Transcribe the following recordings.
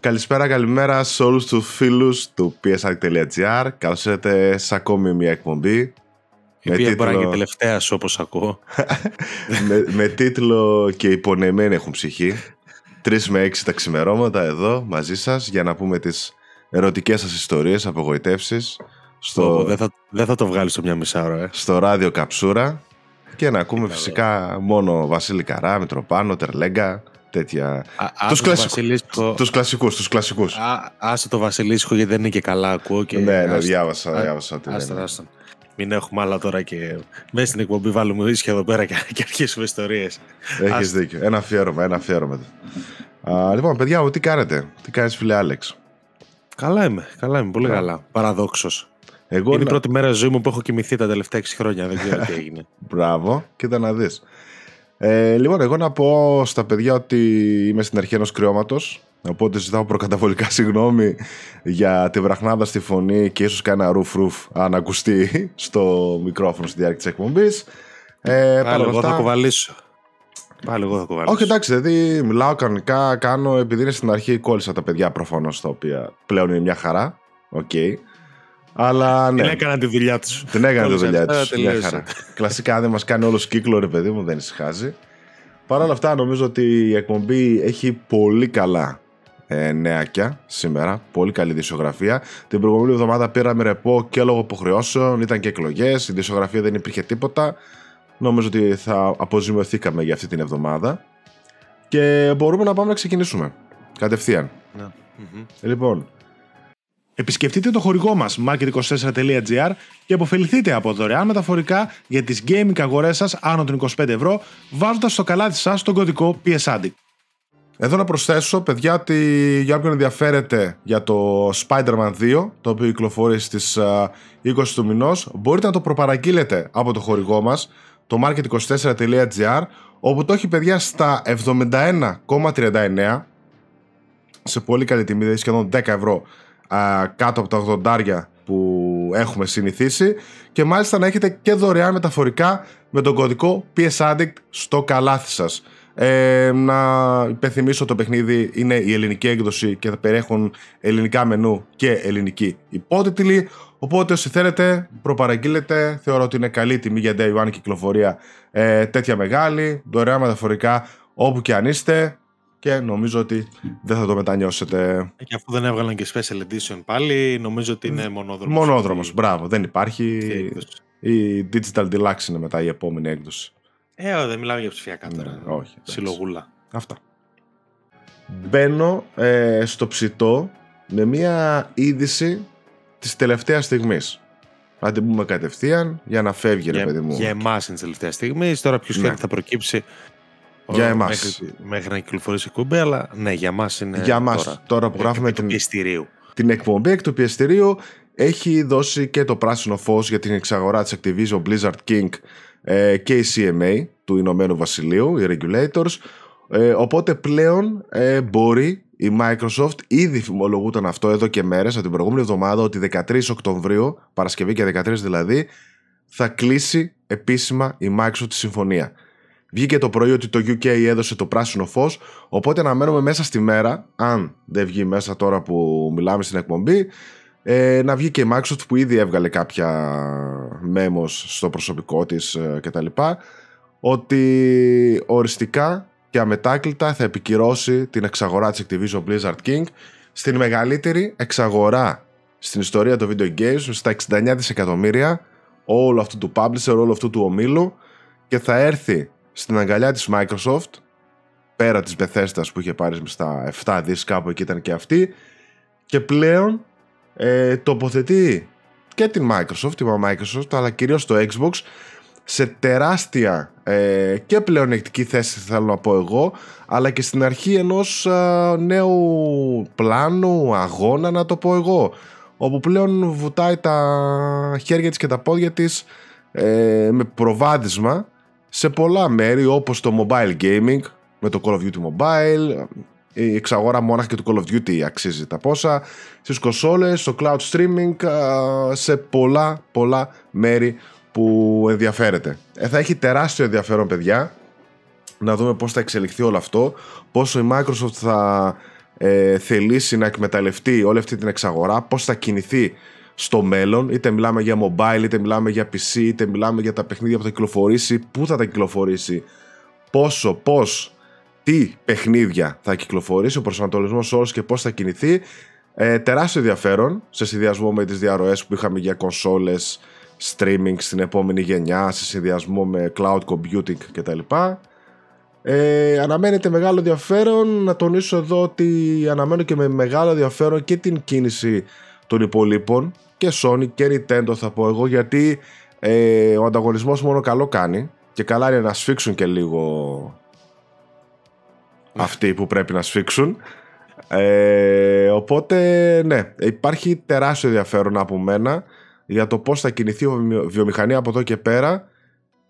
Καλησπέρα, καλημέρα σε όλους τους φίλους του psr.gr Καλώς ήρθατε σε ακόμη μια εκπομπή. Η οποία τίτλο... μπορεί και τελευταία σου όπως ακούω. Με, με τίτλο «Και οι πονεμένοι έχουν ψυχή» Τρεις με έξι τα ξημερώματα εδώ μαζί σας για να πούμε τις ερωτικές σας ιστορίες, απογοητεύσεις στο... δεν, θα, δεν θα το βγάλεις στο μια μισά ώρα ε. Στο ράδιο Καψούρα και να ακούμε φυσικά μόνο Βασίλη Καρά, Μητροπάνο, Τερλέγκα τέτοια. Τους κλασικού. Του κλασικούς, τους κλασικούς. Άσε το Βασιλίσκο γιατί δεν είναι και καλά, ακούω. Και... Ναι, ναι, διάβασα. διάβασα άστα, άστα. Μην έχουμε άλλα τώρα και μέσα στην εκπομπή βάλουμε ίσια εδώ πέρα και, και αρχίσουμε ιστορίες. Έχεις δίκιο. Ένα αφιέρωμα, ένα αφιέρωμα. Α, λοιπόν, παιδιά μου, τι κάνετε, τι κάνεις, φίλε Άλεξ; Καλά είμαι, καλά είμαι, πολύ καλά. Παραδόξως. Εγώ είναι η πρώτη μέρα ζωή μου που έχω κοιμηθεί τα τελευταία 6 χρόνια. Δεν ξέρω τι έγινε. Μπράβο, κοίτα να δεις. Ε, λοιπόν, εγώ να πω στα παιδιά ότι είμαι στην αρχή ενός κρυώματος. Οπότε ζητάω προκαταβολικά συγγνώμη για τη βραχνάδα στη φωνή και ίσως κανένα ρουφ ρουφ αν ακουστεί στο μικρόφωνο στη διάρκεια της εκπομπής. Ε, Πάλι εγώ θα κουβαλήσω. Πάλι εγώ θα κουβαλήσω. Όχι, εντάξει, δηλαδή μιλάω κανονικά, κάνω επειδή είναι στην αρχή κόλλησα τα παιδιά προφανώς τα οποία πλέον είναι μια χαρά. OK. Okay. Αλλά ναι. Την έκανα τη δουλειά τους. Την έκανα τη δουλειά τους. Κλασικά, αν δεν μας κάνει όλο κύκλο, ρε παιδί μου, δεν ησυχάζει. Παρ' όλα αυτά, νομίζω ότι η εκπομπή έχει πολύ καλά ε, νεάκια σήμερα. Πολύ καλή δισογραφία. Την προηγούμενη εβδομάδα πήραμε ρεπό και λόγω υποχρεώσεων. Ήταν και εκλογές. Η δισογραφία δεν υπήρχε τίποτα. Νομίζω ότι θα αποζημιωθήκαμε για αυτή την εβδομάδα. Και μπορούμε να πάμε να ξεκινήσουμε. Κατευθείαν. Ναι. Λοιπόν, Επισκεφτείτε το χορηγό μας market24.gr και αποφεληθείτε από δωρεάν μεταφορικά για τις gaming αγορές σας άνω των 25 ευρώ βάζοντας στο καλάτι σας τον κωδικό PSADIC. Εδώ να προσθέσω, παιδιά, ότι για όποιον ενδιαφέρεται για το Spider-Man 2, το οποίο κυκλοφορεί στις 20 του μηνός, μπορείτε να το προπαραγγείλετε από το χορηγό μας, το market24.gr, όπου το έχει, παιδιά, στα 71,39, σε πολύ καλή τιμή, δηλαδή σχεδόν 10 ευρώ κάτω από τα 80 που έχουμε συνηθίσει και μάλιστα να έχετε και δωρεάν μεταφορικά με τον κωδικό PS Addict στο καλάθι σας. Ε, να υπενθυμίσω το παιχνίδι είναι η ελληνική έκδοση και θα περιέχουν ελληνικά μενού και ελληνική υπότιτλοι. Οπότε όσοι θέλετε προπαραγγείλετε. Θεωρώ ότι είναι καλή τιμή για day one κυκλοφορία. Ε, τέτοια μεγάλη δωρεάν μεταφορικά όπου και αν είστε και νομίζω ότι δεν θα το μετανιώσετε. Και αφού δεν έβγαλαν και special edition πάλι, νομίζω ότι είναι μονόδρομος. Μονόδρομος, μπράβο. Δεν υπάρχει. Η Digital Deluxe είναι μετά η επόμενη έκδοση. Ε, δεν μιλάμε για ψηφιακά ναι, τώρα. Ναι, όχι. Συλλογούλα. Αυτά. Μπαίνω ε, στο ψητό με μια είδηση της τελευταίας στιγμής. Να την πούμε κατευθείαν για να φεύγει, ρε παιδί μου. Για εμάς είναι της τελευταίας στιγμής. Τώρα ποιος ναι. θα προκύψει για εμάς. Μέχρι, μέχρι, να κυκλοφορήσει η εκπομπή, αλλά ναι, για εμά είναι. Για εμά, τώρα, τώρα που γράφουμε την, την εκπομπή εκ του πιεστηρίου, έχει δώσει και το πράσινο φως για την εξαγορά της Activision Blizzard King ε, και η CMA του Ηνωμένου Βασιλείου, οι regulators. Ε, οπότε πλέον ε, μπορεί η Microsoft, ήδη φημολογούταν αυτό εδώ και μέρες, από την προηγούμενη εβδομάδα, ότι 13 Οκτωβρίου, Παρασκευή και 13 δηλαδή, θα κλείσει επίσημα η Microsoft τη συμφωνία. Βγήκε το πρωί ότι το UK έδωσε το πράσινο φως. Οπότε αναμένουμε μέσα στη μέρα, αν δεν βγει μέσα τώρα που μιλάμε στην εκπομπή, ε, να βγει και η Microsoft που ήδη έβγαλε κάποια memos στο προσωπικό της ε, κτλ. Ότι οριστικά και αμετάκλητα θα επικυρώσει την εξαγορά της Activision Blizzard King στην μεγαλύτερη εξαγορά στην ιστορία των video games στα 69 δισεκατομμύρια όλο αυτού του publisher, όλο αυτού του ομίλου και θα έρθει στην αγκαλιά της Microsoft πέρα της Bethesda που είχε πάρει στα 7 δις κάπου εκεί ήταν και αυτή και πλέον ε, τοποθετεί και την Microsoft, είπα Microsoft αλλά κυρίως το Xbox σε τεράστια ε, και πλεονεκτική θέση θέλω να πω εγώ αλλά και στην αρχή ενός ε, νέου πλάνου, αγώνα να το πω εγώ όπου πλέον βουτάει τα χέρια της και τα πόδια της ε, με προβάδισμα σε πολλά μέρη όπως το mobile gaming με το Call of Duty Mobile η εξαγορά μόναχα και το Call of Duty αξίζει τα πόσα. Στις κοσόλες, στο cloud streaming σε πολλά πολλά μέρη που ενδιαφέρεται. Ε, θα έχει τεράστιο ενδιαφέρον παιδιά να δούμε πώς θα εξελιχθεί όλο αυτό πόσο η Microsoft θα ε, θελήσει να εκμεταλλευτεί όλη αυτή την εξαγορά, πώς θα κινηθεί στο μέλλον, είτε μιλάμε για mobile, είτε μιλάμε για PC, είτε μιλάμε για τα παιχνίδια που θα κυκλοφορήσει, πού θα τα κυκλοφορήσει, πόσο, πώς, τι παιχνίδια θα κυκλοφορήσει, ο προσανατολισμός όλος και πώς θα κινηθεί. Ε, τεράστιο ενδιαφέρον σε συνδυασμό με τις διαρροές που είχαμε για κονσόλες, streaming στην επόμενη γενιά, σε συνδυασμό με cloud computing κτλ. Ε, αναμένεται μεγάλο ενδιαφέρον. Να τονίσω εδώ ότι αναμένω και με μεγάλο ενδιαφέρον και την κίνηση των υπολείπων και Sony και Nintendo θα πω εγώ γιατί ε, ο ανταγωνισμός μόνο καλό κάνει και καλά είναι να σφίξουν και λίγο αυτοί που πρέπει να σφίξουν. Ε, οπότε ναι, υπάρχει τεράστιο ενδιαφέρον από μένα για το πώς θα κινηθεί η βιομηχανία από εδώ και πέρα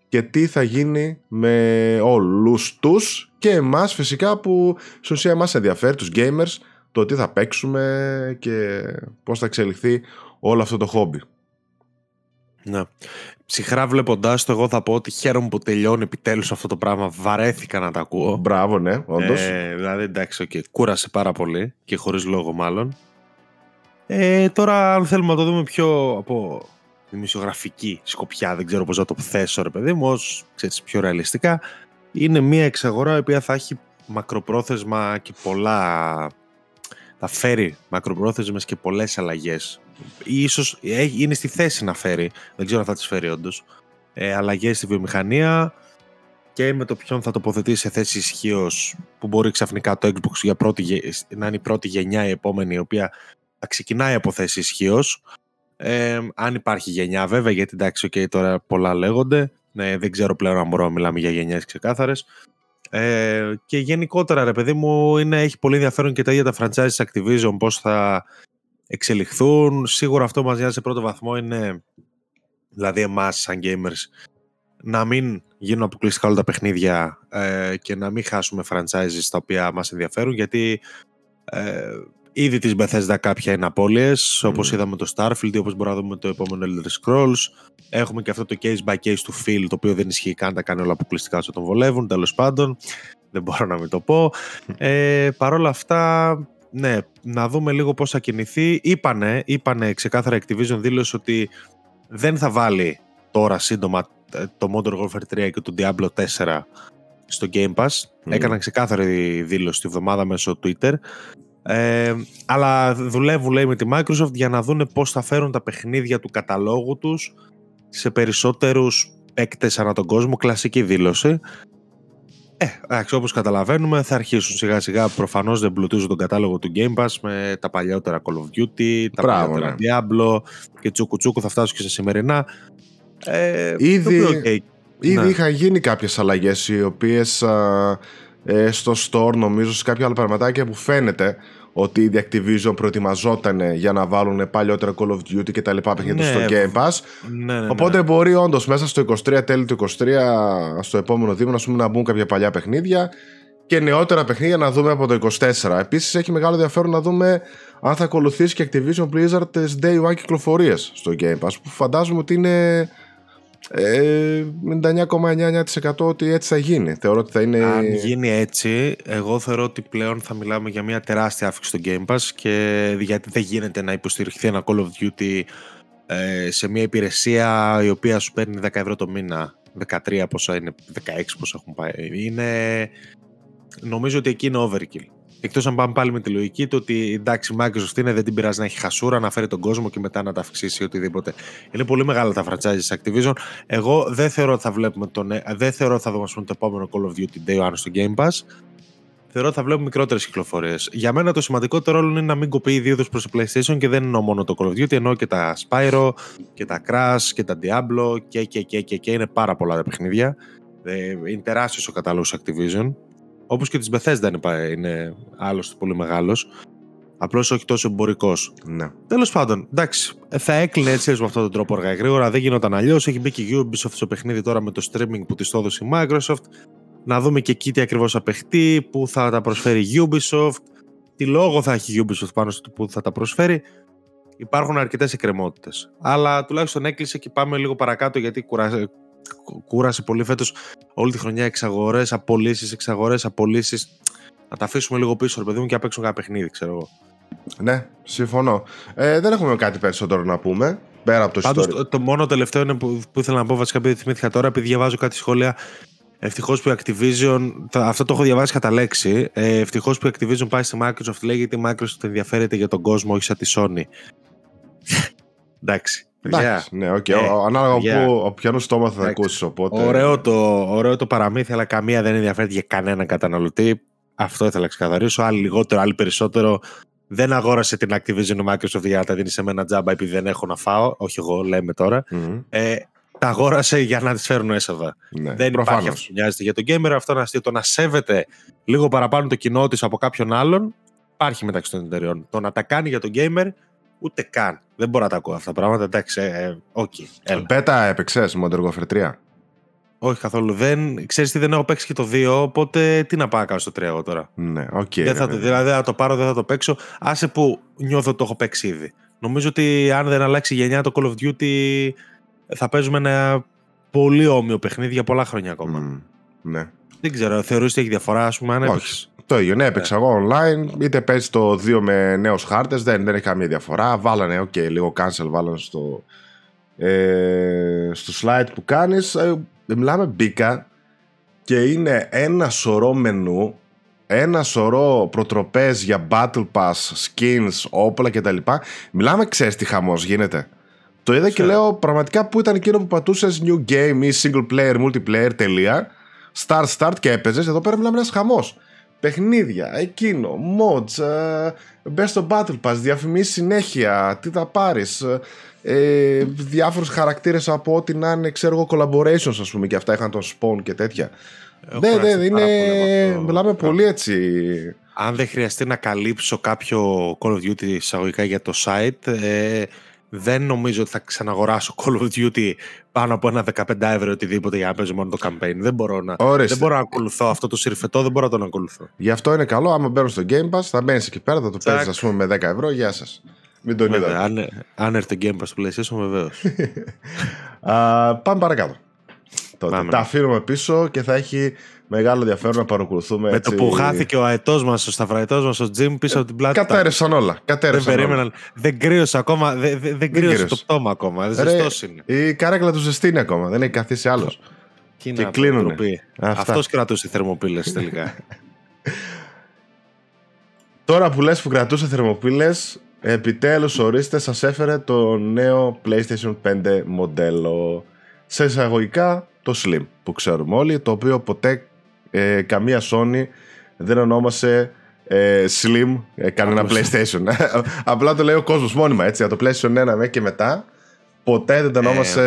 και τι θα γίνει με όλους τους και εμάς φυσικά που στην ουσία μας ενδιαφέρει τους gamers το τι θα παίξουμε και πώς θα εξελιχθεί όλο αυτό το χόμπι. Ναι. Ψυχρά βλέποντάς το, εγώ θα πω ότι χαίρομαι που τελειώνει επιτέλους αυτό το πράγμα. Βαρέθηκα να τα ακούω. Μπράβο, ναι, όντως. Ε, δηλαδή, εντάξει, okay, κούρασε πάρα πολύ και χωρίς λόγο, μάλλον. Ε, τώρα, αν θέλουμε να το δούμε πιο από δημοσιογραφική σκοπιά, δεν ξέρω πώς να το θέσω, ρε παιδί μου, ως, ξέρεις, πιο ρεαλιστικά, είναι μια εξαγορά η οποία θα έχει μακροπρόθεσμα και πολλά. θα φέρει μακροπρόθεσμες και πολλές αλλαγές ίσως είναι στη θέση να φέρει, δεν ξέρω αν θα τις φέρει όντως, ε, αλλαγές στη βιομηχανία και με το ποιον θα τοποθετήσει σε θέση ισχύως που μπορεί ξαφνικά το Xbox για πρώτη, να είναι η πρώτη γενιά η επόμενη η οποία θα ξεκινάει από θέση ισχύως. Ε, αν υπάρχει γενιά βέβαια γιατί εντάξει okay, τώρα πολλά λέγονται. Ναι, δεν ξέρω πλέον αν μπορούμε να μιλάμε για γενιές ξεκάθαρες. Ε, και γενικότερα ρε παιδί μου είναι, έχει πολύ ενδιαφέρον και τα ίδια τα franchise Activision πώς θα εξελιχθούν. Σίγουρα αυτό μας νοιάζει σε πρώτο βαθμό είναι, δηλαδή εμάς σαν gamers, να μην γίνουν αποκλειστικά όλα τα παιχνίδια ε, και να μην χάσουμε franchises τα οποία μας ενδιαφέρουν γιατί ε, ήδη της Bethesda κάποια είναι απώλειες mm. όπως είδαμε το Starfield ή όπως μπορούμε να δούμε το επόμενο Elder Scrolls έχουμε και αυτό το case by case του Phil το οποίο δεν ισχύει καν τα κάνει όλα αποκλειστικά όσο τον βολεύουν τέλος πάντων δεν μπορώ να μην το πω ε, παρόλα αυτά ναι, να δούμε λίγο πώς θα κινηθεί. Είπανε, είπανε ξεκάθαρα Activision δήλωσε ότι δεν θα βάλει τώρα σύντομα ε, το Modern Warfare 3 και το Diablo 4 στο Game Pass. Mm. Έκαναν ξεκάθαρη δήλωση τη βδομάδα μέσω Twitter. Ε, αλλά δουλεύουν λέει με τη Microsoft για να δούνε πώς θα φέρουν τα παιχνίδια του καταλόγου τους σε περισσότερους παίκτες ανά τον κόσμο. Κλασική δήλωση. Ε, εντάξει, όπως καταλαβαίνουμε θα αρχίσουν σιγά σιγά προφανώς δεν πλουτίζουν τον κατάλογο του Game Pass με τα παλιότερα Call of Duty, τα Μπράβο, παλιότερα ναι. Diablo και τσούκου τσούκου θα φτάσουν και σε σημερινά. Ε, ήδη okay. ήδη ναι. είχαν γίνει κάποιες αλλαγές οι οποίες ε, στο store νομίζω σε κάποια άλλα πραγματάκια που φαίνεται ότι η Activision προετοιμαζόταν για να βάλουν παλιότερα Call of Duty και τα λοιπά παιχνίδια ναι, στο Game Pass. Ναι, ναι, ναι. Οπότε μπορεί όντως μέσα στο 23, τέλη του 23, στο επόμενο δίμηνο, να μπουν κάποια παλιά παιχνίδια και νεότερα παιχνίδια να δούμε από το 24. Επίσης έχει μεγάλο ενδιαφέρον να δούμε αν θα ακολουθήσει και Activision Blizzard τι Day One κυκλοφορίες στο Game Pass, που φαντάζομαι ότι είναι 99,99% ε, ότι έτσι θα γίνει. Θεωρώ ότι θα είναι... Αν γίνει έτσι, εγώ θεωρώ ότι πλέον θα μιλάμε για μια τεράστια αύξηση στο Game Pass και γιατί δεν γίνεται να υποστηριχθεί ένα Call of Duty ε, σε μια υπηρεσία η οποία σου παίρνει 10 ευρώ το μήνα. 13 πόσα είναι, 16 πόσα έχουν πάει. Είναι... Νομίζω ότι εκεί είναι overkill. Εκτός αν πάμε πάλι με τη λογική του ότι εντάξει, η Microsoft είναι, δεν την πειράζει να έχει χασούρα, να φέρει τον κόσμο και μετά να τα αυξήσει οτιδήποτε. Είναι πολύ μεγάλα τα franchises Activision. Εγώ δεν θεωρώ ότι θα βλέπουμε τον. Ε, δεν θεωρώ ότι θα δούμε το επόμενο Call of Duty Day One στο Game Pass. Θεωρώ ότι θα βλέπουμε μικρότερες κυκλοφορίες. Για μένα το σημαντικότερο ρόλο είναι να μην κοπεί ιδίω προς το PlayStation και δεν εννοώ μόνο το Call of Duty, εννοώ και τα Spyro και τα Crash και τα Diablo και, και, και, και, και είναι πάρα πολλά τα παιχνίδια. Ε, είναι τεράστιος ο κατάλογος Activision. Όπως και της Bethesda είναι, είναι άλλωστε πολύ μεγάλος. Απλώς όχι τόσο εμπορικός. Ναι. Τέλος πάντων, εντάξει, θα έκλεινε έτσι με αυτόν τον τρόπο αργά γρήγορα. Δεν γινόταν αλλιώς. Έχει μπει και η Ubisoft στο παιχνίδι τώρα με το streaming που της το έδωσε η Microsoft. Να δούμε και εκεί τι ακριβώς θα παιχτεί, πού θα τα προσφέρει η Ubisoft, τι λόγο θα έχει η Ubisoft πάνω στο πού θα τα προσφέρει. Υπάρχουν αρκετές εκκρεμότητες. Αλλά τουλάχιστον έκλεισε και πάμε λίγο παρακάτω γιατί κούρασε πολύ φέτος όλη τη χρονιά εξαγορές, απολύσεις, εξαγορές, απολύσεις. Να τα αφήσουμε λίγο πίσω, ρε παιδί μου, και να παίξουν κάποιο παιχνίδι, ξέρω εγώ. Ναι, συμφωνώ. Ε, δεν έχουμε κάτι περισσότερο να πούμε. Πέρα από το Πάντως, το, το, μόνο τελευταίο είναι που, που ήθελα να πω βασικά επειδή θυμήθηκα τώρα, επειδή διαβάζω κάτι σχόλια. Ευτυχώς που η Activision, αυτό το έχω διαβάσει κατά λέξη. Ε, Ευτυχώς που η Activision πάει στη Microsoft, λέει γιατί η Microsoft ενδιαφέρεται για τον κόσμο, όχι σαν τη Sony. Εντάξει. Εντάξει, ναι, okay. ε, ανάλογα yeah. από ποιον στόμα θα ακούσεις. Οπότε... Ωραίο, το, ωραίο το παραμύθι, αλλά καμία δεν ενδιαφέρεται για κανέναν καταναλωτή. Αυτό ήθελα να ξεκαθαρίσω. Άλλοι λιγότερο, άλλοι περισσότερο. Δεν αγόρασε την Activision η Microsoft για να τα δίνει σε μένα τζάμπα επειδή δεν έχω να φάω. Όχι εγώ, λέμε τώρα. Mm-hmm. Ε, τα αγόρασε για να τις φέρουν έσοδα. Ναι, δεν προφανώς. υπάρχει αυτό που νοιάζεται για τον gamer. Αυτό να αστείο. Το να σέβεται λίγο παραπάνω το κοινό της από κάποιον άλλον υπάρχει μεταξύ των εταιριών. Το να τα κάνει για τον gamer ούτε καν. Δεν μπορώ να τα ακούω αυτά τα πράγματα. Εντάξει, ε, okay, Μπέτα έπαιξες Modern Warfare 3. Όχι καθόλου. Δεν, ξέρεις τι, δεν έχω παίξει και το 2, οπότε τι να πάω να κάνω στο 3 εγώ τώρα. Ναι, OK. Okay, δεν θα, ναι, δηλαδή θα το πάρω, δεν θα το παίξω. Άσε που νιώθω ότι το έχω παίξει ήδη. Νομίζω ότι αν δεν αλλάξει η γενιά το Call of Duty θα παίζουμε ένα πολύ όμοιο παιχνίδι για πολλά χρόνια ακόμα. Mm, ναι. Δεν ξέρω, θεωρείς ότι έχει διαφορά, ας πούμε, αν Όχι. Το ίδιο, ναι, έπαιξα εγώ online, είτε παίζει το 2 με νέους χάρτες, δεν, δεν έχει καμία διαφορά. Βάλανε, OK, okay, λίγο cancel, βάλανε στο, ε, στο slide που κάνεις. Ε, μιλάμε μπήκα και είναι ένα σωρό μενού, ένα σωρό προτροπές για battle pass, skins, όπλα κτλ. Μιλάμε, ξέρεις τι χαμός γίνεται. Το είδα και λέω πραγματικά που ήταν εκείνο που πατούσες new game ή single player, multiplayer, τελεία. Start, start και έπαιζες. Εδώ πέρα μιλάμε ένας χαμός. Παιχνίδια, εκείνο, mods, uh, μπες στο Battle Pass, διαφημίσεις συνέχεια, τι θα πάρεις. Ε, διάφορους χαρακτήρες από ό,τι να είναι ξέρω εγώ collaborations ας πούμε και αυτά είχαν τον spawn και τέτοια ναι ναι είναι μιλάμε πολύ έτσι αν δεν χρειαστεί να καλύψω κάποιο Call of Duty εισαγωγικά για το site ε, δεν νομίζω ότι θα ξαναγοράσω Call of Duty πάνω από ένα 15 ευρώ οτιδήποτε για να παίζω μόνο το campaign. Δεν μπορώ να, δεν μπορώ να ακολουθώ αυτό το συρφετό, δεν μπορώ να τον ακολουθώ. Γι' αυτό είναι καλό, άμα μπαίνω στο Game Pass, θα μπαίνεις εκεί πέρα, θα το παίζεις ας πούμε με 10 ευρώ, γεια σας. Μην τον είδα. Αν, αν έρθει το Game Pass του PlayStation, βεβαίως. πάμε παρακάτω. Τότε. Τα αφήνουμε πίσω και θα έχει μεγάλο ενδιαφέρον να παρακολουθούμε. Με το που χάθηκε ο αετός μας, ο σταυραετό μας, ο Τζιμ πίσω από την πλάτη. Κατέρευσαν όλα. Κατέρευσαν δεν περίμεναν. Δεν κρύωσε ακόμα. Δεν, δεν, δεν κρύωσε το πτώμα ακόμα. Δεν ζεστός είναι. Η καρέκλα του ζεστήνει ακόμα. Δεν έχει καθίσει άλλος. Και, και κλείνουν. Αυτός κρατούσε θερμοπύλες τελικά. Τώρα που λες που κρατούσε θερμοπύλες Επιτέλους ορίστε σας έφερε το νέο PlayStation 5 μοντέλο Σε εισαγωγικά το Slim που ξέρουμε όλοι Το οποίο ποτέ ε, καμία Sony δεν ονόμασε ε, Slim ε, κανένα PlayStation. Απλά το λέει ο κόσμος μόνιμα έτσι Από το PlayStation 1 και μετά Ποτέ δεν το ονόμασε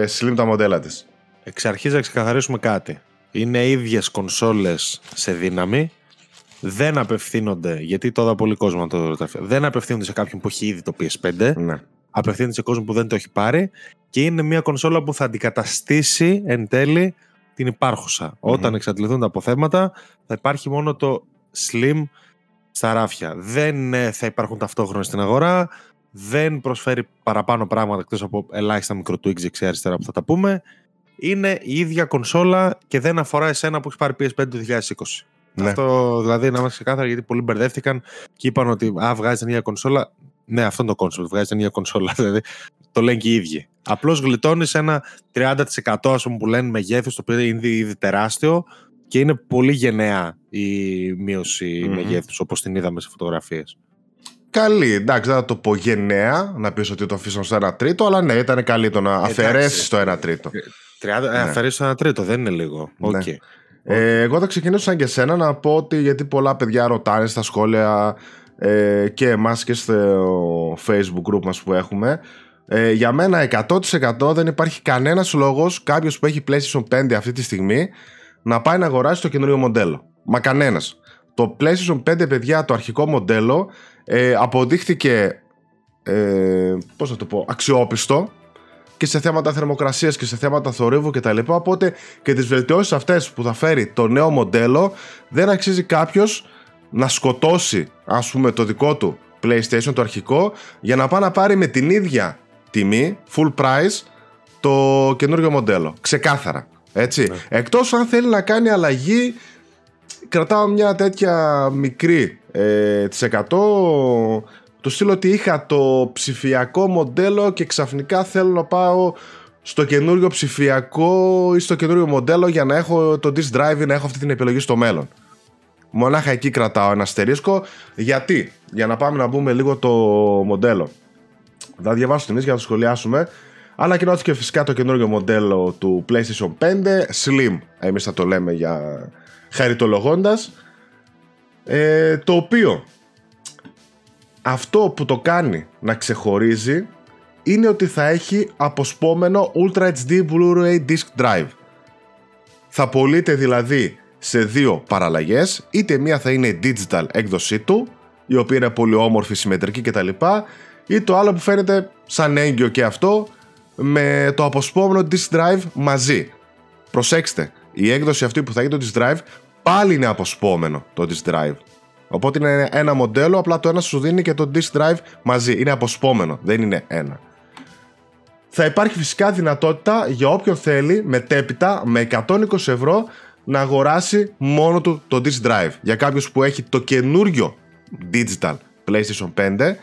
ε, Slim τα μοντέλα της. Εξ αρχής να ξεκαθαρίσουμε κάτι. Είναι ίδιες κονσόλες σε δύναμη. Δεν απευθύνονται, γιατί τώρα πολύ κόσμο το ρωτάει, δεν απευθύνονται σε κάποιον που έχει ήδη το PS5. Ναι. Απευθύνονται σε κόσμο που δεν το έχει πάρει. Και είναι μια κονσόλα που θα αντικαταστήσει εν τέλει την υπάρχουσα. Όταν εξαντληθούν τα αποθέματα, θα υπάρχει μόνο το Slim στα ράφια. Δεν ε, θα υπάρχουν ταυτόχρονα στην αγορά, δεν προσφέρει παραπάνω πράγματα εκτός από ελάχιστα μικρό Twix δεξιά-αριστερά που θα τα πούμε. Είναι η ίδια κονσόλα και δεν αφορά εσένα που έχεις πάρει PS5 το 2020. Ναι. Αυτό δηλαδή να είμαστε ξεκάθαροι γιατί πολλοί μπερδεύτηκαν και είπαν ότι α, βγάζεις μια κονσόλα. Ναι, αυτό είναι το concept. Βγάζεις μια κονσόλα. Δηλαδή το λένε και οι ίδιοι. Απλώς γλιτώνεις ένα 30% ας πούμε, που λένε μεγέθους, το οποίο είναι ήδη τεράστιο και είναι πολύ γενναία η μείωση mm-hmm. μεγέθους όπως την είδαμε σε φωτογραφίες. Καλή, εντάξει, δεν θα το πω γενναία να πεις ότι το αφήσαν στο 1 τρίτο, αλλά ναι, ήταν καλή το να αφαιρέσεις το 1 τρίτο. 30, ε, ναι. Αφαιρέσεις το 1 τρίτο, δεν είναι λίγο. Okay. Ναι. Ε, εγώ θα ξεκινήσω σαν και σένα να πω ότι γιατί πολλά παιδιά ρωτάνε στα σχόλια ε, και εμάς και στο facebook group μας που έχουμε ε, για μένα 100% δεν υπάρχει κανένας λόγος κάποιος που έχει PlayStation 5 αυτή τη στιγμή να πάει να αγοράσει το καινούριο μοντέλο. Μα κανένας. Το PlayStation 5 παιδιά το αρχικό μοντέλο ε, αποδείχθηκε ε, πώς να το πω, αξιόπιστο και σε θέματα θερμοκρασίας και σε θέματα θορύβου κτλ. Οπότε και τις βελτιώσεις αυτές που θα φέρει το νέο μοντέλο δεν αξίζει κάποιος να σκοτώσει ας πούμε το δικό του PlayStation το αρχικό για να πάει να πάρει με την ίδια τιμή full price το καινούργιο μοντέλο. Ξεκάθαρα. Έτσι. Ναι. Εκτός αν θέλει να κάνει αλλαγή, κρατάω μια τέτοια μικρή ε, της 100 το στείλω ότι είχα το ψηφιακό μοντέλο και ξαφνικά θέλω να πάω στο καινούριο ψηφιακό ή στο καινούριο μοντέλο για να έχω το disk drive να έχω αυτή την επιλογή στο μέλλον. Μονάχα εκεί κρατάω ένα αστερίσκο. Γιατί, για να πάμε να μπούμε λίγο το μοντέλο. Θα διαβάσω την για να το σχολιάσουμε. Ανακοινώθηκε φυσικά το καινούργιο μοντέλο του PlayStation 5 Slim, εμείς θα το λέμε για χαριτολογώντας ε, το οποίο αυτό που το κάνει να ξεχωρίζει είναι ότι θα έχει αποσπόμενο Ultra HD Blu-ray Disc Drive. Θα πωλείται δηλαδή σε δύο παραλλαγές, είτε μία θα είναι η digital έκδοσή του, η οποία είναι πολύ όμορφη, συμμετρική κτλ. Ή το άλλο που φαίνεται σαν έγκυο και αυτό, με το αποσπόμενο Disc Drive μαζί. Προσέξτε, η έκδοση αυτή που θα έχει το Disc Drive πάλι είναι αποσπόμενο το Disc Drive. Οπότε είναι ένα μοντέλο, απλά το ένα σου δίνει και το disk drive μαζί. Είναι αποσπόμενο, δεν είναι ένα. Θα υπάρχει φυσικά δυνατότητα για όποιον θέλει μετέπειτα με 120 ευρώ να αγοράσει μόνο του το disk drive. Για κάποιος που έχει το καινούριο digital PlayStation 5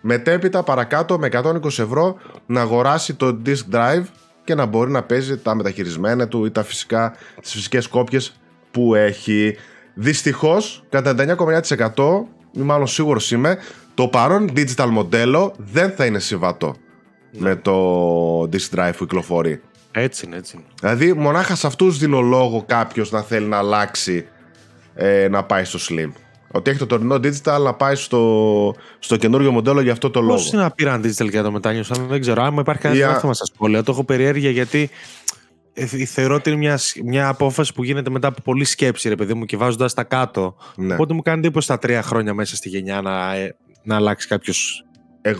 μετέπειτα παρακάτω με 120 ευρώ να αγοράσει το disk drive και να μπορεί να παίζει τα μεταχειρισμένα του ή τα φυσικά, τις φυσικές κόπιες που έχει. Δυστυχώς, κατά 99,9% ή μάλλον σίγουρος είμαι, το παρόν digital μοντέλο δεν θα είναι συμβατό ναι. με το disk drive που κυκλοφορεί. Έτσι είναι, έτσι είναι. Δηλαδή, μονάχα σε αυτούς δίνω λόγο κάποιος να θέλει να αλλάξει ε, να πάει στο Slim. Ότι έχει το τωρινό digital να πάει στο, στο καινούριο μοντέλο για αυτό το λόγο. Πώς είναι να πήραν digital για το μετάνιωσαν, δεν ξέρω. Αν υπάρχει κανένα yeah. θέμα στα σχόλια, το έχω περιέργεια γιατί ε, θεωρώ ότι είναι μια, μια απόφαση που γίνεται μετά από πολλή σκέψη, ρε παιδί μου, και βάζοντας τα κάτω. Ναι. Οπότε μου κάνει εντύπωση τα τρία χρόνια μέσα στη γενιά να, ε, να αλλάξει κάποιος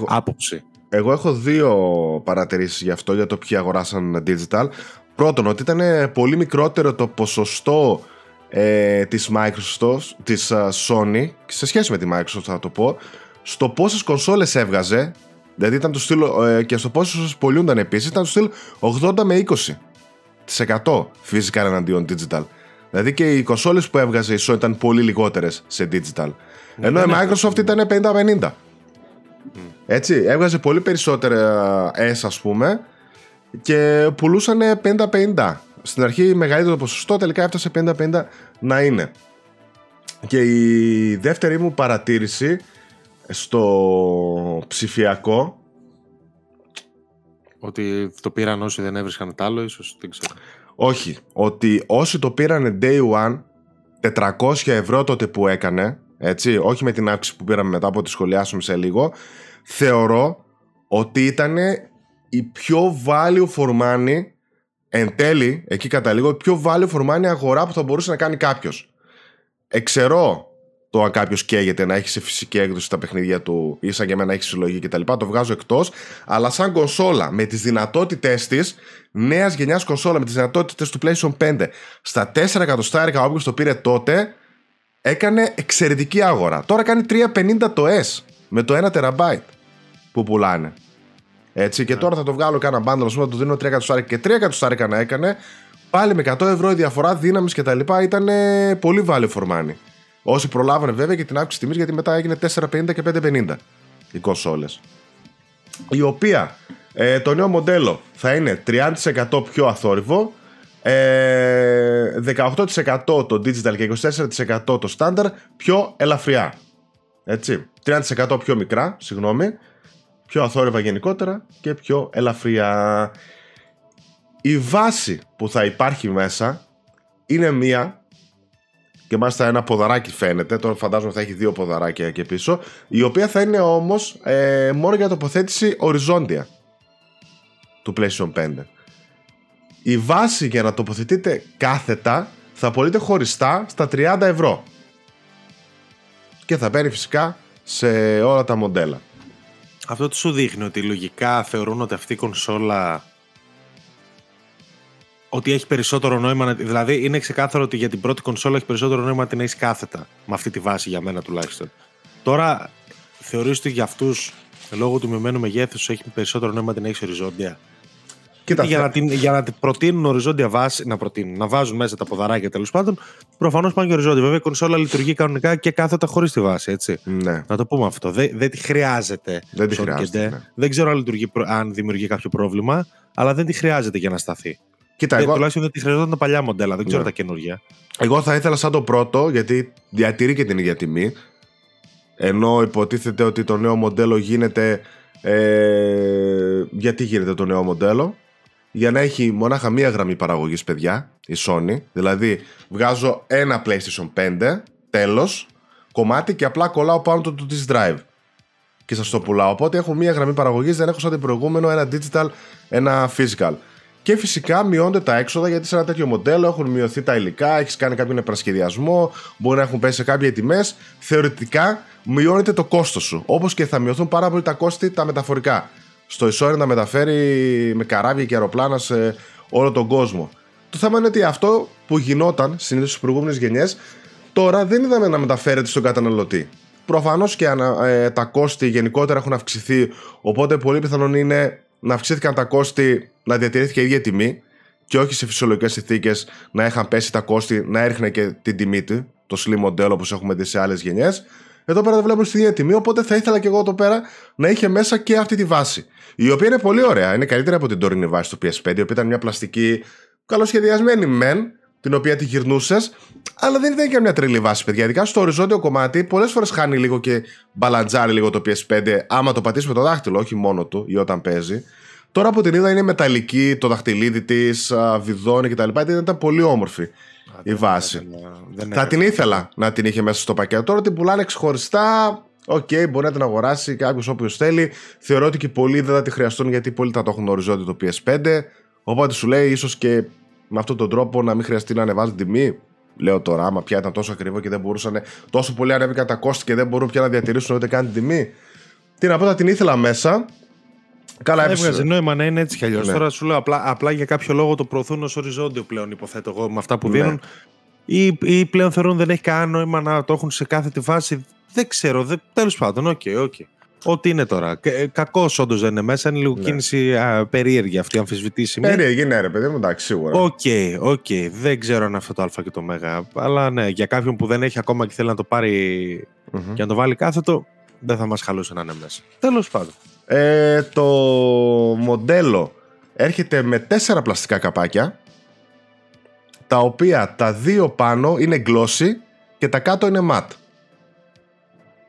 άποψη. Εγώ έχω δύο παρατηρήσεις γι' αυτό, για το ποιοι αγοράσαν digital. Πρώτον, ότι ήταν πολύ μικρότερο το ποσοστό ε, της Microsoft, της uh, Sony, σε σχέση με τη Microsoft θα το πω, στο πόσες κονσόλες έβγαζε, δηλαδή ήταν το στυλ, ε, και στο πόσες πωλούνταν επίσης, ήταν το στυλ 80 με 20. 100 physical εναντίον digital. Δηλαδή και οι κονσόλες που έβγαζε η Sony ήταν πολύ λιγότερες σε digital. Ναι, Ενώ η Microsoft ήταν 50-50. Έτσι, έβγαζε πολύ περισσότερα S ας πούμε και πουλούσαν 50-50. Στην αρχή μεγαλύτερο ποσοστό τελικά έφτασε 50-50 να είναι. Και η δεύτερη μου παρατήρηση στο ψηφιακό ότι το πήραν όσοι δεν έβρισκαν τ' άλλο, ίσως, δεν ξέρω. Όχι. Ότι όσοι το πήραν day one, 400 ευρώ τότε που έκανε, έτσι, όχι με την αύξηση που πήραμε μετά από τη σχολιάσουμε σε λίγο, θεωρώ ότι ήταν η πιο value for money, εν τέλει, εκεί καταλήγω, η πιο value for money αγορά που θα μπορούσε να κάνει κάποιος. Εξαιρώ το αν κάποιος καίγεται να έχει σε φυσική έκδοση τα παιχνίδια του ή σαν και εμένα έχει συλλογή κτλ. Το βγάζω εκτός. Αλλά σαν κονσόλα με τις δυνατότητές της, νέας γενιάς κονσόλα με τις δυνατότητες του PlayStation 5 στα 4 εκατοστάρικα, όποιος το πήρε τότε, έκανε εξαιρετική αγορά. Τώρα κάνει 350 το S με το 1 TB που πουλάνε. Έτσι, και yeah. Ναι. τώρα θα το βγάλω κάνα μπάντλο, ας πούμε, το δίνω 3 εκατοστάρικα και 3 εκατοστάρικα να έκανε. Πάλι με 100 ευρώ η διαφορά δύναμης κτλ. ήταν πολύ value for money. Όσοι προλάβανε βέβαια και την αύξηση τιμής, γιατί μετά έγινε 4,50 και 5,50 οι κονσόλες. Η οποία ε, το νέο μοντέλο θα είναι 30% πιο αθόρυβο, ε, 18% το digital και 24% το standard πιο ελαφριά. Έτσι. 30% πιο μικρά, συγγνώμη, πιο αθόρυβα γενικότερα και πιο ελαφριά. Η βάση που θα υπάρχει μέσα είναι μία και μάλιστα ένα ποδαράκι φαίνεται. Τώρα φαντάζομαι θα έχει δύο ποδαράκια εκεί πίσω. Η οποία θα είναι όμως ε, μόνο για τοποθέτηση οριζόντια του PlayStation 5. Η βάση για να τοποθετείτε κάθετα θα πωλείται χωριστά στα 30 ευρώ. Και θα παίρνει φυσικά σε όλα τα μοντέλα. Αυτό τι σου δείχνει ότι λογικά θεωρούν ότι αυτή η κονσόλα ότι έχει περισσότερο νόημα. Δηλαδή, είναι ξεκάθαρο ότι για την πρώτη κονσόλα έχει περισσότερο νόημα να την έχεις κάθετα. Με αυτή τη βάση για μένα τουλάχιστον. Τώρα, θεωρείς ότι για αυτούς, λόγω του μειωμένου μεγέθους, έχει περισσότερο νόημα να την έχεις οριζόντια; Κοίτα, για, να την, για να την προτείνουν οριζόντια βάση, να, προτείνουν, να βάζουν μέσα τα ποδαράκια τέλος πάντων, προφανώς πάνε και οριζόντια. Βέβαια η κονσόλα λειτουργεί κανονικά και κάθετα χωρίς τη βάση. Έτσι. Ναι. Να το πούμε αυτό. Δεν, δεν τη χρειάζεται. Δεν τη χρειάζεται. Ναι. Δεν ξέρω αν, λειτουργεί, αν δημιουργεί κάποιο πρόβλημα, αλλά δεν τη χρειάζεται για να σταθεί. Κοίτα, εγώ... Τουλάχιστον δεν τη χρειαζόταν τα παλιά μοντέλα, δεν ξέρω ναι. τα καινούργια. Εγώ θα ήθελα σαν το πρώτο, γιατί διατηρεί και την ίδια τιμή. Ενώ υποτίθεται ότι το νέο μοντέλο γίνεται. Ε, γιατί γίνεται το νέο μοντέλο, για να έχει μονάχα μία γραμμή παραγωγής, παιδιά, η Sony. Δηλαδή, βγάζω ένα PlayStation 5, τέλος, κομμάτι και απλά κολλάω πάνω το, το disk drive. Και σας το πουλάω. Οπότε έχω μία γραμμή παραγωγής, δεν έχω σαν την προηγούμενο ένα digital, ένα physical. Και φυσικά μειώνται τα έξοδα γιατί σε ένα τέτοιο μοντέλο έχουν μειωθεί τα υλικά, έχεις κάνει κάποιον επανασχεδιασμό, μπορεί να έχουν πέσει σε κάποια τιμές. Θεωρητικά μειώνεται το κόστος σου. Όπως και θα μειωθούν πάρα πολύ τα κόστη τα μεταφορικά. Στο Ισόρι να μεταφέρει με καράβια και αεροπλάνα σε όλο τον κόσμο. Το θέμα είναι ότι αυτό που γινόταν συνήθως στις προηγούμενες γενιές, τώρα δεν είδαμε να μεταφέρεται στον καταναλωτή. Προφανώς και ε, τα κόστη γενικότερα έχουν αυξηθεί, οπότε πολύ πιθανόν είναι να αυξήθηκαν τα κόστη, να διατηρήθηκε η ίδια τιμή και όχι σε φυσιολογικές συνθήκες να είχαν πέσει τα κόστη, να έριχνε και την τιμή του, το slim μοντέλο όπως έχουμε δει σε άλλες γενιές. Εδώ πέρα το βλέπουμε στην ίδια τιμή, οπότε θα ήθελα και εγώ εδώ πέρα να είχε μέσα και αυτή τη βάση. Η οποία είναι πολύ ωραία, είναι καλύτερη από την τωρινή βάση του PS5, η οποία ήταν μια πλαστική καλοσχεδιασμένη μεν, την οποία τη γυρνούσες, αλλά δεν ήταν και μια τρελή βάση, παιδιά. Ειδικά στο οριζόντιο κομμάτι, πολλές φορές χάνει λίγο και μπαλαντζάρει λίγο το PS5, άμα το πατήσεις με το δάχτυλο, όχι μόνο του ή όταν παίζει. Τώρα από την είδα είναι μεταλλική, το δαχτυλίδι της, βιδώνει κτλ. Ήταν πολύ όμορφη η βάση. Δεν, θα την ήθελα να την είχε μέσα στο πακέτο. Τώρα την πουλάνε ξεχωριστά. OK, okay, μπορεί να την αγοράσει κάποιο όποιος θέλει. Θεωρώ ότι και πολλοί δεν θα τη χρειαστούν γιατί πολλοί θα το έχουν οριζόντιο το PS5. Οπότε σου λέει ίσως και με αυτόν τον τρόπο να μην χρειαστεί να ανεβάζουν τιμή. Λέω τώρα, άμα πια ήταν τόσο ακριβό και δεν μπορούσαν. Τόσο πολύ ανέβηκαν τα κόστη και δεν μπορούν πια να διατηρήσουν ούτε καν την τιμή. Τι να πω, θα την ήθελα μέσα. Καλά, έβγαζε νόημα να είναι έτσι κι αλλιώς. Ναι. Τώρα σου λέω απλά, απλά για κάποιο λόγο το προωθούν ως οριζόντιο πλέον, υποθέτω εγώ, με αυτά που ναι. δίνουν. Ή, ή πλέον θεωρούν δεν έχει κανένα νόημα να το έχουν σε κάθε τη φάση. Δεν ξέρω. Τέλος πάντων, OK, okay, OK. Okay. Ό,τι είναι τώρα. Ε, Κακώς όντως δεν είναι μέσα. Είναι λίγο ναι. κίνηση α, περίεργη αυτή, αμφισβητήσιμη. Περίεργη, ναι, ρε παιδί μου, εντάξει, σίγουρα. Οκ, okay, οκ. Okay. Δεν ξέρω αν αυτό το Α και το Μέγα. Αλλά ναι, για κάποιον που δεν έχει ακόμα και θέλει να το πάρει mm-hmm. και να το βάλει κάθετο, δεν θα μας χαλούσε να είναι μέσα. Τέλος πάντων. Ε, το μοντέλο έρχεται με τέσσερα πλαστικά καπάκια τα οποία τα δύο πάνω είναι glossy και τα κάτω είναι matte.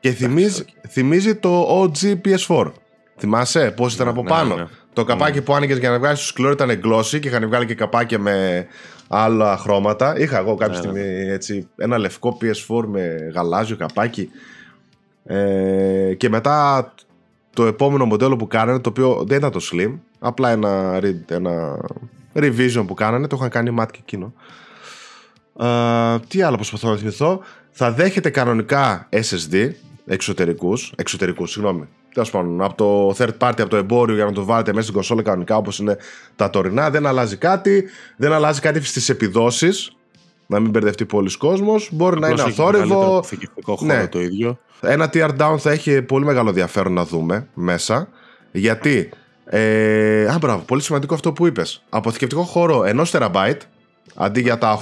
Και θυμίζει, θυμίζει το OG PS4. Θυμάσαι πώς ήταν ναι, από ναι, πάνω; Ναι, το καπάκι που άνοιγες για να βγάλεις το σκληρό ήταν glossy και είχαν βγάλει και καπάκια με άλλα χρώματα. Είχα εγώ κάποια στιγμή έτσι, ένα λευκό PS4 με γαλάζιο καπάκι. Ε, και μετά το επόμενο μοντέλο που κάνανε, το οποίο δεν ήταν το Slim, απλά ένα, ένα revision που κάνανε, το είχαν κάνει matte και εκείνο. Ε, τι άλλο προσπαθώ να θυμηθώ; Θα δέχεται κανονικά SSD, εξωτερικούς. Εξωτερικούς, συγγνώμη. Τέλος πάντων, από το third party, από το εμπόριο για να το βάλετε μέσα στην κονσόλα κανονικά όπως είναι τα τωρινά. Δεν αλλάζει κάτι. Δεν αλλάζει κάτι στις επιδόσεις. Να μην μπερδευτεί πολλοί κόσμος. Μπορεί να είναι αθόρυβο. Ναι. το ίδιο. Ένα tear down θα έχει πολύ μεγάλο ενδιαφέρον να δούμε μέσα. Γιατί. Ε, α, μπράβο, πολύ σημαντικό αυτό που είπες. Αποθηκευτικό χώρο 1 TB αντί για τα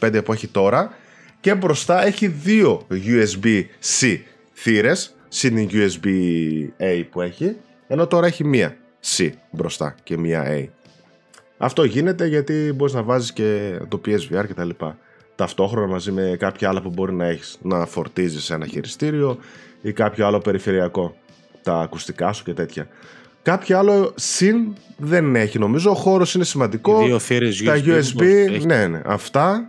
825 που έχει τώρα και μπροστά έχει δύο USB-C θύρες συν USB-A που έχει ενώ τώρα έχει μία C μπροστά και μία A αυτό γίνεται γιατί μπορείς να βάζεις και το PSVR και τα λοιπά ταυτόχρονα μαζί με κάποια άλλα που μπορεί να έχεις να φορτίζεις ένα χειριστήριο ή κάποιο άλλο περιφερειακό τα ακουστικά σου και τέτοια Κάποιο άλλο συν δεν έχει νομίζω. Ο χώρος είναι σημαντικό. Δύο Τα USB, ναι, ναι. Αυτά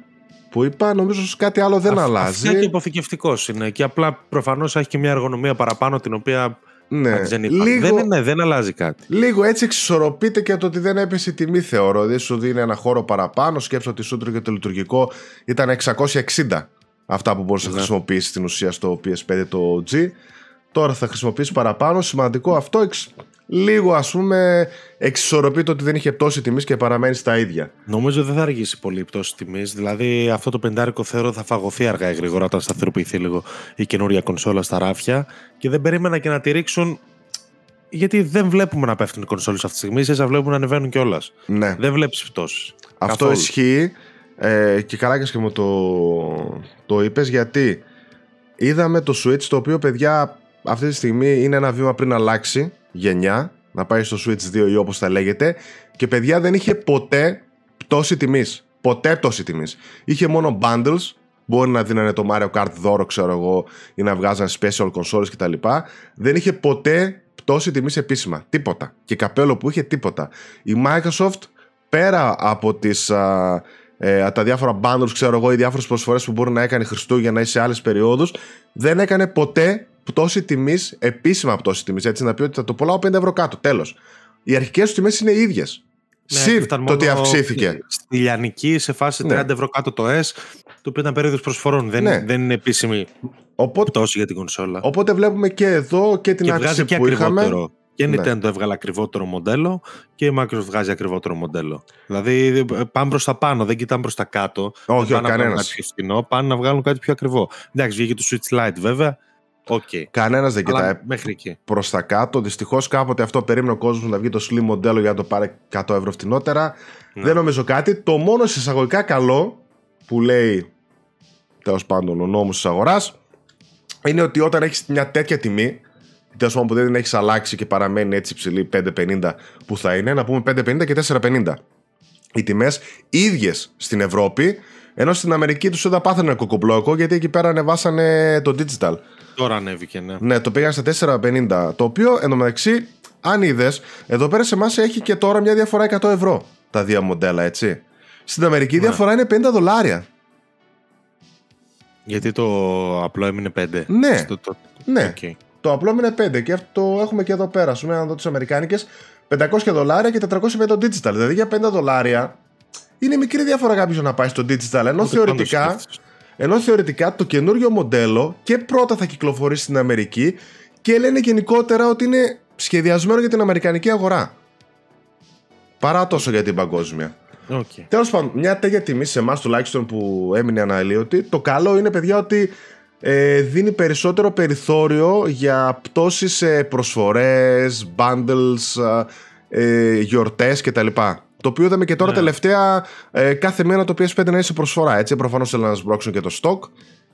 που είπα, νομίζω ότι κάτι άλλο δεν αλλάζει. Είναι και υποθηκευτικό είναι. Και απλά προφανώς έχει και μια εργονομία παραπάνω την οποία ναι. δεν, λίγο, δεν, ναι, δεν αλλάζει κάτι. Λίγο έτσι εξισορροπείται και το ότι δεν έπεσε η τιμή, θεωρώ. Δηλαδή σου δίνει ένα χώρο παραπάνω. Σκέψω ότι σου και το λειτουργικό ήταν 660 αυτά που μπορούσε να ναι. χρησιμοποιήσει στην ουσία στο PS5 το G. Τώρα θα χρησιμοποιήσει παραπάνω. Σημαντικό αυτό λίγο ας πούμε εξισορροπεί το ότι δεν είχε πτώση τιμής και παραμένει στα ίδια. Νομίζω δεν θα αργήσει πολύ η πτώση τιμής. Δηλαδή αυτό το πεντάρικο θεωρώ θα φαγωθεί αργά ή γρήγορα όταν σταθεροποιηθεί λίγο η καινούρια κονσόλα στα ράφια και δεν περίμενα και να τη ρίξουν γιατί δεν βλέπουμε να πέφτουν οι κονσόλες αυτή τη στιγμή, ίσα βλέπουμε να ανεβαίνουν κιόλας. Ναι. Δεν βλέπεις πτώσεις. Αυτό Καθόλου. ισχύει ε, και καλά και μου το, το είπες γιατί είδαμε το Switch το οποίο παιδιά αυτή τη στιγμή είναι ένα βήμα πριν αλλάξει γενιά να πάει στο Switch 2 ή όπως θα λέγεται και παιδιά δεν είχε ποτέ πτώση τιμής ποτέ πτώση τιμής είχε μόνο bundles Μπορεί να δίνανε το Mario Kart δώρο, ξέρω εγώ, ή να βγάζανε special consoles κτλ. Δεν είχε ποτέ πτώση τιμής επίσημα. Τίποτα. Και καπέλο που είχε τίποτα. Η Microsoft πέρα από τις, α, ε, τα διάφορα bundles, ξέρω εγώ, οι διάφορες προσφορές που μπορεί να έκανε Χριστούγεννα ή σε άλλες περιόδους, δεν έκανε ποτέ πτώση τιμής, επίσημα πτώση τιμής. Έτσι να πει ότι θα το πουλάω 5 ευρώ κάτω. Τέλος. Οι αρχικές τους τιμές είναι οι ίδιες. Ναι, Συν ήταν το ότι μόνο αυξήθηκε. Στη Λιανική σε φάση 30 Ναι. ευρώ κάτω το S, το οποίο ήταν περίοδος προσφορών. Δεν, Ναι. δεν είναι επίσημη Οπότε, πτώση για την κονσόλα. οπότε βλέπουμε και εδώ και την και αύξηση βγάζει και που είχαμε. ακριβότερο. Και η Ναι. Nintendo έβγαλε ακριβότερο μοντέλο και η Microsoft βγάζει ακριβότερο μοντέλο. Δηλαδή ε, πάνε προς τα πάνω, δεν κοιτάνε προς τα κάτω. Όχι, δεν όχι, πάνε να βγάλουν κανένας. κάτι πιο φθηνό, πάνε να βγάλουν κάτι πιο ακριβό. Εντάξει, βγήκε το Switch Lite βέβαια. Οκ. Κανένας δεν Αλλά κοιτάει μέχρι εκεί. προς τα κάτω. Δυστυχώς κάποτε αυτό περίμενε ο κόσμος να βγει το slim μοντέλο για να το πάρει 100 ευρώ φτηνότερα. Ναι. Δεν νομίζω κάτι. Το μόνο εισαγωγικά καλό που λέει τέλος πάντων ο νόμος της αγοράς είναι ότι όταν έχεις μια τέτοια τιμή, τέλος πάντων που δεν την έχεις αλλάξει και παραμένει έτσι υψηλή 5,50 που θα είναι, να πούμε 5,50 και 4,50. Οι τιμές ίδιες στην Ευρώπη, ενώ στην Αμερική τους δεν πάθανε κοκομπλόκο γιατί εκεί πέρα ανεβάσανε το digital. Τώρα ανέβηκε, ναι. Ναι, το πήγαν στα 4,50. Το οποίο εντωμεταξύ, αν είδες, εδώ πέρα σε εμάς έχει και τώρα μια διαφορά 100 ευρώ τα δύο μοντέλα, έτσι. Στην Αμερική η Ναι. διαφορά είναι 50 δολάρια. Γιατί το απλό έμεινε 5. Ναι. Στο, το... Ναι, Οκ. το απλό είναι 5 και αυτό το έχουμε και εδώ πέρα. Σου να δω τις Αμερικάνικες 500 δολάρια και 450 το digital. Δηλαδή για 5 δολάρια είναι μικρή διαφορά κάποιος να πάει στο digital. Ενώ Ούτε θεωρητικά, καν το σκέφτεσαι. Ενώ θεωρητικά το καινούριο μοντέλο και πρώτα θα κυκλοφορήσει στην Αμερική και λένε γενικότερα ότι είναι σχεδιασμένο για την Αμερικανική αγορά. Παρά τόσο για την παγκόσμια. Οκ. Τέλος πάντων, μια τέτοια τιμή σε εμάς τουλάχιστον που έμεινε αναλλοίωτη, το καλό είναι, παιδιά, ότι ε, δίνει περισσότερο περιθώριο για πτώσεις σε προσφορές, bundles, ε, γιορτές κτλ. Το οποίο είδαμε και τώρα Ναι. τελευταία ε, κάθε μέρα το PS5 να είναι σε προσφορά. Έτσι, προφανώς θέλουν να σπρώξουν και το stock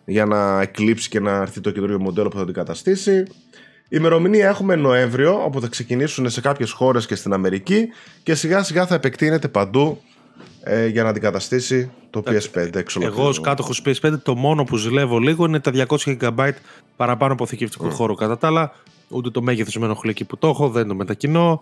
για να εκλείψει και να έρθει το καινούριο μοντέλο που θα το αντικαταστήσει. Η ημερομηνία έχουμε Νοέμβριο, όπου θα ξεκινήσουν σε κάποιες χώρες και στην Αμερική και σιγά σιγά θα επεκτείνεται παντού ε, για να αντικαταστήσει το PS5 εξ Εγώ ολοκλήρου. ως κάτοχος PS5, το μόνο που ζηλεύω λίγο είναι τα 200 GB παραπάνω αποθηκευτικό χώρο. Κατά τα άλλα, ούτε το μέγεθος με ενοχλεί εκεί που το έχω, δεν το μετακινώ.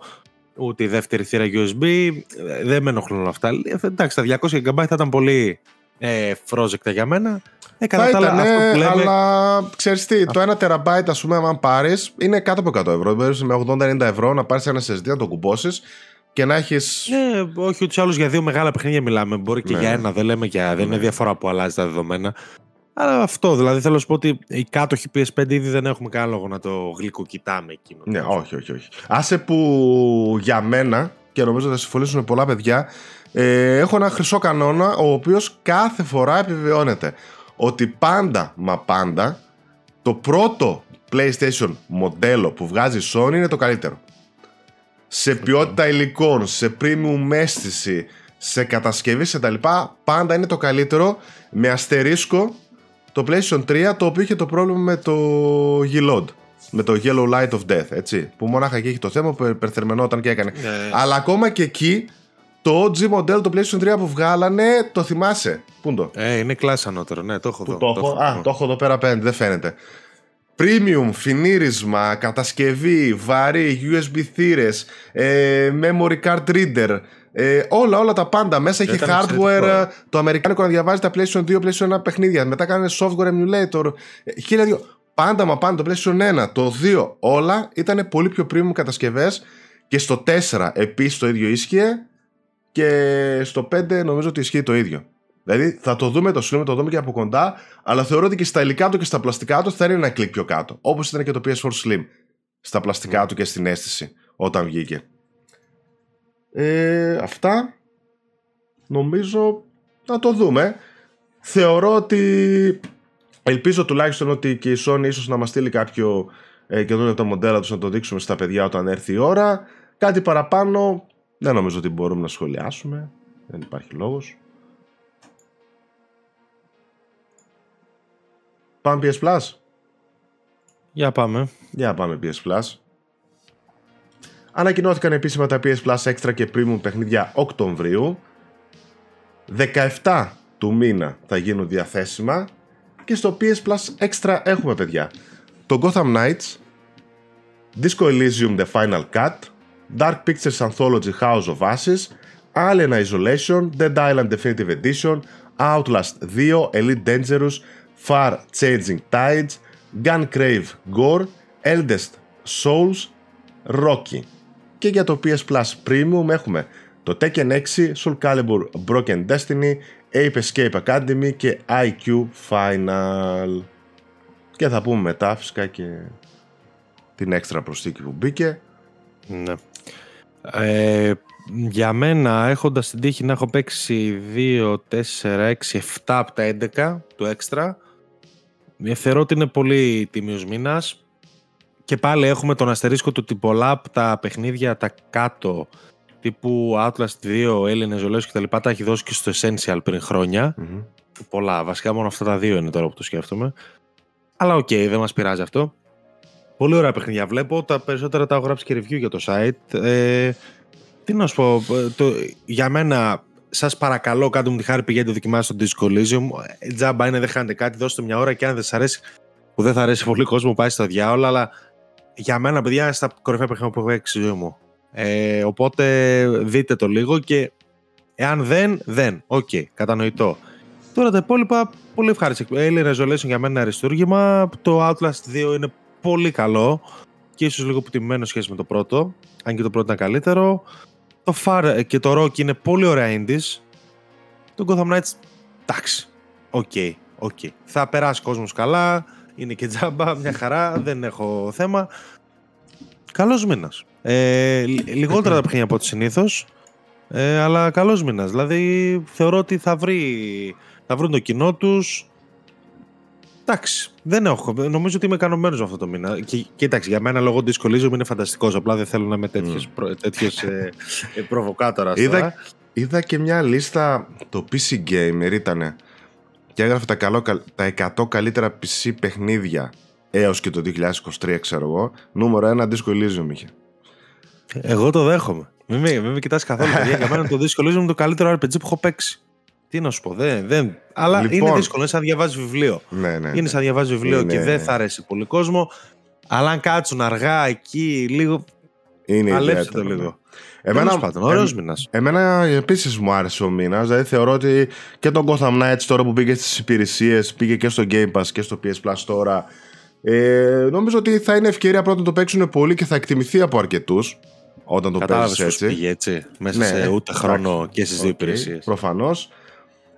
Ούτε η δεύτερη θύρα USB. ες, Δεν με ενοχλούν όλα αυτά. Ε, Εντάξει, τα 200 GB θα ήταν πολύ ε, φρόζεκτα για μένα. Ε, κατά Θα τα άλλα, ήταν, αυτό που λέμε. αλλά ξέρεις τι, το 1 τεραμπάιτ ας πούμε αν πάρεις είναι κάτω από 100 ευρώ. Μπορείς με 80-90 ευρώ να πάρεις ένα SSD, να το κουμπώσεις και να έχεις... Ναι, όχι ούτως ή άλλως για δύο μεγάλα παιχνίδια μιλάμε. Μπορεί και Ναι. για ένα, δεν λέμε για. Δεν είναι διαφορά που αλλάζει τα δεδομένα. Αλλά αυτό, δηλαδή θέλω να σου πω ότι οι κάτοχοι PS5 ήδη δεν έχουμε κανένα λόγο να το γλυκοκοιτάμε εκείνο. Ναι, όχι, όχι, όχι. Άσε που για μένα, και νομίζω θα συμφωνήσουν πολλά παιδιά, ε, έχω ένα χρυσό κανόνα ο οποίος κάθε φορά επιβεβαιώνεται ότι πάντα, μα πάντα, το πρώτο PlayStation μοντέλο που βγάζει η Sony είναι το καλύτερο. Σε ποιότητα υλικών, σε premium αίσθηση, σε κατασκευή, σε τα λοιπά, πάντα είναι το καλύτερο με αστερίσκο το PlayStation 3 το οποίο είχε το πρόβλημα με το G-Load. Με το Yellow Light of Death, έτσι. Που μονάχα εκεί είχε το θέμα που υπερθερμενόταν και έκανε. Ναι. Αλλά ακόμα και εκεί το OG μοντέλο το PlayStation 3 που βγάλανε το θυμάσαι; Πού είναι το; Ε, είναι κλάση ανώτερο, ναι, το έχω Πού εδώ. το έχω. Α, το έχω εδώ πέρα απέναντι, δεν φαίνεται. Premium, φινίρισμα, κατασκευή, βαρύ, USB θύρες, ε, memory card reader, ε, όλα, όλα τα πάντα. Μέσα έχει Ήταν hardware, εξαιρετικό. ε, το αμερικάνικο να διαβάζει τα PlayStation 2, PlayStation 1 παιχνίδια. Μετά κάνανε software emulator, ε, χίλια δυο. Πάντα μα πάντα το PlayStation 1, το 2, όλα ήταν πολύ πιο premium κατασκευές και στο 4 επίσης το ίδιο ίσχυε και στο 5 νομίζω ότι ισχύει το ίδιο. Δηλαδή θα το δούμε το Slim, το δούμε και από κοντά, αλλά θεωρώ ότι και στα υλικά του και στα πλαστικά του θα είναι ένα κλικ πιο κάτω. Όπως ήταν και το PS4 Slim. Στα πλαστικά του και στην αίσθηση όταν βγήκε. Ε, αυτά. Νομίζω να το δούμε. Θεωρώ ότι. Ελπίζω τουλάχιστον ότι και η Sony ίσως να μας στείλει κάποιο ε, και δουν τα μοντέλα τους να το δείξουμε στα παιδιά όταν έρθει η ώρα. Κάτι παραπάνω δεν νομίζω ότι μπορούμε να σχολιάσουμε. Δεν υπάρχει λόγος. Πάμε PS Plus; Για πάμε. Για πάμε PS Plus. Ανακοινώθηκαν επίσημα τα PS Plus Extra και Premium παιχνίδια Οκτωβρίου. 17 του μήνα θα γίνουν διαθέσιμα και στο PS Plus Extra έχουμε παιδιά. Το Gotham Knights, Disco Elysium The Final Cut, Dark Pictures Anthology House of Ashes, Alien Isolation, Dead Island Definitive Edition, Outlast 2, Elite Dangerous, Far Changing Tides, Gun Crave Gore, Eldest Souls, Rocky. Και για το PS Plus Premium έχουμε το Tekken 6, Soul Calibur Broken Destiny, Ape Escape Academy και IQ Final. Και θα πούμε μετά φυσικά και την έξτρα προσθήκη που μπήκε. Ναι. Ε, για μένα έχοντας την τύχη να έχω παίξει 2, 4, 6, 7 από τα 11 του έξτρα θεωρώ ότι είναι πολύ τιμίος μήνας και πάλι έχουμε τον αστερίσκο του ότι πολλά από τα παιχνίδια τα κάτω τύπου Outlast 2, Alien Isolation κτλ. τα έχει δώσει και στο Essential πριν χρονια Πολλά. Βασικά μόνο αυτά τα δύο είναι τώρα που το σκέφτομαι. Αλλά OK, okay, δεν μας πειράζει αυτό. Πολύ ωραία παιχνίδια βλέπω. Τα περισσότερα τα έχω γράψει και review για το site. Ε, τι να σου πω. Το, για μένα, σας παρακαλώ, κάντε μου τη χάρη πηγαίνετε δοκιμάστε το Disco Elysium. Ε, τζάμπα είναι, δεν χάνετε κάτι. Δώστε μια ώρα και αν δεν σας αρέσει, που δεν θα αρέσει πολύ κόσμο, πάει στο διάολο. Αλλά για μένα, παιδιά, είναι στα κορυφαία παιχνίδια που έχω παίξει ζωή μου. Ε, οπότε δείτε το λίγο και εάν δεν, δεν. OK, okay, κατανοητό. Τώρα τα υπόλοιπα πολύ ευχάριστα. Alien Isolation για μένα είναι αριστούργημα. Το Outlast 2 είναι πολύ καλό και ίσως λίγο υποτιμημένο σχέση με το πρώτο. Αν και το πρώτο ήταν καλύτερο. Το Far και το Röki είναι πολύ ωραία indies. Το Gotham Knights, εντάξει. OK, okay, okay. Θα περάσει κόσμος καλά. Είναι και τζάμπα, μια χαρά. δεν έχω θέμα. Καλός μήνας. Ε, λιγότερα τα παιχνίδια από ό,τι συνήθως. Ε, αλλά καλός μήνας. Δηλαδή θεωρώ ότι θα, βρει, θα βρουν το κοινό τους. Εντάξει, δεν έχω. Νομίζω ότι είμαι ικανοποιημένος με αυτό το μήνα. Και, κοίταξε, για μένα λόγω δυσκολίζομαι είναι φανταστικός. Απλά δεν θέλω να είμαι τέτοιο mm. ε, ε, προβοκάτορας. Είδα, είδα και μια λίστα. Το PC Gamer ήταν. Και έγραφε τα, καλό, τα 100 καλύτερα PC παιχνίδια έως και το 2023 ξέρω εγώ. Νούμερο ένα Disco Elysium είχε. Εγώ το δέχομαι. Μην με, μην με κοιτάς καθόλου. Για μένα το Disco Elysium είναι το καλύτερο RPG που έχω παίξει. Τι να σου πω, δεν. δεν. Αλλά λοιπόν, είναι δύσκολο, είναι σαν να διαβάζεις βιβλίο. Ναι, ναι, ναι. Είναι σαν να διαβάζεις βιβλίο και δεν θα αρέσει πολύ κόσμο. Αλλά αν κάτσουν αργά εκεί, λίγο. Είναι Αλέψτε το λίγο. Εμένα, πάντων, ωραίος εμένα επίσης μου άρεσε ο μήνας. Δηλαδή θεωρώ ότι και τον Gotham Knights τώρα που πήγε στις υπηρεσίες, πήγε και στο Game Pass και στο PS Plus τώρα. Ε, νομίζω ότι θα είναι ευκαιρία πρώτα να το παίξουν πολύ και θα εκτιμηθεί από αρκετούς όταν το παίζεις έτσι. Πήγε έτσι. Μέσα ναι, σε ούτε χρόνο και στις okay, δύο υπηρεσίες. Προφανώς.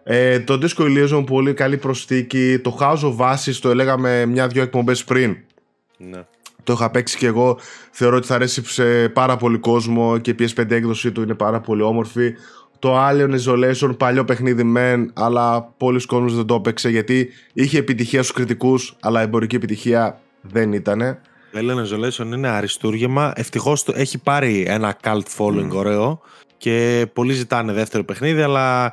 Ε, το Disco Elysium πολύ καλή προσθήκη. Το House of Ashes το έλεγαμε μια-δυο εκπομπές πριν. Ναι. Το είχα παίξει και εγώ. Θεωρώ ότι θα αρέσει σε πάρα πολύ κόσμο και η PS5 έκδοση του είναι πάρα πολύ όμορφη. Το Alien Isolation, παλιό παιχνίδι μεν, αλλά πολλοί κόσμοι δεν το έπαιξε γιατί είχε επιτυχία στους κριτικούς, αλλά εμπορική επιτυχία δεν ήτανε. Alien Isolation είναι αριστούργημα. Ευτυχώς έχει πάρει ένα cult following mm. ωραίο και πολλοί ζητάνε δεύτερο παιχνίδι, αλλά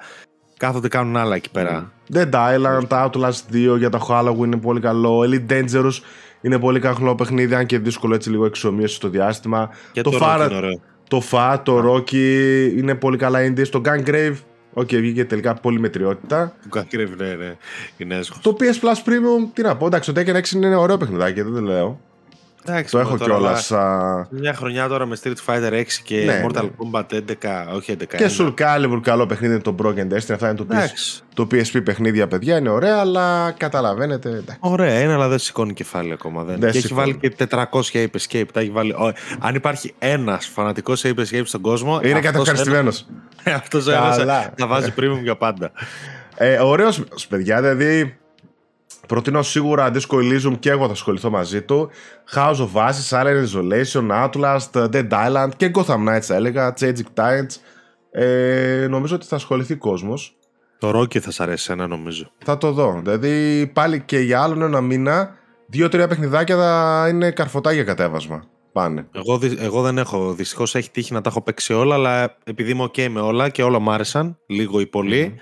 κάθονται κάνουν άλλα εκεί πέρα. Mm. Dead Island, Outlast 2 για το Halloween είναι πολύ καλό. Elite Dangerous είναι πολύ καλό παιχνίδι, αν και δύσκολο έτσι λίγο εξομοίωση στο διάστημα. Και το, το, Far, το Fa, το Röki είναι πολύ καλά indies. Το Gungrave, OK, okay, βγήκε τελικά πολύ μετριότητα. Το Gungrave, ναι, ναι. Είναι έσχος. Το PS Plus Premium, τι να πω, εντάξει, το Tekken 6 είναι ωραίο παιχνιδάκι, δεν το λέω. Εντάξει, το έχω κιόλας. Μια χρονιά τώρα με Street Fighter 6 και ναι, Mortal ναι. Kombat 11, όχι 11. Και Soul Calibur, καλό παιχνίδι είναι το Broken Destiny. Αυτά είναι το, PS, το PSP παιχνίδια, παιδιά. Είναι ωραία, αλλά καταλαβαίνετε. Εντάξει. Ωραία, είναι, αλλά δεν σηκώνει κεφάλι ακόμα. Δεν. δεν και έχει βάλει και 400 Ape Escape. Τα έχει βάλει... αν υπάρχει ένας φανατικός Ape Escape στον κόσμο. Είναι κατευχαριστημένο. Αυτός ένας θα βάζει premium για πάντα. Ε, Ωραίος, παιδιά, δηλαδή Προτείνω σίγουρα Disco Elysium και εγώ θα ασχοληθώ μαζί του. House of Ashes, Alien Isolation, Outlast, Dead Island και Gotham Knights θα έλεγα, Changing Tides. Ε, νομίζω ότι θα ασχοληθεί κόσμος. Το Rocky θα σ' αρέσει ένα νομίζω. Θα το δω. Δηλαδή πάλι και για άλλον ένα μήνα Δύο-τρία παιχνιδάκια θα είναι καρφωτά για κατέβασμα. Πάνε. Εγώ, εγώ δεν έχω. Δυστυχώς έχει τύχει να τα έχω παίξει όλα, αλλά επειδή είμαι OK με όλα και όλα μου άρεσαν, λίγο ή πολύ,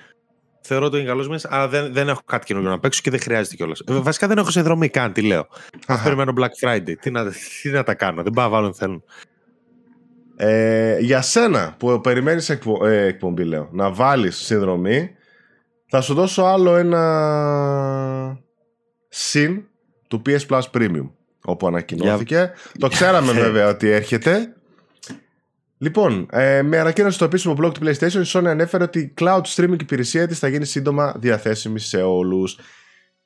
θεωρώ ότι είναι καλός μέσα, αλλά δεν, δεν έχω κάτι καινούργιο να παίξω και δεν χρειάζεται κιόλας. Ε, βασικά δεν έχω συνδρομή καν, τι λέω. Θα περιμένω Black Friday. Τι να, τι να τα κάνω, δεν πάω να βάλω θέλουν. Ε, για σένα που περιμένεις εκπο, ε, εκπομπή, λέω, να βάλεις συνδρομή, θα σου δώσω άλλο ένα συν του PS Plus Premium όπου ανακοινώθηκε. Το ξέραμε βέβαια ότι έρχεται. Λοιπόν, ε, με ανακοίνωση στο επίσημο blog του PlayStation, η Sony ανέφερε ότι η cloud streaming υπηρεσία της θα γίνει σύντομα διαθέσιμη σε όλους.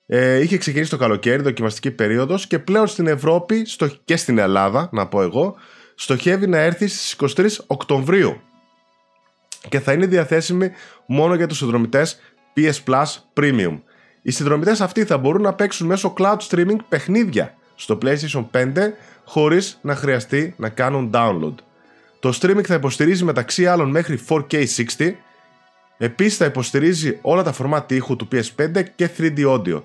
Ε, είχε ξεκινήσει το καλοκαίρι, δοκιμαστική περίοδος και πλέον στην Ευρώπη στο, και στην Ελλάδα, να πω εγώ, στοχεύει να έρθει στις 23 Οκτωβρίου και θα είναι διαθέσιμη μόνο για τους συνδρομητές PS Plus Premium. Οι συνδρομητές αυτοί θα μπορούν να παίξουν μέσω cloud streaming παιχνίδια στο PlayStation 5 χωρίς να χρειαστεί να κάνουν download. Το streaming θα υποστηρίζει μεταξύ άλλων μέχρι 4K60, επίσης θα υποστηρίζει όλα τα φορμάτι ήχου του PS5 και 3D audio.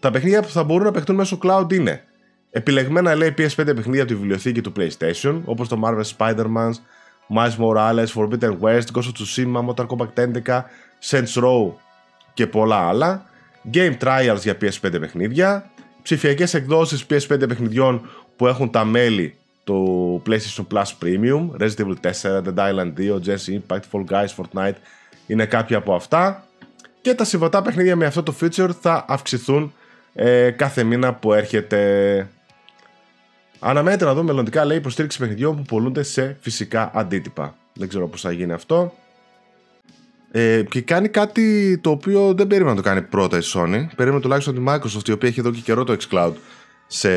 Τα παιχνίδια που θα μπορούν να παιχτούν μέσω cloud είναι επιλεγμένα λέει PS5 παιχνίδια από τη βιβλιοθήκη του PlayStation, όπως το Marvel Spider-Man, Miles Morales, Forbidden West, Ghost of Tsushima, Mortal Kombat 11, Saints Row και πολλά άλλα. Game Trials για PS5 παιχνίδια, ψηφιακές εκδόσεις PS5 παιχνιδιών που έχουν τα μέλη του PlayStation Plus Premium, Resident Evil 4, Dead Island 2, Jesse Impact, Fall Guys, Fortnite είναι κάποια από αυτά και τα συμβατά παιχνίδια με αυτό το feature θα αυξηθούν ε, κάθε μήνα που έρχεται. Αναμένεται να δούμε μελλοντικά λέει υποστήριξη παιχνιδιών που πολλούνται σε φυσικά αντίτυπα. Δεν ξέρω πώς θα γίνει αυτό. Ε, και κάνει κάτι το οποίο δεν περίμενα να το κάνει πρώτα η Sony. Περίμενα τουλάχιστον τη Microsoft, η οποία έχει εδώ και καιρό το xCloud σε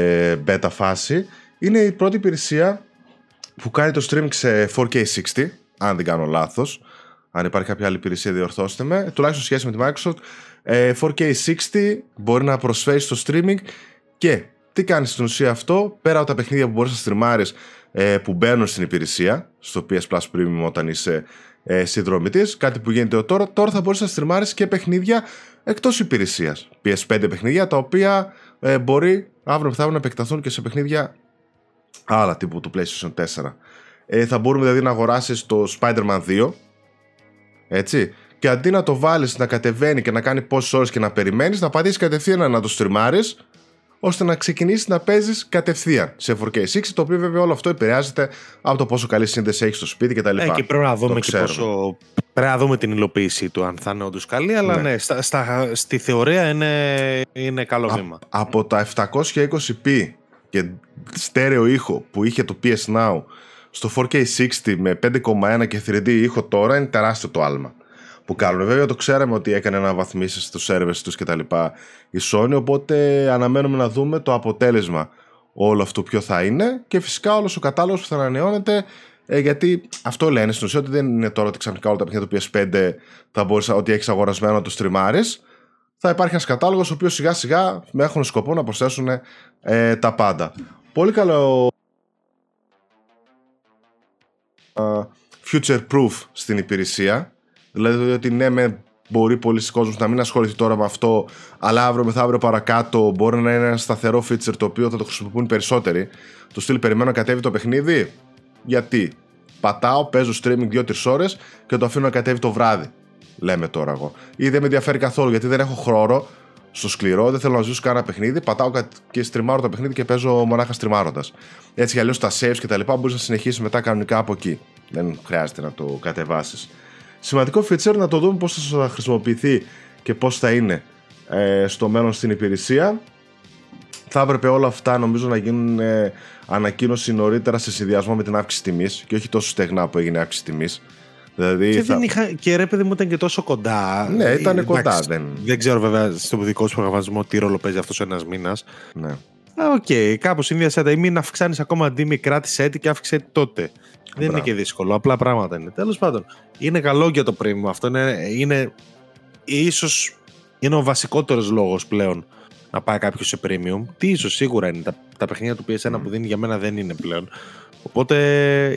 beta φάση. Είναι η πρώτη υπηρεσία που κάνει το streaming σε 4K60, αν δεν κάνω λάθος. Αν υπάρχει κάποια άλλη υπηρεσία, διορθώστε με. Τουλάχιστον σχέση με τη Microsoft. 4K60 ε, μπορεί να προσφέρει στο streaming και τι κάνει στην ουσία αυτό, πέρα από τα παιχνίδια που μπορείς να στριμάρεις ε, που μπαίνουν στην υπηρεσία, στο PS Plus Premium όταν είσαι ε, συνδρομητής, κάτι που γίνεται τώρα. Τώρα θα μπορείς να στριμάρεις και παιχνίδια εκτός υπηρεσίας. PS5 παιχνίδια τα οποία ε, μπορεί αύριο μεθαύριο να επεκταθούν και σε παιχνίδια άλλα τύπου του PlayStation 4. Ε, θα μπορούμε δηλαδή να αγοράσεις το Spider-Man 2. Έτσι. Και αντί να το βάλεις να κατεβαίνει και να κάνει πόσες ώρες και να περιμένεις, να πατήσεις κατευθείαν να το στριμάρεις ώστε να ξεκινήσεις να παίζεις κατευθείαν σε 4K60, το οποίο βέβαια όλο αυτό επηρεάζεται από το πόσο καλή σύνδεση έχεις στο σπίτι κτλ. Ε, και πρέπει να δούμε και πόσο. Πρέπει να δούμε την υλοποίησή του, αν θα είναι όντως καλή, αλλά ναι, ναι στα, στα, στη θεωρία είναι, είναι καλό Α, βήμα. Από τα 720p και στέρεο ήχο που είχε το PS Now στο 4K60 με 5,1 και 3D ήχο τώρα είναι τεράστιο το άλμα που κάνουν. Βέβαια το ξέραμε ότι έκανε αναβαθμίσεις στους σερβες τους και τα λοιπά η Sony, οπότε αναμένουμε να δούμε το αποτέλεσμα όλο αυτό ποιο θα είναι και φυσικά όλος ο κατάλογος που θα ανανεώνεται ε, γιατί αυτό λένε στην ουσία ότι δεν είναι τώρα ότι ξαφνικά όλα τα παιχνίδια του PS5 θα μπορείς ότι έχεις αγορασμένο να το στριμάρεις θα υπάρχει ένας κατάλογος ο οποίος σιγά σιγά έχουν σκοπό να προσθέσουν ε, τα πάντα. Πολύ καλό uh, future proof στην υπηρεσία Δηλαδή ότι ναι, με μπορεί πολλοί κόσμοι να μην ασχοληθεί τώρα με αυτό, αλλά αύριο μεθαύριο παρακάτω μπορεί να είναι ένα σταθερό feature το οποίο θα το χρησιμοποιούν περισσότεροι. Το στυλ περιμένω να κατέβει το παιχνίδι; Γιατί; Πατάω, παίζω streaming 2-3 ώρες και το αφήνω να κατέβει το βράδυ. Λέμε τώρα εγώ. Ή δεν με ενδιαφέρει καθόλου γιατί δεν έχω χρόνο στο σκληρό, δεν θέλω να ζήσω κανένα παιχνίδι. Πατάω και στριμάρω το παιχνίδι και παίζω μονάχα στριμάροντα. Έτσι κι αλλιώς τα saves και τα λοιπά μπορείς να συνεχίσεις μετά κανονικά από εκεί. Δεν χρειάζεται να το κατεβάσεις σημαντικό feature να το δούμε πώς θα χρησιμοποιηθεί και πώς θα είναι ε, στο μέλλον στην υπηρεσία. Θα έπρεπε όλα αυτά νομίζω να γίνουν ε, ανακοίνωση νωρίτερα σε συνδυασμό με την αύξηση τιμής και όχι τόσο στεγνά που έγινε αύξηση τιμής. Δηλαδή και, θα... δεν είχα, και ρε παιδί μου ήταν και τόσο κοντά. Ναι, ήταν κοντά. Δεν... δεν ξέρω βέβαια στο δικό σου προγραμματισμό τι ρόλο παίζει αυτός ένας μήνας. Ναι. OK, okay, κάπως συνδυασέ τα. Ή μην αυξάνεις ακόμα αντί κράτησέ τη και αύξησε τότε. Δεν είναι και δύσκολο, απλά πράγματα είναι. Τέλος πάντων, είναι καλό για το premium αυτό. Είναι, είναι ίσω είναι ο βασικότερος λόγος πλέον να πάει κάποιος σε premium. Τι ίσως σίγουρα είναι. Τα, τα παιχνίδια του PS1 που δίνει για μένα δεν είναι πλέον. Οπότε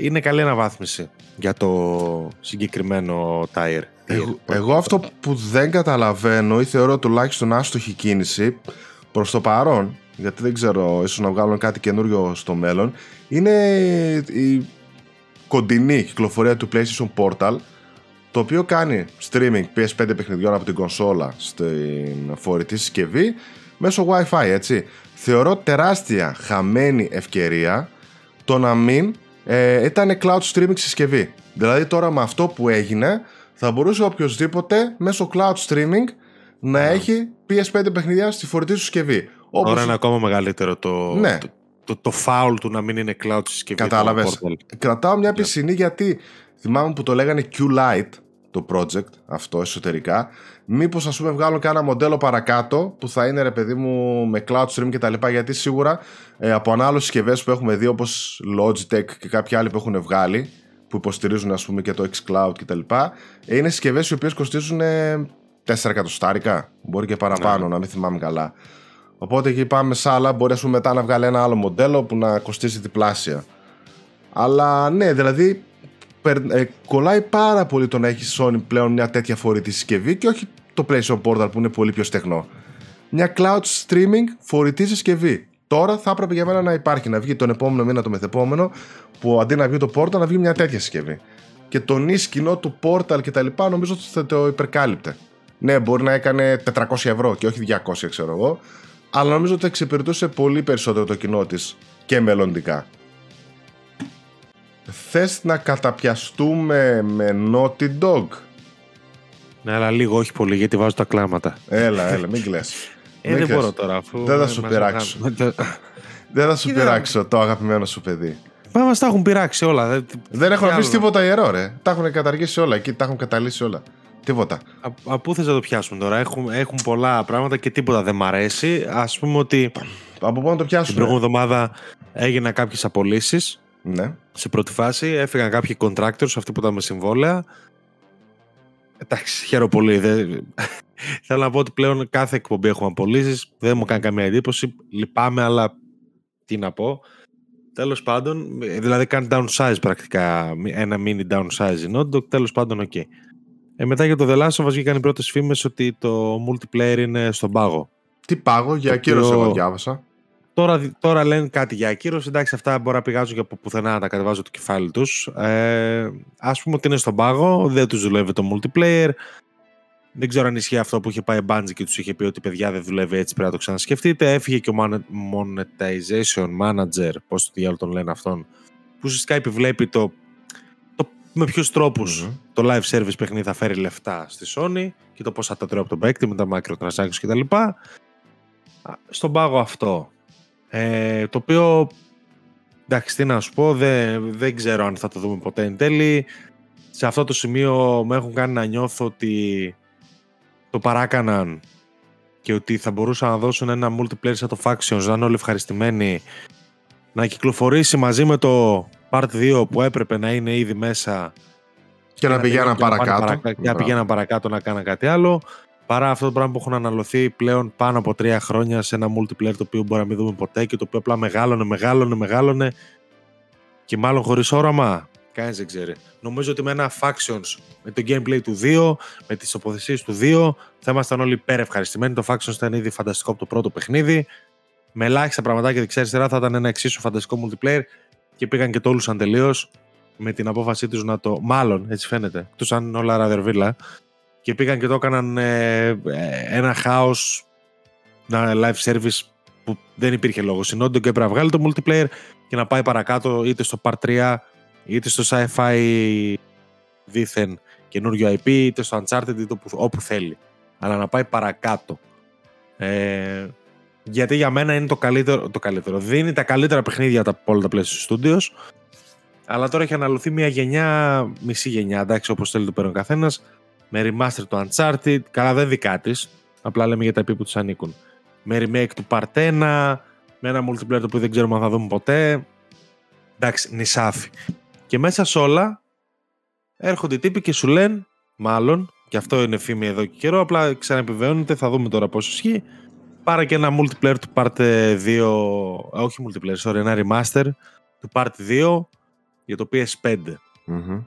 είναι καλή αναβάθμιση για το συγκεκριμένο tire. Εγώ, εγώ αυτό που δεν καταλαβαίνω ή θεωρώ τουλάχιστον άστοχη κίνηση προς το παρόν γιατί δεν ξέρω, ίσως να βγάλουν κάτι καινούριο στο μέλλον, είναι η κοντινή κυκλοφορία του PlayStation Portal, το οποίο κάνει streaming PS5 παιχνιδιών από την κονσόλα στην φορητή συσκευή μέσω Wi-Fi, έτσι. Θεωρώ τεράστια χαμένη ευκαιρία το να μην ε, ήταν cloud streaming συσκευή. Δηλαδή τώρα με αυτό που έγινε θα μπορούσε οποιοδήποτε μέσω cloud streaming να έχει PS5 παιχνιδιά στη φορητή σου συσκευή. Όπως... Τώρα είναι ακόμα μεγαλύτερο το, ναι. το, το, το, foul του να μην είναι cloud συσκευή. Κατάλαβες. Κρατάω μια πισινή γιατί θυμάμαι που το λέγανε Q-Lite το project αυτό εσωτερικά. Μήπως ας πούμε βγάλουν και ένα μοντέλο παρακάτω που θα είναι ρε παιδί μου με cloud stream και τα λοιπά γιατί σίγουρα ε, από ανάλογες συσκευές που έχουμε δει όπως Logitech και κάποιοι άλλοι που έχουν βγάλει που υποστηρίζουν ας πούμε και το xCloud και τα λοιπά είναι συσκευές οι οποίες κοστίζουν 4 εκατοστάρικα μπορεί και παραπάνω ναι. να μην θυμάμαι καλά. Οπότε εκεί πάμε σε άλλα μπορεί ας πούμε μετά να βγάλει ένα άλλο μοντέλο που να κοστίζει διπλάσια. Αλλά ναι, δηλαδή ε, κολλάει πάρα πολύ το να έχεις Sony πλέον μια τέτοια φορητή συσκευή και όχι το PlayStation Portal που είναι πολύ πιο στεγνό. Μια cloud streaming φορητή συσκευή. Τώρα θα έπρεπε για μένα να υπάρχει, να βγει τον επόμενο μήνα το μεθεπόμενο, που αντί να βγει το Portal να βγει μια τέτοια συσκευή. Και το νης κοινό του Portal και τα λοιπά νομίζω ότι θα το υπερκάλυπτε. Ναι, μπορεί να έκανε 400 ευρώ και όχι 200, ξέρω εγώ, αλλά νομίζω ότι θα εξυπηρετούσε πολύ περισσότερο το κοινό της και μελλοντικά. Θες να καταπιαστούμε με Naughty Dog; Ναι, αλλά λίγο, όχι πολύ, γιατί βάζω τα κλάματα. Έλα, έλα, μην κλαις. Ε, δεν μπορώ τώρα, αφού... Δεν θα σου πειράξω. δεν θα σου πειράξω το αγαπημένο σου παιδί. Μα μας τα έχουν πειράξει όλα. Δεν, δεν έχουν αφήσει τίποτα ιερό, ρε. Τα έχουν καταργήσει όλα εκεί, τα έχουν καταλύσει όλα. Τίποτα. Από πού θες να το πιάσουμε τώρα; Έχουν, έχουν πολλά πράγματα και τίποτα δεν μ' αρέσει. Ας πούμε ότι... Από πού να το πιάσουμε; Την προηγούμενη εβδομάδα έγιναν κάποιες απολύσεις ναι. Σε πρώτη φάση έφυγαν κάποιοι contractors, αυτοί που ήταν με συμβόλαια. Εντάξει, χαίρομαι πολύ. Δεν... Θέλω να πω ότι πλέον κάθε εκπομπή έχουμε απολύσεις. Δεν μου κάνει καμία εντύπωση. Λυπάμαι, αλλά τι να πω. Τέλος πάντων, δηλαδή κάνει downsize πρακτικά. Ένα mini downsizing Naughty Τέλος πάντων, OK. Okay. Ε, μετά για το The Last of Us βγήκαν οι πρώτες φήμες ότι το multiplayer είναι στον πάγο. Τι πάγο, για ακύρωση εγώ διάβασα. Τώρα, τώρα λένε κάτι για ακύρωση. Εντάξει, αυτά μπορεί να πηγάζουν και από πουθενά να τα κατεβάζουν το κεφάλι τους. Ε, Ας πούμε ότι είναι στον πάγο, δεν τους δουλεύει το multiplayer. Δεν ξέρω αν ισχύει αυτό που είχε πάει Bungie και τους είχε πει ότι παιδιά δεν δουλεύει έτσι, πρέπει να το ξανασκεφτείτε. Έφυγε και ο monetization manager, πώς το διάλογο τον λένε αυτόν, που ουσιαστικά επιβλέπει το, το με ποιους το live service παιχνίδι θα φέρει λεφτά στη Sony και το πώ θα τα τρώει από τον παίκτη με τα microtransactions κτλ. Στον πάγο αυτό ε, το οποίο, εντάξει, τι να σου πω, δεν, δεν ξέρω αν θα το δούμε ποτέ εν τέλει. Σε αυτό το σημείο με έχουν κάνει να νιώθω ότι το παράκαναν και ότι θα μπορούσαν να δώσουν ένα multiplayer σαν το Factions, να είναι όλοι ευχαριστημένοι, να κυκλοφορήσει μαζί με το Part 2 που έπρεπε να είναι ήδη μέσα και, να, πηγαίναν παρακάτω. και να πηγαίναν παρακάτω να κάνουν κάτι άλλο παρά αυτό το πράγμα που έχουν αναλωθεί πλέον πάνω από τρία χρόνια σε ένα multiplayer το οποίο μπορεί να μην δούμε ποτέ και το οποίο απλά μεγάλωνε, μεγάλωνε, μεγάλωνε και μάλλον χωρίς όραμα. Κανείς δεν ξέρει. Νομίζω ότι με ένα Factions, με το gameplay του 2, με τις τοποθεσίες του 2, θα ήμασταν όλοι υπερευχαριστημένοι. Το Factions ήταν ήδη φανταστικό από το πρώτο παιχνίδι. Με ελάχιστα πραγματάκια δεξιά-αριστερά θα ήταν ένα εξίσου φανταστικό multiplayer και πήγαν και το όλουσαν τελείως με την απόφασή τους να το. Μάλλον, έτσι φαίνεται. Του αν όλα ραδερβίλα και πήγαν και το έκαναν ε, ε, ένα χάος ένα live service που δεν υπήρχε λόγο. Συνόντων και έπρεπε να βγάλει το multiplayer και να πάει παρακάτω είτε στο Part 3 είτε στο sci-fi δίθεν καινούριο IP είτε στο Uncharted είτε όπου θέλει. Αλλά να πάει παρακάτω. Ε, γιατί για μένα είναι το καλύτερο, το καλύτερο. Δίνει τα καλύτερα παιχνίδια από όλα τα PlayStation Studios αλλά τώρα έχει αναλωθεί μια γενιά, μισή γενιά, εντάξει, όπως θέλει το παίρνει ο καθένας, με remaster του Uncharted, καλά δεν δικά της, απλά λέμε για τα επί που τους ανήκουν. Με remake του Part 1, με ένα multiplayer το οποίο δεν ξέρουμε αν θα δούμε ποτέ. Εντάξει, νησάφι. Και μέσα σε όλα έρχονται οι τύποι και σου λένε, μάλλον, και αυτό είναι φήμη εδώ και καιρό, απλά ξαναεπιβεβαιώνεται, θα δούμε τώρα πώς ισχύει. Πάρε και ένα multiplayer του Part 2, όχι multiplayer, sorry, ένα remaster του Part 2 για το PS5. mm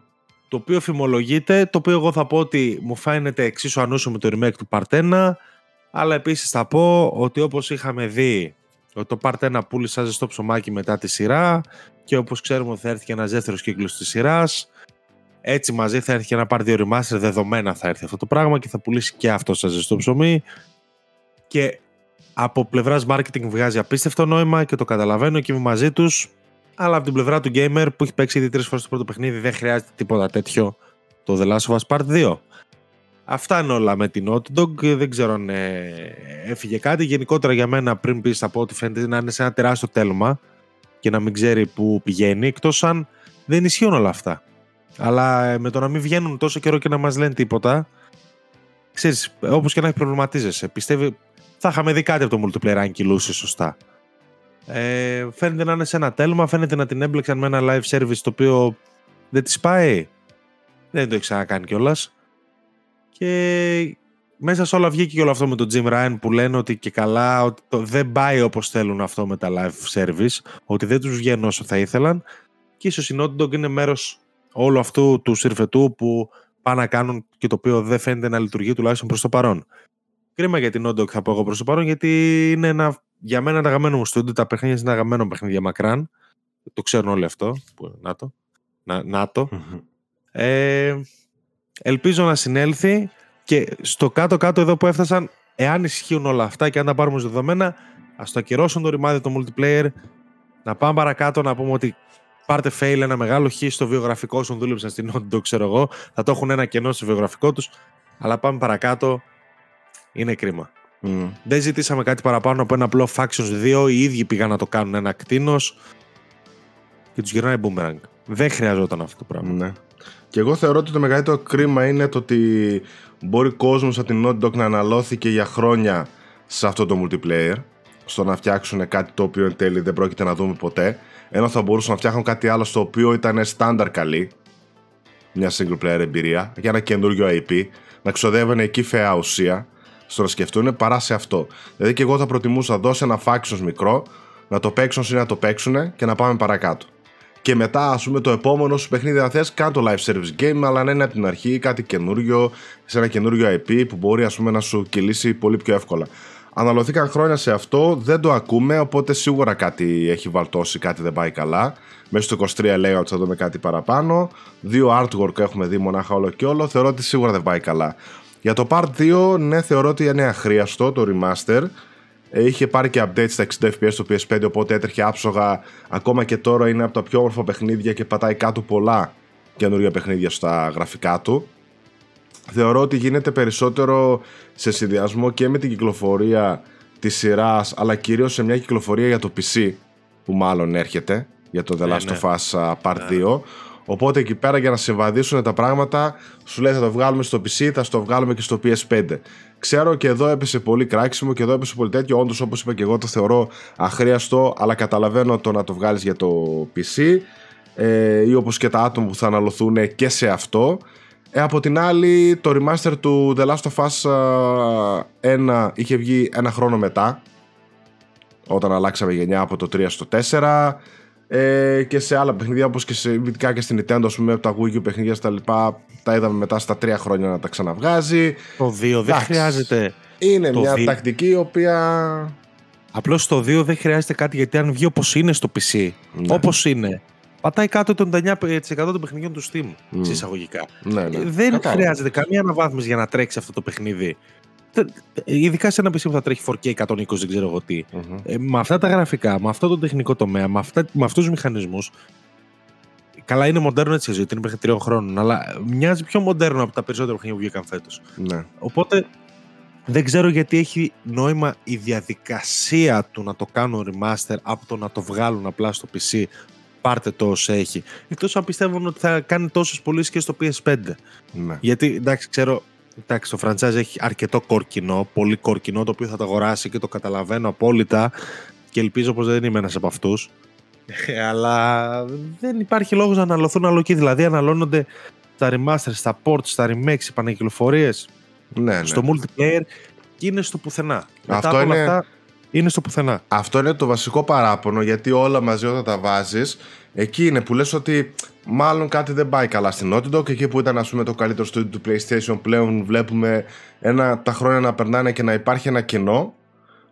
το οποίο φημολογείται, το οποίο εγώ θα πω ότι μου φαίνεται εξίσου ανούσιο με το remake του Part 1, αλλά επίσης θα πω ότι όπως είχαμε δει Το Part 1 πούλησε ζεστό ψωμάκι μετά τη σειρά και όπως ξέρουμε θα έρθει και ένας δεύτερος κύκλος της σειράς. Έτσι μαζί θα έρθει και ένα Part 2 Remaster, δεδομένα θα έρθει αυτό το πράγμα και θα πουλήσει και αυτό σαν ζεστό ψωμί. Και από πλευράς marketing βγάζει απίστευτο νόημα και το καταλαβαίνω και είμαι μαζί τους. Αλλά από την πλευρά του gamer που έχει παίξει ήδη τρεις φορές το πρώτο παιχνίδι, δεν χρειάζεται τίποτα τέτοιο το The Last of Us Part 2. Αυτά είναι όλα με την Naughty Dog. Δεν ξέρω αν ε, έφυγε κάτι. Γενικότερα για μένα, πριν πεις από ό,τι φαίνεται, να είναι σε ένα τεράστιο τέλμα και να μην ξέρει πού πηγαίνει, εκτός αν δεν ισχύουν όλα αυτά. Αλλά ε, με το να μην βγαίνουν τόσο καιρό και να μας λένε τίποτα, ξέρεις, όπως και να έχει προβληματίζεσαι. Πιστεύει, θα είχαμε δει κάτι από το multiplayer αν κυλούσε σωστά. Ε, φαίνεται να είναι σε ένα τέλμα, φαίνεται να την έμπλεξαν με ένα live service το οποίο δεν της πάει. Δεν το έχει ξανακάνει κιόλας. Και μέσα σε όλα βγήκε και όλο αυτό με τον Jim Ryan που λένε ότι και καλά ότι το δεν πάει όπως θέλουν αυτό με τα live service, ότι δεν τους βγαίνουν όσο θα ήθελαν και ίσως η Naughty Dog είναι μέρος όλου αυτού του συρφετού που πάνε να κάνουν και το οποίο δεν φαίνεται να λειτουργεί τουλάχιστον προς το παρόν. Κρίμα για την Naughty Dog θα πω εγώ προς το παρόν γιατί είναι ένα, για μένα ένα αγαπημένο μου στούντιο, τα παιχνίδια είναι ένα αγαπημένο παιχνίδι μακράν. Το ξέρουν όλοι αυτό. Που, να το. Να, να το. Ε, ελπίζω να συνέλθει και στο κάτω-κάτω εδώ που έφτασαν, εάν ισχύουν όλα αυτά και αν τα πάρουμε ως δεδομένα, ας το ακυρώσουν το ρημάδι το multiplayer, να πάμε παρακάτω να πούμε ότι πάρτε fail ένα μεγάλο χ στο βιογραφικό σου, δούλεψαν στην Naughty ξέρω εγώ, θα το έχουν ένα κενό στο βιογραφικό τους, αλλά πάμε παρακάτω, είναι κρίμα. Mm. Δεν ζητήσαμε κάτι παραπάνω από ένα απλό Factions 2, οι ίδιοι πήγαν να το κάνουν ένα κτίνος και τους γυρνάει boomerang. Δεν χρειαζόταν αυτό το πράγμα. Ναι. Και εγώ θεωρώ ότι το μεγαλύτερο κρίμα είναι το ότι μπορεί κόσμος από την Naughty Dog να αναλώθηκε για χρόνια σε αυτό το multiplayer στο να φτιάξουν κάτι το οποίο εν τέλει δεν πρόκειται να δούμε ποτέ ενώ θα μπορούσαν να φτιάχνουν κάτι άλλο στο οποίο ήταν στάνταρ καλή μια single player εμπειρία για ένα καινούριο IP να ξοδεύουν εκεί φαιά ουσία στο να σκεφτούν παρά σε αυτό δηλαδή και εγώ θα προτιμούσα να δώσω ένα factions μικρό να το παίξουν ή να το παίξουν και να πάμε παρακάτω και μετά, ας πούμε, το επόμενο σου παιχνίδι, αν θες, κάνει το live service game, αλλά να είναι από την αρχή κάτι καινούριο, σε ένα καινούριο IP που μπορεί ας πούμε, να σου κυλήσει πολύ πιο εύκολα. Αναλωθήκαν χρόνια σε αυτό, δεν το ακούμε, οπότε σίγουρα κάτι έχει βαλτώσει, κάτι δεν πάει καλά. Μέσα στο 23 λέει ότι θα δούμε κάτι παραπάνω. Δύο artwork έχουμε δει μονάχα όλο και όλο. Θεωρώ ότι σίγουρα δεν πάει καλά. Για το Part 2, ναι, θεωρώ ότι είναι αχρίαστο το remaster. Ε, είχε πάρει και updates στα 60 FPS στο PS5 οπότε έτρεχε άψογα ακόμα και τώρα είναι από τα πιο όμορφα παιχνίδια και πατάει κάτω πολλά καινούργια παιχνίδια στα γραφικά του θεωρώ ότι γίνεται περισσότερο σε συνδυασμό και με την κυκλοφορία της σειράς αλλά κυρίως σε μια κυκλοφορία για το PC που μάλλον έρχεται για το The ε, Last ναι. of Us Part 2 Οπότε εκεί πέρα για να συμβαδίσουν τα πράγματα, σου λέει θα το βγάλουμε στο PC, θα το βγάλουμε και στο PS5. Ξέρω και εδώ έπεσε πολύ κράξιμο και εδώ έπεσε πολύ τέτοιο. Όντως, όπως είπα και εγώ, το θεωρώ αχρίαστο, αλλά καταλαβαίνω το να το βγάλεις για το PC ε, ή όπως και τα άτομα που θα αναλωθούν και σε αυτό. Ε, από την άλλη, το remaster του The Last of Us 1 είχε βγει ένα χρόνο μετά, όταν αλλάξαμε γενιά από το 3 στο 4 ε, και σε άλλα παιχνίδια όπως και σε ειδικά και στην Nintendo πούμε, τα Wii U παιχνίδια στα λοιπά τα είδαμε μετά στα τρία χρόνια να τα ξαναβγάζει το 2 δεν χρειάζεται είναι μια τακτική η οποία Απλώς το 2 δεν χρειάζεται κάτι γιατί αν βγει όπως είναι στο PC, ναι. όπως είναι, πατάει κάτω το 99% των παιχνιδιών του Steam. Mm. Συσσαγωγικά. Ναι, ναι. Δεν χρειάζεται καμία αναβάθμιση για να τρέξει αυτό το παιχνίδι ειδικά σε ένα PC που θα τρέχει 4K 120, δεν ξέρω εγώ τι. Ε, με αυτά τα γραφικά, με αυτό το τεχνικό τομέα, με, αυτά, με αυτούς τους μηχανισμούς. Καλά, είναι μοντέρνο έτσι γιατί είναι μέχρι τριών χρόνων, αλλά μοιάζει πιο μοντέρνο από τα περισσότερα παιχνίδια που βγήκαν φέτος. Ναι. Οπότε δεν ξέρω γιατί έχει νόημα η διαδικασία του να το κάνουν remaster από το να το βγάλουν απλά στο PC. Πάρτε το όσο έχει. Εκτός αν πιστεύουν ότι θα κάνει τόσες πωλήσεις και στο PS5. Ναι. Γιατί εντάξει, ξέρω, Εντάξει, το franchise έχει αρκετό κόρκινο, πολύ κόρκινο, το οποίο θα το αγοράσει και το καταλαβαίνω απόλυτα και ελπίζω πως δεν είμαι ένας από αυτούς. Ε, αλλά δεν υπάρχει λόγος να αναλωθούν άλλο εκεί. Δηλαδή αναλώνονται τα remasters, στα ports, στα remakes, οι πανεκκυλοφορίες ναι, ναι. στο multiplayer και είναι στο πουθενά. Αυτό Μετά είναι... αυτά είναι στο πουθενά. Αυτό είναι το βασικό παράπονο γιατί όλα μαζί όταν τα βάζεις εκεί είναι που λες ότι μάλλον κάτι δεν πάει καλά στην Naughty Dog. Εκεί που ήταν ας πούμε, το καλύτερο studio του PlayStation, πλέον βλέπουμε ένα, τα χρόνια να περνάνε και να υπάρχει ένα κενό.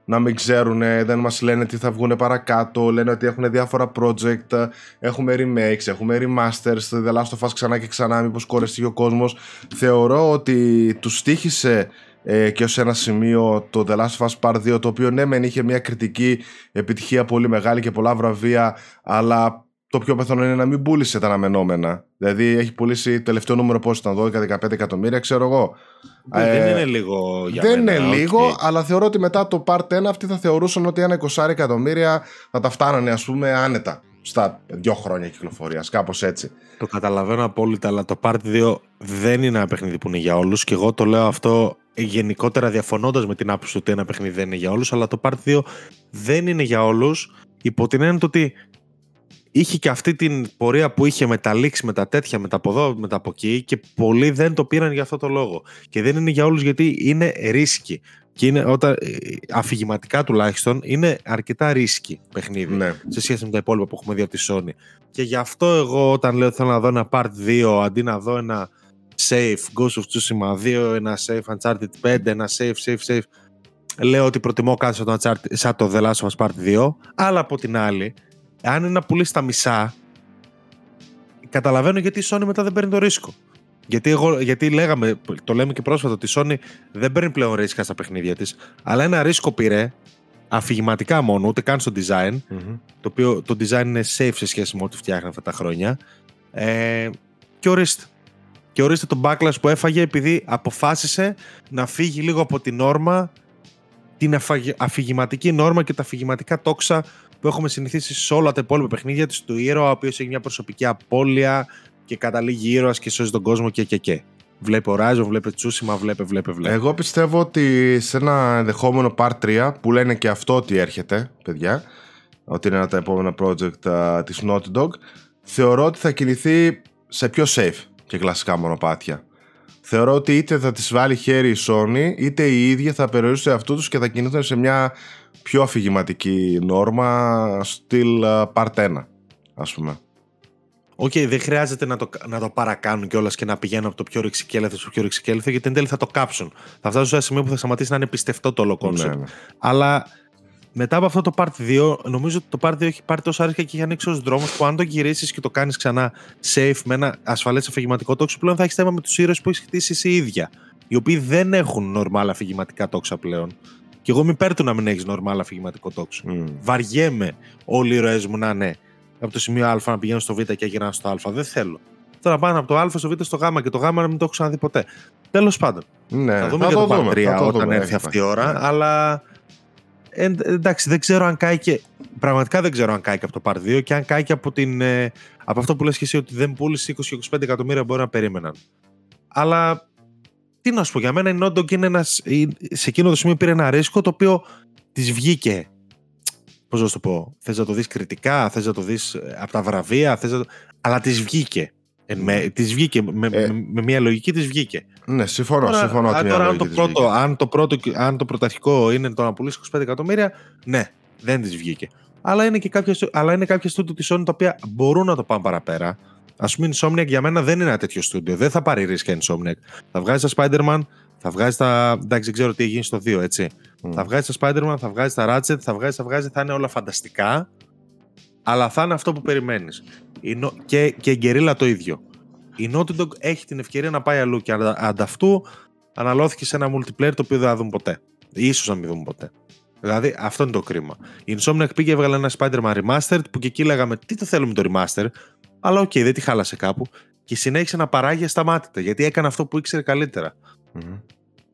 να μην ξέρουν, δεν μας λένε τι θα βγουν παρακάτω, λένε ότι έχουν διάφορα project, έχουμε remakes, έχουμε remasters, The Last of Us ξανά και ξανά, μήπως κόρεστηκε ο κόσμος. Θεωρώ ότι τους στήχησε ε, και ως ένα σημείο το The Last of Us Part 2, το οποίο ναι μεν είχε μια κριτική επιτυχία πολύ μεγάλη και πολλά βραβεία, αλλά το πιο πιθανό είναι να μην πούλησε τα αναμενόμενα. Δηλαδή έχει πουλήσει το τελευταίο νούμερο πόσο ήταν, 12-15 εκατομμύρια, ξέρω εγώ. Δεν, ε, δεν είναι λίγο για Δεν μένα, είναι okay. λίγο, αλλά θεωρώ ότι μετά το Part 1 αυτοί θα θεωρούσαν ότι ένα 20 εκατομμύρια θα τα φτάνανε ας πούμε άνετα στα δύο χρόνια κυκλοφορίας, κάπως έτσι. Το καταλαβαίνω απόλυτα, αλλά το Part 2 δεν είναι ένα παιχνίδι που είναι για όλους. Και εγώ το λέω αυτό γενικότερα διαφωνώντας με την άποψη ότι ένα παιχνίδι δεν είναι για όλους. Αλλά το Part 2 δεν είναι για όλους υπό την έννοια ότι είχε και αυτή την πορεία που είχε με τα leaks, με τα τέτοια, με τα από εδώ, με τα από εκεί και πολλοί δεν το πήραν για αυτό το λόγο. Και δεν είναι για όλους γιατί είναι ρίσκι. Και είναι όταν, ε, αφηγηματικά τουλάχιστον είναι αρκετά ρίσκι παιχνίδι Ναι. σε σχέση με τα υπόλοιπα που έχουμε δει από τη Sony. Και γι' αυτό εγώ όταν λέω θέλω να δω ένα Part 2 αντί να δω ένα Safe Ghost of Tsushima 2, ένα Safe Uncharted 5, ένα Safe, Safe, Safe λέω ότι προτιμώ κάτι σαν το, Uncharted, σαν το The Last of Us Part 2 αλλά από την άλλη αν είναι να πουλήσει τα μισά, καταλαβαίνω γιατί η Sony μετά δεν παίρνει το ρίσκο. Γιατί, εγώ, γιατί λέγαμε, το λέμε και πρόσφατα, ότι η Sony δεν παίρνει πλέον ρίσκα στα παιχνίδια της, αλλά ένα ρίσκο πήρε αφηγηματικά μόνο, ούτε καν στο design, Μμμ. το οποίο το design είναι safe σε σχέση με ό,τι φτιάχνει αυτά τα χρόνια. Ε, και ορίστε. Και ορίστε τον backlash που έφαγε επειδή αποφάσισε να φύγει λίγο από την νόρμα, την αφαγε- αφηγηματική νόρμα και τα αφηγηματικά τόξα που έχουμε συνηθίσει σε όλα τα υπόλοιπα παιχνίδια της του ήρωα, ο οποίος έχει μια προσωπική απώλεια και καταλήγει ήρωας και σώζει τον κόσμο και και και. Βλέπει Horizon, βλέπει Τσούσιμα, βλέπει, βλέπει, βλέπει. Εγώ πιστεύω ότι σε ένα ενδεχόμενο Part 3 που λένε και αυτό ότι έρχεται, παιδιά, ότι είναι ένα από τα επόμενα project α, της Naughty Dog, θεωρώ ότι θα κινηθεί σε πιο safe και κλασικά μονοπάτια. Θεωρώ ότι είτε θα τις βάλει χέρι η Sony, είτε οι ίδιοι θα περιορίσουν αυτού τους και θα κινηθούν σε μια πιο αφηγηματική νόρμα, στυλ α, Part 1, ας πούμε. Οκ, δεν χρειάζεται να το, να το παρακάνουν κιόλας και να πηγαίνουν από το πιο ρηξικέλευθο στο πιο ρηξικέλευθο, γιατί εν τέλει θα το κάψουν. Θα φτάσουν σε ένα σημείο που θα σταματήσει να είναι πιστευτό το όλο concept. Ναι, ναι. Αλλά μετά από αυτό το Part 2, νομίζω ότι το Part 2 έχει πάρει τόσα ρίσκα και έχει ανοίξει τόσους δρόμους που αν το γυρίσεις και το κάνεις ξανά safe με ένα ασφαλές αφηγηματικό τόξο, πλέον θα έχεις θέμα με τους ήρωες που έχεις χτίσει εσύ η ίδια. Οι οποίοι δεν έχουν νορμάλ αφηγηματικά τόξα πλέον. Και εγώ είμαι υπέρ του να μην έχεις νορμάλ αφηγηματικό τόξο. Μμ. Βαριέμαι όλοι οι ήρωέ μου να είναι από το σημείο Α να πηγαίνουν στο Β και γυρνάνε στο Α. Δεν θέλω. Θέλω να πάνε από το Α στο Β στο Γ και το Γ να μην το έχω ξαναδεί ποτέ. Τέλος πάντων. Ναι, θα δούμε θα και το, το Part δούμε, 3 θα το όταν δούμε, έρθει έχει αυτή η πάει. ώρα. Ναι. Αλλά ε, εντάξει, δεν ξέρω αν κάει και. Πραγματικά δεν ξέρω αν κάει και από το Part 2 και αν κάει και από, την, ε, από αυτό που λες και εσύ ότι δεν πούλησε 20-25 εκατομμύρια μπορεί να περίμεναν. Αλλά τι να σου πω, για μένα η Naughty Dog είναι ένας, η- σε εκείνο το σημείο πήρε ένα ρίσκο το οποίο της βγήκε. Πώς να σου το πω, θες να το δεις κριτικά, θες να το δεις από τα βραβεία, θες να το... αλλά της βγήκε. Εν με, της βγήκε με, Ε. με, με μια λογική της βγήκε. Ναι, συμφωνώ, Τώρα, συμφωνώ α, ότι τώρα, μια αν, το λογική της πρώτο, βγήκε. αν, το πρώτο, αν το πρωταρχικό είναι το να πουλήσει 25 εκατομμύρια, ναι, δεν της βγήκε. Αλλά είναι και κάποια, στου- αλλά είναι κάποια στούντιο της Sony τα οποία μπορούν να το πάνε παραπέρα. Α πούμε, η Insomniac για μένα δεν είναι ένα τέτοιο στούντιο. Δεν θα πάρει ρίσκα η Insomniac. Θα βγάζει τα Spider-Man, θα βγάζει τα. Εντάξει, δεν ξέρω τι έχει γίνει στο 2, έτσι. Μμ. Θα βγάζει τα Spider-Man, θα βγάζει τα Ratchet, θα βγάζει, θα βγάζει, θα είναι όλα φανταστικά. Αλλά θα είναι αυτό που περιμένεις. Και, και η Guerrilla το ίδιο. Η Naughty Dog έχει την ευκαιρία να πάει αλλού και αντα- ανταυτού αναλώθηκε σε ένα multiplayer το οποίο δεν θα δούμε ποτέ. Ίσως να μην δούμε ποτέ. Δηλαδή αυτό είναι το κρίμα. Η Insomniac πήγε έβγαλε ένα Spider-Man Remastered που και εκεί λέγαμε τι το θέλουμε το Remaster. Αλλά οκ, δεν τη χάλασε κάπου. Και συνέχισε να παράγει ασταμάτητα γιατί έκανε αυτό που ήξερε καλύτερα. Μμμ.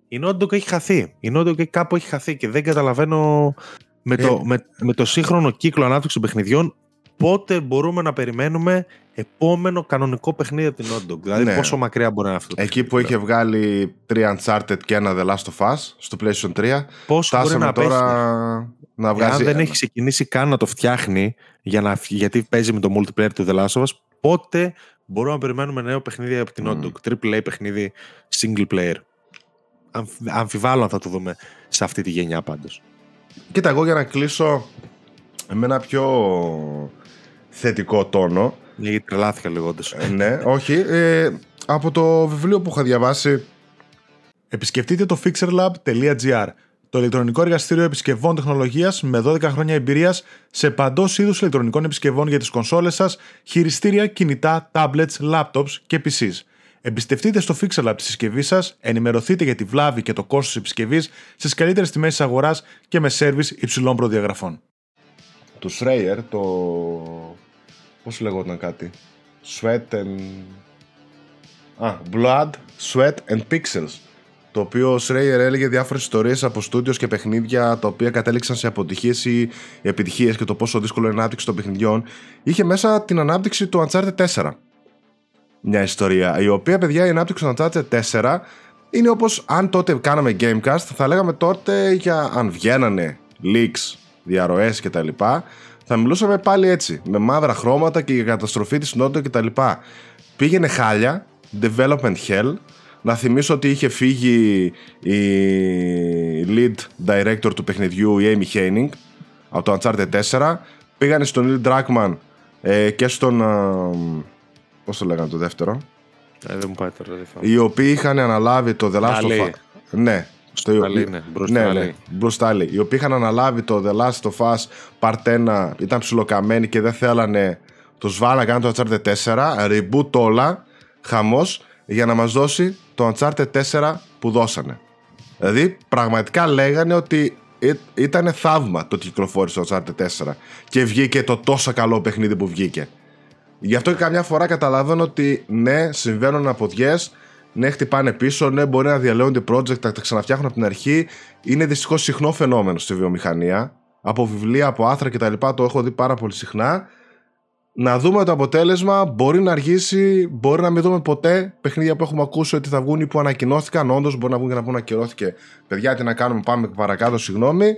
Η Naughty Dog έχει χαθεί. Η Naughty Dog κάπου έχει χαθεί και δεν καταλαβαίνω με το, Ε. με, με το σύγχρονο κύκλο ανάπτυξης των παιχνιδιών πότε μπορούμε να περιμένουμε επόμενο κανονικό παιχνίδι από την Naughty Dog. Δηλαδή Ναι. πόσο μακριά μπορεί να είναι αυτό. το Εκεί που παιχνίδι. είχε βγάλει τρία Uncharted και ένα The Last of Us στο PlayStation 3, πόσο μπορεί φτάσαμε να τώρα τώρα... να βγάζει. Αν δεν έχει ξεκινήσει καν να το φτιάχνει για να, γιατί παίζει με το multiplayer του The Last of Us, πότε μπορούμε να περιμένουμε νέο παιχνίδι από την Naughty Dog; Triple A παιχνίδι single player. Αμφι- Αμφιβάλλω αν θα το δούμε σε αυτή τη γενιά πάντως. Κοίτα, εγώ για να κλείσω με ένα πιο θετικό τόνο. Γιατί τρελάθηκα λίγο όντως. Ε, ναι, όχι. Ε, από το βιβλίο που είχα διαβάσει, επισκεφτείτε το fixerlab.gr. το ηλεκτρονικό εργαστήριο επισκευών τεχνολογίας με 12 χρόνια εμπειρίας σε παντός είδους ηλεκτρονικών επισκευών για τις κονσόλες σας, χειριστήρια, κινητά, tablets, laptops και PCs. Εμπιστευτείτε στο Fixer τη συσκευή σας, ενημερωθείτε για τη βλάβη και το κόστος της επισκευή στις καλύτερες τιμές της αγοράς και με σερβις υψηλών προδιαγραφών. Το Schreier, το. Πώς λεγόταν κάτι; Sweat and. Α, Blood, Sweat and Pixels το οποίο ο Σρέιερ έλεγε διάφορες ιστορίες από στούντιος και παιχνίδια τα οποία κατέληξαν σε αποτυχίες ή επιτυχίες και το πόσο δύσκολο είναι η ανάπτυξη των παιχνιδιών. Είχε μέσα την ανάπτυξη του Uncharted 4. Μια ιστορία, η οποία παιδιά η ανάπτυξη του Uncharted 4 είναι όπως αν τότε κάναμε Gamecast, θα λέγαμε τότε για αν βγαίνανε leaks, διαρροές κτλ. Θα μιλούσαμε πάλι έτσι, με μαύρα χρώματα και για καταστροφή της Nintendo κτλ. Πήγαινε χάλια, development hell, να θυμίσω ότι είχε φύγει η lead director του παιχνιδιού, η Amy Henning, από το Uncharted 4. Πήγανε στον Neil Druckmann ε, και στον... Ε, πώς το λέγανε το δεύτερο; Ε, δεν μου πάει τώρα, Οι οποίοι είχαν αναλάβει το The Last of Us. Ναι, στο ναι, ναι, ναι, ναι, Οι οποίοι είχαν αναλάβει το The Last of Us Part 1, ήταν ψιλοκαμένοι και δεν θέλανε. Του βάλα να το Uncharted 4, reboot όλα, χαμός για να μας δώσει το Uncharted 4 που δώσανε. Δηλαδή πραγματικά λέγανε ότι ήταν θαύμα το ότι κυκλοφόρησε το Uncharted 4 και βγήκε το τόσο καλό παιχνίδι που βγήκε. Γι' αυτό και καμιά φορά καταλαβαίνω ότι ναι, συμβαίνουν αποδιές, ναι, χτυπάνε πίσω, ναι, μπορεί να διαλέονται project, τα ξαναφτιάχνουν από την αρχή. Είναι δυστυχώς συχνό φαινόμενο στη βιομηχανία. Από βιβλία, από άθρα κτλ. Το έχω δει πάρα πολύ συχνά να δούμε το αποτέλεσμα. Μπορεί να αργήσει, μπορεί να μην δούμε ποτέ παιχνίδια που έχουμε ακούσει ότι θα βγουν ή που ανακοινώθηκαν. Όντως, μπορεί να βγουν και να πούνε ακυρώθηκε. Παιδιά, τι να κάνουμε, πάμε παρακάτω, συγγνώμη.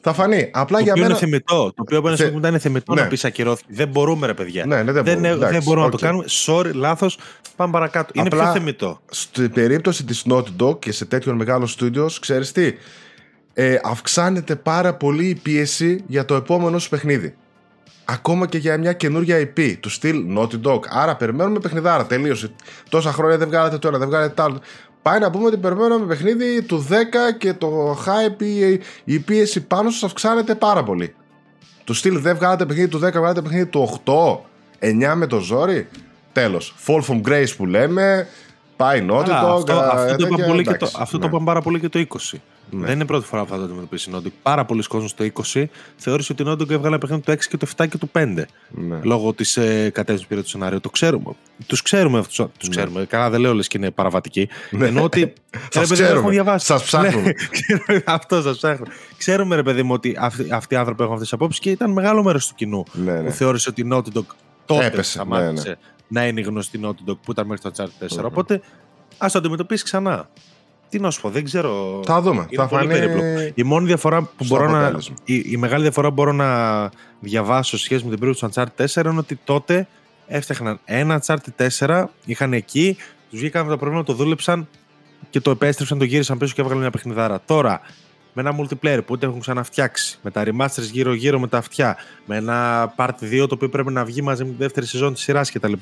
Θα φανεί. Απλά το για μένα. Είναι θεμετό. Το οποίο Θε... να είναι θεμετό ναι. να πεις ακυρώθηκε. Δεν μπορούμε, ρε παιδιά. Ναι, ναι, δεν, δεν, μπορούμε. δεν μπορούμε okay. να το κάνουμε. Sorry, λάθος. Πάμε παρακάτω. Είναι Απλά, πιο θεμετό. Στην περίπτωση της Naughty Dog και σε τέτοιον μεγάλο στούντιο, ξέρεις τι. Ε, αυξάνεται πάρα πολύ η πίεση για το επόμενο σου παιχνίδι ακόμα και για μια καινούργια IP του στυλ Naughty Dog. Άρα περιμένουμε παιχνιδάρα. Τελείωσε. Τόσα χρόνια δεν βγάλατε το ένα, δεν βγάλατε το άλλο. Πάει να πούμε ότι περιμένουμε παιχνίδι του 10 και το hype, η, η πίεση πάνω σας αυξάνεται πάρα πολύ. Του στυλ δεν βγάλατε παιχνίδι του 10, βγάλατε παιχνίδι του 8, 9 με το ζόρι. Τέλος. Fall from Grace που λέμε. Πάει Naughty Dog. Αυτό, αυτό, το, είπαμε το, αυτό το ναι. πάρα πολύ και το 20. Ναι. Δεν είναι πρώτη φορά που θα το αντιμετωπίσει η Νόντιγκ. Πάρα πολλοί κόσμοι στο 20 θεώρησε ότι η Νόντιγκ έβγαλε παιχνίδι το 6 και το 7 και το 5. Ναι. Λόγω της ε, κατεύθυνση που πήρε το σενάριο. Το ξέρουμε. Τους ξέρουμε αυτούς. Τους ναι. ξέρουμε. Καλά, δεν λέω λες και είναι παραβατικοί. Ναι. Ενώ ότι. σας ξέρουμε. Διαβάσει. Σας ψάχνουμε. Ναι, αυτό σας ψάχνουμε. Ξέρουμε, ρε παιδί μου, ότι αυτοί, αυτοί οι άνθρωποι έχουν αυτές τις απόψεις και ήταν μεγάλο μέρος του κοινού ναι, ναι. που θεώρησε ότι η Naughty τότε Έπεσε, σταμάτησε να είναι γνωστή Naughty Dog που ήταν μέχρι το Uncharted 4. Οπότε ας το αντιμετωπίσεις ξανά. Τι να σου πω, δεν ξέρω. Θα δούμε. θα φανεί... Η μόνη διαφορά που μπορώ να. Η, η, μεγάλη διαφορά που μπορώ να διαβάσω σχέση με την περίοδο του Uncharted 4 είναι ότι τότε έφτιαχναν ένα Uncharted 4, είχαν εκεί, τους βγήκαν τα προβλήματα, το δούλεψαν και το επέστρεψαν, το γύρισαν πίσω και έβγαλαν μια παιχνιδάρα. Τώρα, με ένα multiplayer που ούτε έχουν ξαναφτιάξει, με τα remasters γύρω-γύρω με τα αυτιά, με ένα part 2 το οποίο πρέπει να βγει μαζί με τη δεύτερη σεζόν της σειράς κτλ.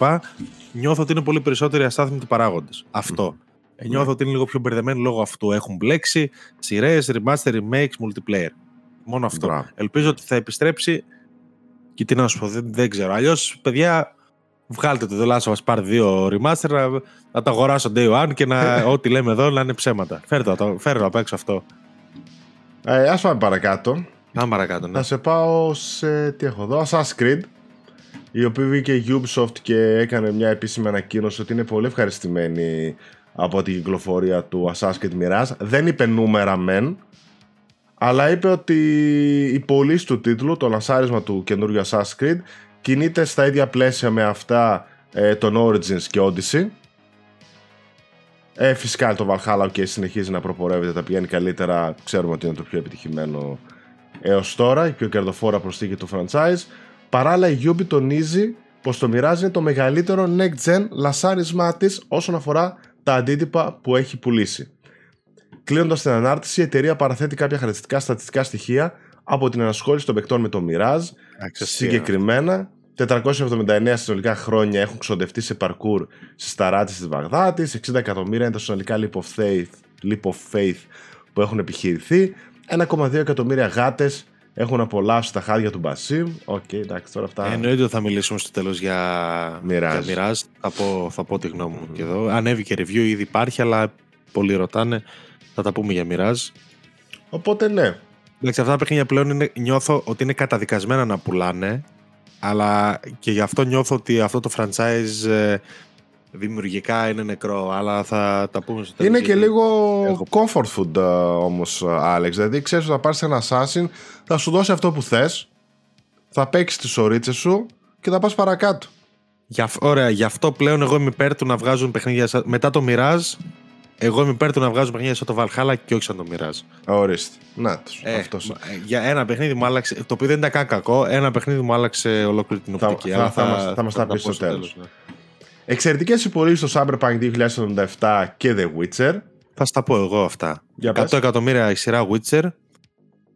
Νιώθω ότι είναι πολύ περισσότεροι αστάθμιτοι παράγοντες. Αυτό. Ε, νιώθω ότι είναι λίγο πιο μπερδεμένοι λόγω αυτού. Έχουν μπλέξει σειρές, remaster, remakes, multiplayer. Μόνο αυτό. Ελπίζω ότι θα επιστρέψει. Και τι να σου πω, δεν, δεν ξέρω. Αλλιώς, παιδιά, βγάλτε το The Last of Us Part 2 Remaster να, να το αγοράσω day one και να, ό,τι λέμε εδώ να είναι ψέματα. Φέρτε το, φέρτε απ' έξω αυτό. Ε, ας πάμε παρακάτω. Πάμε παρακάτω, ναι. Θα σε πάω σε, τι έχω εδώ, Assassin's Creed η οποία βγήκε η Ubisoft και έκανε μια επίσημη ανακοίνωση ότι είναι πολύ ευχαριστημένη από την κυκλοφορία του Assassin's Creed Mirage. Δεν είπε νούμερα μεν, αλλά είπε ότι η πωλήση του τίτλου, το λανσάρισμα του καινούριου Assassin's Creed, κινείται στα ίδια πλαίσια με αυτά ε, των Origins και Odyssey. Ε, φυσικά το Valhalla και συνεχίζει να προπορεύεται, τα πηγαίνει καλύτερα. Ξέρουμε ότι είναι το πιο επιτυχημένο έως τώρα, η πιο κερδοφόρα προσθήκη του franchise. Παράλληλα η Ubi τονίζει πως το Mirage είναι το μεγαλύτερο next gen λασάρισμά της όσον αφορά τα αντίτυπα που έχει πουλήσει. Κλείνοντας την ανάρτηση, η εταιρεία παραθέτει κάποια χαρακτηριστικά στατιστικά στοιχεία από την ανασχόληση των παικτών με το Mirage. Συγκεκριμένα, 479 συνολικά χρόνια έχουν ξοδευτεί σε παρκούρ στις ταράτσες της Βαγδάτης, 60 εκατομμύρια είναι τα συνολικά leap of faith, leap of faith που έχουν επιχειρηθεί. 1,2 εκατομμύρια γάτες έχουν απολαύσει τα χάδια του Μπασίμ. OK, okay, εντάξει, τώρα αυτά. Εννοείται ότι θα μιλήσουμε στο τέλος για Mirage. Θα, πω, θα πω τη γνώμη μου mm. και εδώ. Ανέβηκε review, ήδη υπάρχει, αλλά πολλοί ρωτάνε. Θα τα πούμε για Mirage. Οπότε ναι. Εντάξει, αυτά τα παιχνίδια πλέον είναι, νιώθω ότι είναι καταδικασμένα να πουλάνε. Αλλά και γι' αυτό νιώθω ότι αυτό το franchise ε, δημιουργικά είναι νεκρό, αλλά θα τα πούμε στο τέλος. Είναι και λίγο έχω... comfort food ε, όμως, Άλεξ. Δηλαδή, ξέρεις ότι θα πάρεις ένα Assassin, θα σου δώσει αυτό που θες, θα παίξεις τις ωρίτσε σου και θα πας παρακάτω. Για, ωραία, γι' αυτό πλέον εγώ είμαι υπέρ του να βγάζουν παιχνίδια μετά το Mirage εγώ είμαι υπέρ του να βγάζω παιχνίδια σαν το Valhalla και όχι σαν το Mirage. Ορίστε. Να τους. Ε, αυτός. Ε, για ένα παιχνίδι μου άλλαξε. Το οποίο δεν ήταν καν κακό. Ένα παιχνίδι μου άλλαξε ολόκληρη την οπτική. Θα, θα, θα, θα μας τα πεις στο τέλος. Ναι. Εξαιρετικές υπολείπσει στο Cyberpunk 2077 και The Witcher. Θα στα πω εγώ αυτά. Για 100 εκατομμύρια η σειρά Witcher.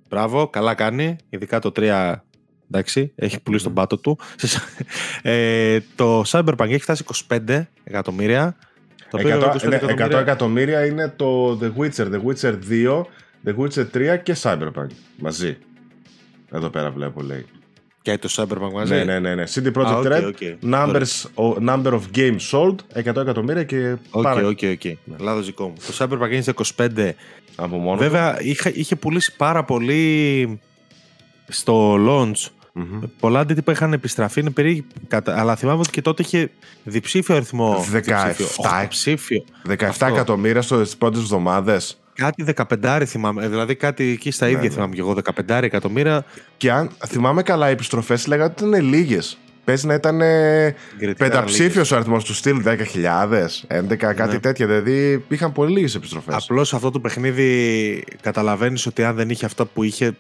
Μπράβο, καλά κάνει. Ειδικά το 3 Εντάξει, έχει πουλήσει τον πάτο του. ε, το Cyberpunk έχει φτάσει 25 εκατομμύρια. 100, 100 εκατομμύρια είναι το The Witcher, The Witcher 2, The Witcher 3 και Cyberpunk μαζί. Εδώ πέρα βλέπω λέει. Και το Cyberpunk μαζί. Ναι, ναι, ναι. ναι. CD Projekt ah, okay, Red, okay. Numbers, number of games sold, 100 εκατομμύρια και Οκ, οκ, οκ. Λάθος δικό μου. Το Cyberpunk είναι σε 25. Από μόνο Βέβαια, είχε, είχε πουλήσει πάρα πολύ στο launch Mm-hmm. Πολλά αντίτυπα είχαν επιστραφεί, είναι περί... αλλά θυμάμαι ότι και τότε είχε διψήφιο αριθμό. 17, ψήφιο. 17 εκατομμύρια στις πρώτες εβδομάδες. Κάτι 15 θυμάμαι, δηλαδή κάτι εκεί στα ίδια ναι, ναι. θυμάμαι και εγώ, 15 εκατομμύρια. Και αν θυμάμαι καλά, οι επιστροφές λέγανε ότι ήταν λίγες. Παίζει να ήταν πενταψήφιος ο αριθμός του στυλ 10.000, 11, κάτι ναι. τέτοια. Δηλαδή είχαν πολύ λίγες επιστροφές. Απλώς αυτό το παιχνίδι καταλαβαίνεις ότι αν δεν είχε αυτό που είχε,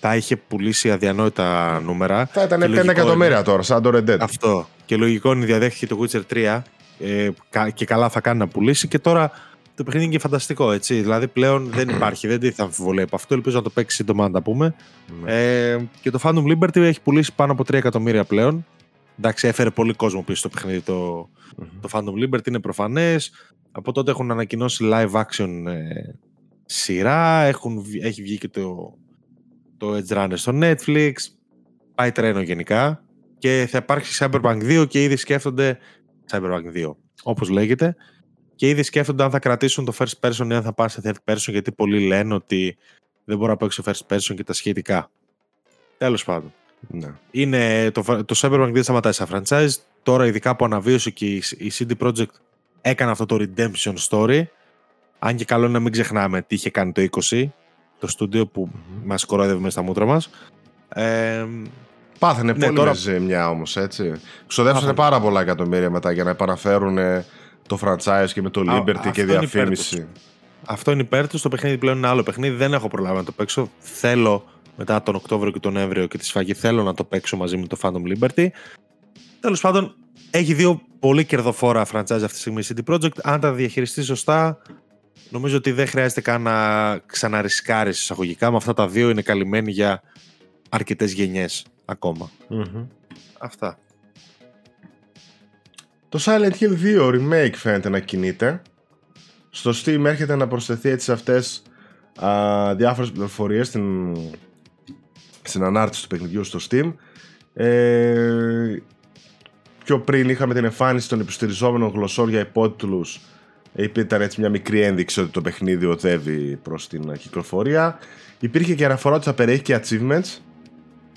θα είχε πουλήσει αδιανόητα νούμερα. Θα ήταν 5 εκατομμύρια τώρα, σαν το Red Dead. Αυτό. Και λογικό είναι διαδέχτηκε το Witcher 3 ε, και καλά θα κάνει να πουλήσει. Και τώρα το παιχνίδι είναι και φανταστικό, έτσι. Δηλαδή πλέον δεν υπάρχει, δεν τίθεται αμφιβολία από αυτό. Ελπίζω να το παίξει σύντομα να τα πούμε. Ναι. Ε, και το Phantom Liberty έχει πουλήσει πάνω από 3 εκατομμύρια πλέον. Εντάξει, έφερε πολύ κόσμο πίσω στο παιχνίδι το, το Phantom Liberty, είναι προφανές. Από τότε έχουν ανακοινώσει live action ε, σειρά, έχουν, έχει βγει και το το Edge Runner στο Netflix. Πάει τρένο γενικά. Και θα υπάρξει Cyberpunk 2 και ήδη σκέφτονται. Cyberpunk 2, όπως λέγεται. Και ήδη σκέφτονται αν θα κρατήσουν το first person ή αν θα πάνε σε third person, γιατί πολλοί λένε ότι δεν μπορώ να παίξω first person και τα σχετικά. Τέλος πάντων. Ναι. Είναι, το, το Cyberpunk 2 σταματάει σαν franchise. Τώρα, ειδικά που αναβίωσε και η, η CD Projekt έκανε αυτό το redemption story. Αν και καλό είναι να μην ξεχνάμε τι είχε κάνει το 20 το στούντιο που mm-hmm. μας κορόιδευε μέσα στα μούτρα μας. Ε, Πάθαινε ναι, πολύ τώρα... ζημιά όμως, έτσι. Ξοδέψανε πάρα πολλά εκατομμύρια μετά για να επαναφέρουν το franchise και με το Liberty και διαφήμιση. Αυτό είναι υπέρ τους. Το παιχνίδι πλέον είναι άλλο παιχνίδι. Δεν έχω προλάβει να το παίξω. Θέλω μετά τον Οκτώβριο και τον Νοέμβριο και τη σφαγή θέλω να το παίξω μαζί με το Phantom Liberty. Τέλος πάντων, έχει δύο πολύ κερδοφόρα franchise αυτή τη στιγμή CD Projekt. Αν τα διαχειριστείς σωστά, Νομίζω ότι δεν χρειάζεται καν να ξαναρισκάρεις εισαγωγικά. Με αυτά τα δύο είναι καλυμμένοι για αρκετές γενιές ακόμα. Αυτά. Το Silent Hill 2 remake φαίνεται να κινείται. Στο Steam έρχεται να προσθεθεί έτσι σε αυτές α, διάφορες πληροφορίες στην, στην ανάρτηση του παιχνιδιού στο Steam. Ε, πιο πριν είχαμε την εμφάνιση των επιστηριζόμενων γλωσσών για υπότιτλους ήταν έτσι μια μικρή ένδειξη ότι το παιχνίδι οδεύει προς την κυκλοφορία. Υπήρχε και αναφορά ότι θα περιέχει και achievements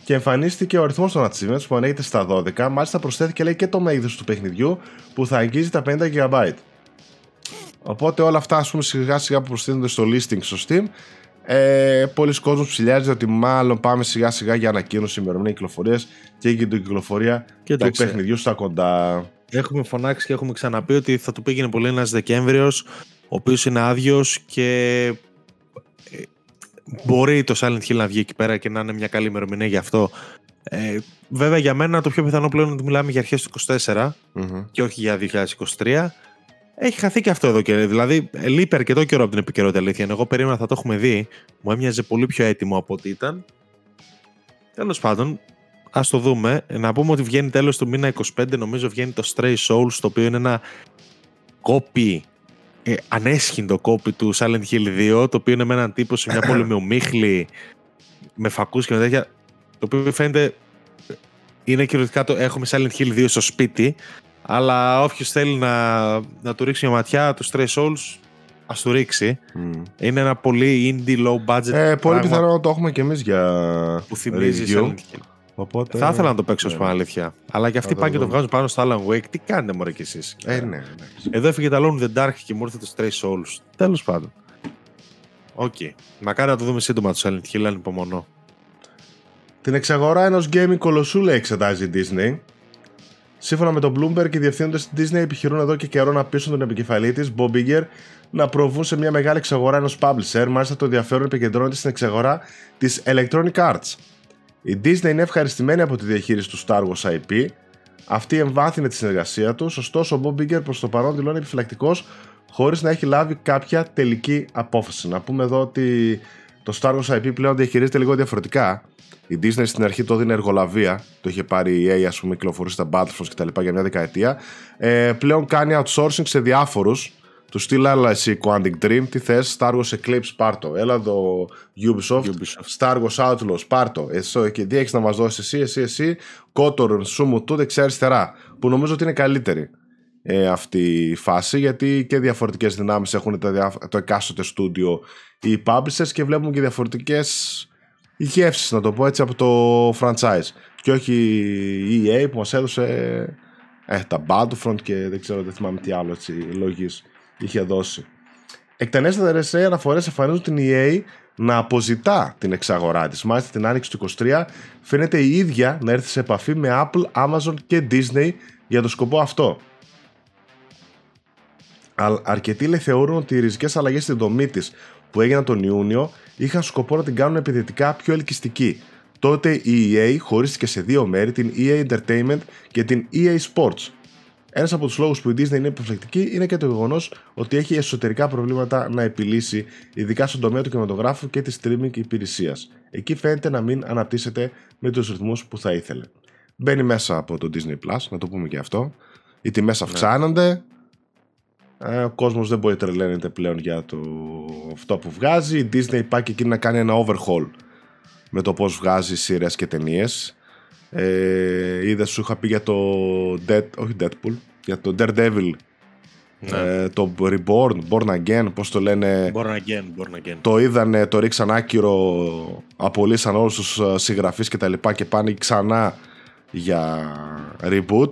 και εμφανίστηκε ο αριθμό των achievements που ανέγεται στα 12. Μάλιστα προσθέθηκε λέει και το μέγεθος του παιχνιδιού που θα αγγίζει τα 50 GB. Οπότε όλα αυτά ας πούμε σιγά σιγά που προσθέτονται στο listing στο Steam ε, πολλοί κόσμοι ψηλιάζει ότι μάλλον πάμε σιγά σιγά για ανακοίνωση ημερομηνία κυκλοφορίας και για την κυκλοφορία του παιχνιδιού στα κοντά. Έχουμε φωνάξει και έχουμε ξαναπεί ότι θα του πήγαινε πολύ ένας Δεκέμβριος, ο οποίος είναι άδειος και ε, μπορεί το Silent Hill να βγει εκεί πέρα και να είναι μια καλή ημερομηνία γι' αυτό. Ε, βέβαια για μένα το πιο πιθανό πλέον είναι ότι μιλάμε για αρχές του 24 και όχι για 2023. Έχει χαθεί και αυτό εδώ και δηλαδή λείπει αρκετό καιρό από την επικαιρότητα αλήθεια. Εγώ περίμενα θα το έχουμε δει. Μου έμοιαζε πολύ πιο έτοιμο από ό,τι ήταν. Τέλος πάντων, Α το δούμε. Να πούμε ότι βγαίνει τέλος του μήνα 25, νομίζω βγαίνει το Stray Souls, το οποίο είναι ένα copy ε, ανέσχυντο κόπη του Silent Hill 2, το οποίο είναι με έναν τύπο σε μια πόλη με ομίχλη, με φακούς και με τέτοια, το οποίο φαίνεται είναι κυριολεκτικά το έχουμε Silent Hill 2 στο σπίτι, αλλά όποιος θέλει να, να του ρίξει μια ματιά, του Stray Souls, ας του ρίξει. Είναι ένα πολύ indie low budget. Ε, πολύ πιθανό να το έχουμε κι εμείς για. που θυμίζει Silent Hill. Οπότε... Θα ήθελα να το παίξω, ναι. αλήθεια. Αλλά και αυτοί πάνε και το βγάζουν πάνω στο Alan Wake. Τι κάνετε, Μωρέ κι εσείς; Ε, ναι, ναι. Εδώ έφυγε το Alone in the Dark και μου ήρθε το Stray Souls. Τέλος πάντων. OK. Okay. Μακάρι να το δούμε σύντομα το Silent Hill, ανυπομονώ. Την εξαγορά ενός gaming κολοσσού λέει εξετάζει η Disney. Σύμφωνα με τον Bloomberg, οι διευθύνοντες της Disney επιχειρούν εδώ και καιρό να πείσουν τον επικεφαλή της, Bob Iger, να προβούν σε μια μεγάλη εξαγορά ενός publisher. Μάλιστα, το ενδιαφέρον επικεντρώνεται στην εξαγορά της Electronic Arts. Η Disney είναι ευχαριστημένη από τη διαχείριση του Star Wars IP. Αυτή εμβάθυνε τη συνεργασία τους, ωστόσο ο Bob Iger προς το παρόν δηλώνει επιφυλακτικός χωρίς να έχει λάβει κάποια τελική απόφαση. Να πούμε εδώ ότι το Star Wars IP πλέον διαχειρίζεται λίγο διαφορετικά. Η Disney στην αρχή το έδινε εργολαβία. Το είχε πάρει η EA, ας πούμε, κυκλοφορήσει τα Battlefront κτλ. για μια δεκαετία. Ε, πλέον κάνει outsourcing σε διάφορους. Του στείλα, αλλά εσύ Quantic Dream, τι θες, Star Wars Eclipse, πάρτο. Έλα εδώ Ubisoft, Ubisoft. Star Wars Outlaws, πάρτο. Εσύ, και τι έχεις να μας δώσεις εσύ, εσύ, εσύ, Kotor, Sumu, του δεξιά-αριστερά. Που νομίζω ότι είναι καλύτερη ε, αυτή η φάση, γιατί και διαφορετικές δυνάμεις έχουν το, το εκάστοτε στούντιο οι publishers και βλέπουμε και διαφορετικές γεύσεις να το πω έτσι από το franchise και όχι η EA που μας έδωσε ε, τα Battlefront και δεν ξέρω δεν θυμάμαι τι άλλο έτσι λόγης είχε δώσει εκτενέστερες αναφορές εμφανίζουν την EA να αποζητά την εξαγορά της μάλιστα την άνοιξη του 23 φαίνεται η ίδια να έρθει σε επαφή με Apple, Amazon και Disney για το σκοπό αυτό αρκετοί λέει θεωρούν ότι οι ριζικές αλλαγές στην δομή της που έγιναν τον Ιούνιο είχαν σκοπό να την κάνουν επιδετικά πιο ελκυστική. Τότε η EA χωρίστηκε σε δύο μέρη, την EA Entertainment και την EA Sports. Ένας από τους λόγους που η Disney είναι επιφυλακτική είναι και το γεγονός ότι έχει εσωτερικά προβλήματα να επιλύσει, ειδικά στον τομέα του κινηματογράφου και της streaming υπηρεσίας. Εκεί φαίνεται να μην αναπτύσσεται με τους ρυθμούς που θα ήθελε. Μπαίνει μέσα από το Disney Plus, να το πούμε και αυτό. Οι τιμές ναι. αυξάνονται, ε, ο κόσμος δεν μπορεί να τρελαίνεται πλέον για το, αυτό που βγάζει. Η Disney πάει και εκεί να κάνει ένα overhaul με το πώς βγάζει σειρές και ταινίες. Ε, είδα σου είχα πει για το Dead, όχι Deadpool, για το Daredevil ναι. ε, το Reborn, Born Again, πώς το λένε. Born Again, Born Again. Το είδανε, το ρίξαν άκυρο απολύσαν όλους τους ε, συγγραφείς και τα λοιπά και πάνε ξανά για reboot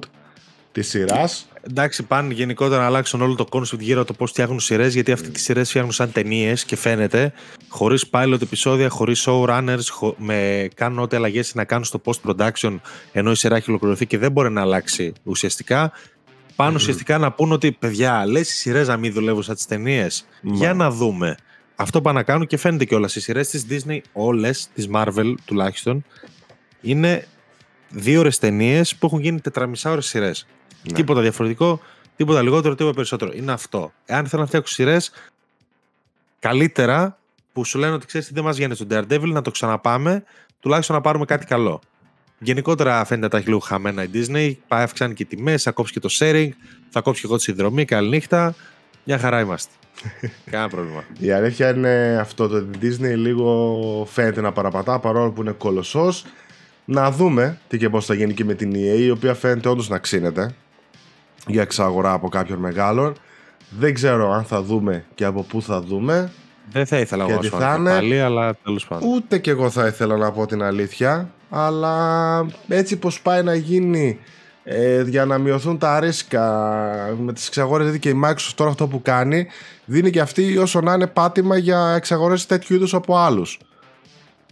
της σειράς εντάξει, πάνε γενικότερα να αλλάξουν όλο το concept γύρω από το πώς φτιάχνουν σειρές, γιατί αυτοί τις σειρές φτιάχνουν σαν ταινίες και φαίνεται, χωρίς pilot επεισόδια, χωρίς showrunners, χω... με κάνουν ό,τι αλλαγές να κάνουν στο post-production, ενώ η σειρά έχει ολοκληρωθεί και δεν μπορεί να αλλάξει ουσιαστικά. Πάνε ουσιαστικά να πούν ότι παιδιά, λες οι σειρές να μην δουλεύουν σαν τις ταινίες. Για να δούμε. Αυτό πάνε να κάνουν και φαίνεται και όλα. Οι σειρές της Disney, όλες, της Marvel τουλάχιστον, είναι δύο ώρες ταινίες που έχουν γίνει τετραμισά σειρές. Ναι. Τίποτα διαφορετικό, τίποτα λιγότερο, τίποτα περισσότερο. Είναι αυτό. Εάν θέλω να φτιάξω σειρές, καλύτερα που σου λένε ότι ξέρεις τι δεν μας βγαίνει στο Daredevil, να το ξαναπάμε, τουλάχιστον να πάρουμε κάτι καλό. Γενικότερα φαίνεται τα έχει λίγο χαμένα η Disney. Πάει, αυξάνει και τιμές, θα κόψει και το sharing, θα κόψει και εγώ τη συνδρομή. Καλή νύχτα. Μια χαρά είμαστε. Κανένα πρόβλημα. Η αλήθεια είναι αυτό. Το Disney λίγο φαίνεται να παραπατά παρόλο που είναι κολοσσός. Να δούμε τι και πώς θα γίνει και με την EA, η οποία φαίνεται όντως να ξύνεται για εξαγορά από κάποιον μεγάλο. Δεν ξέρω αν θα δούμε και από πού θα δούμε. Δεν θα ήθελα να σου πάλι, αλλά τέλος πάντων. Ούτε και εγώ θα ήθελα να πω την αλήθεια, αλλά έτσι πως πάει να γίνει ε, για να μειωθούν τα ρίσκα με τις εξαγορές, δηλαδή και η Microsoft τώρα αυτό που κάνει, δίνει και αυτή όσο να είναι πάτημα για εξαγορές τέτοιου είδους από άλλους.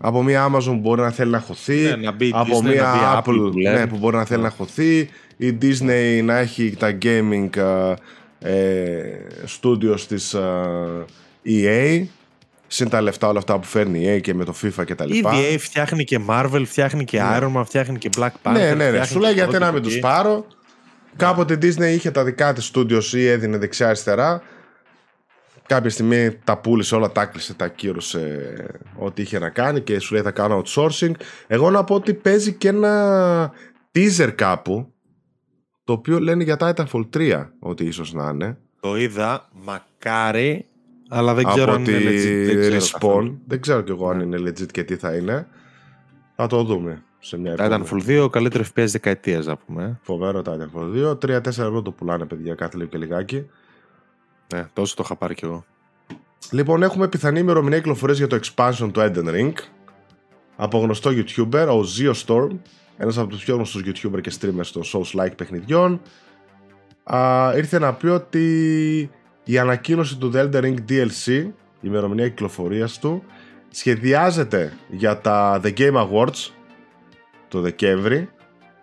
Από μια Amazon που μπορεί να θέλει να χωθεί, ναι, να μπει, από μια Apple, Apple ναι, που μπορεί να θέλει να χωθεί, η Disney να έχει τα gaming ε, studios της EA συν τα λεφτά όλα αυτά που φέρνει η EA και με το FIFA και τα λοιπά. Η EA φτιάχνει και Marvel, φτιάχνει και ναι. Iron Man, φτιάχνει και Black Panther. Ναι, ναι, ναι. Σου λέει γιατί να μην τους πάρω. Κάποτε η Disney είχε τα δικά της studios ή έδινε δεξιά-αριστερά. Κάποια στιγμή τα πούλησε όλα, τα κλείσε, τα κύρωσε ό,τι είχε να κάνει και σου λέει θα κάνω outsourcing. Εγώ να πω ότι παίζει και ένα teaser κάπου το οποίο λένε για Titanfall 3 ότι ίσως να είναι. Το είδα, μακάρι, αλλά δεν ξέρω αν είναι legit. Δεν ξέρω, δεν ξέρω κι εγώ αν είναι legit και τι θα είναι. Θα το δούμε σε μια επόμενη. Titanfall 2, καλύτερο FPS δεκαετίας, να πούμε. Φοβερό Titanfall 2. 3-4 ευρώ το πουλάνε, παιδιά, κάθε λίγο και λιγάκι. Ναι, τόσο το είχα πάρει κι εγώ. Λοιπόν, έχουμε πιθανή ημερομηνία κυκλοφορίας για το expansion του Elden Ring. Από γνωστό YouTuber, ο Zio Storm, ένας από τους πιο γνωστούς YouTuber και streamers των Souls-like παιχνιδιών, α, ήρθε να πει ότι η ανακοίνωση του The Elden Ring DLC, η ημερομηνία κυκλοφορίας του, σχεδιάζεται για τα The Game Awards το Δεκέμβρη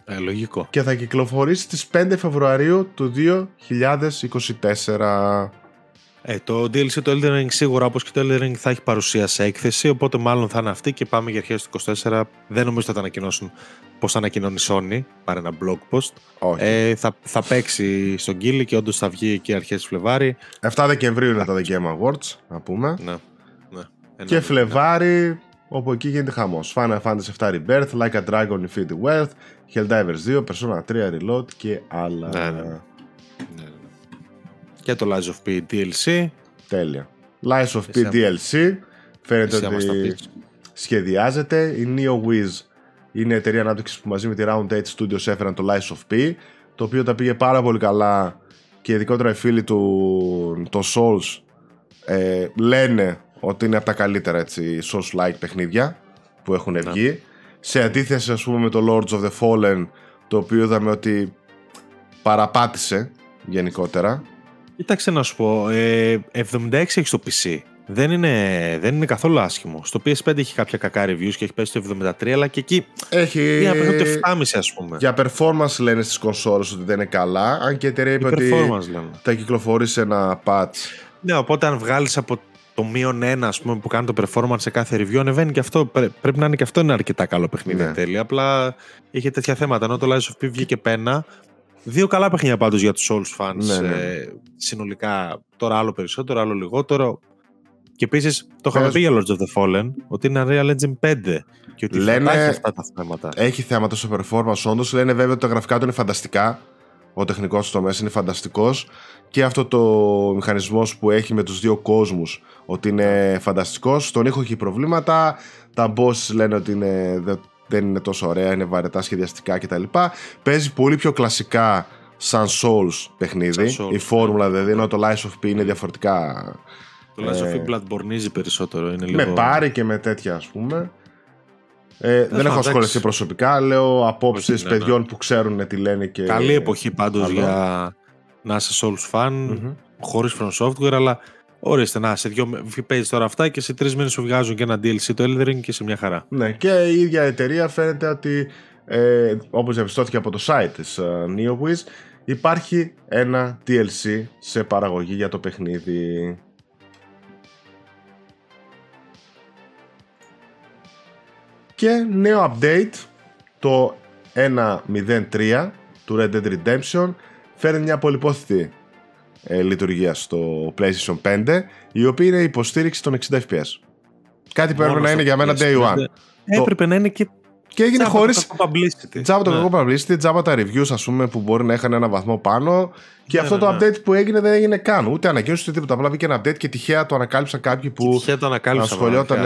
ε, λογικό. και θα κυκλοφορήσει στις 5 Φεβρουαρίου του 2024. Ε, το DLC του Elden Ring σίγουρα όπως και το Elden Ring θα έχει παρουσία σε έκθεση οπότε μάλλον θα είναι αυτή και πάμε για αρχές του 24 δεν νομίζω ότι θα τα ανακοινώσουν πώς θα ανακοινώνει η Sony πάρε ένα blog post Όχι. Ε, θα, θα παίξει στον Κίλι και όντως θα βγει και αρχές του Φλεβάρι 7 Δεκεμβρίου είναι τα The Game Awards να πούμε ναι, ναι. και Φλεβάρι όπου εκεί γίνεται χαμός. Final Fantasy VII Rebirth, Like a Dragon Infinity Wealth, Helldivers 2, Persona 3 Reload και άλλα. Ναι, ναι. Ναι. Και το Lies of P DLC. Τέλεια. Lies of P DLC. Φαίνεται ότι σχεδιάζεται. Η NeoWiz είναι η εταιρεία ανάπτυξης που μαζί με τη Round 8 Studios έφεραν το Lies of P, το οποίο τα πήγε πάρα πολύ καλά και ειδικότερα οι φίλοι του το Souls ε, λένε ότι είναι από τα καλύτερα έτσι, Souls-like παιχνίδια που έχουν ναι. βγει. Σε αντίθεση ας πούμε με το Lords of the Fallen το οποίο είδαμε ότι παραπάτησε γενικότερα. Κοίταξε να σου πω, ε, 76 έχεις στο PC. Δεν είναι, δεν είναι καθόλου άσχημο. Στο PS5 έχει κάποια κακά reviews και έχει πέσει το 73, αλλά και εκεί έχει... είναι το 7,5 ας πούμε. Για performance λένε στις κονσόλες ότι δεν είναι καλά, αν και η εταιρεία είπε ότι θα κυκλοφορήσει ένα patch. Ναι, οπότε αν βγάλεις από το μείον ένα ας πούμε, που κάνει το performance σε κάθε review ανεβαίνει και αυτό. Πρέπει να είναι και αυτό ένα αρκετά καλό παιχνίδι ναι. τέλεια. Απλά είχε τέτοια θέματα. Ενώ το Lies of P βγήκε πένα. Δύο καλά παιχνίδια πάντως για τους Souls fans. Ναι, ναι. Ε, συνολικά τώρα άλλο περισσότερο, άλλο λιγότερο. Και επίσης το είχαμε πει για Lords of the Fallen ότι είναι Unreal Engine 5 και ότι Λένε, έχει αυτά τα θέματα. Έχει θέματα στο performance όντως. Λένε βέβαια ότι τα γραφικά του είναι φανταστικά. Ο τεχνικός του τομέα είναι φανταστικός και αυτό το μηχανισμός που έχει με τους δύο κόσμους ότι είναι φανταστικός. Στον ήχο έχει προβλήματα. Τα boss λένε ότι είναι, δεν είναι τόσο ωραία, είναι βαρετά σχεδιαστικά κτλ. Παίζει πολύ πιο κλασικά σαν Souls παιχνίδι. Souls, η φόρμουλα δηλαδή, ενώ το Lies of P είναι διαφορετικά. Το Lies of P ε, Bloodborneίζει περισσότερο. Είναι λίγο... Με πάρει και με τέτοια ας πούμε. Ε, δεν έχω ασχοληθεί προσωπικά. Λέω απόψεις ναι, ναι. παιδιών που ξέρουν τι λένε και. Καλή εποχή πάντως για να είσαι Souls fan, mm-hmm. χωρίς From Software, αλλά Ορίστε, να, σε δυο παίζεις τώρα αυτά και σε τρεις μήνες σου βγάζουν και ένα DLC το Elden Ring και σε μια χαρά. Ναι, και η ίδια εταιρεία φαίνεται ότι ε, όπως διαπιστώθηκε από το site της uh, NeoWiz υπάρχει ένα DLC σε παραγωγή για το παιχνίδι. Και νέο update το 1.03 του Red Dead Redemption φέρνει μια πολυπόθητη ε, λειτουργία στο PlayStation 5, η οποία είναι η υποστήριξη των 60 FPS. Κάτι που έπρεπε να είναι για μένα day one. Έπρεπε να είναι και και έγινε χωρί. Τζάμπα το κακό publicity, τζάμπα τα reviews, ας πούμε, που μπορεί να είχαν ένα βαθμό πάνω. Και ναι, αυτό ναι, το ναι. update που έγινε δεν έγινε καν. Ούτε ανακοίνωση ούτε τίποτα. Απλά βγήκε ένα update και τυχαία το ανακάλυψαν κάποιοι που ασχολιόταν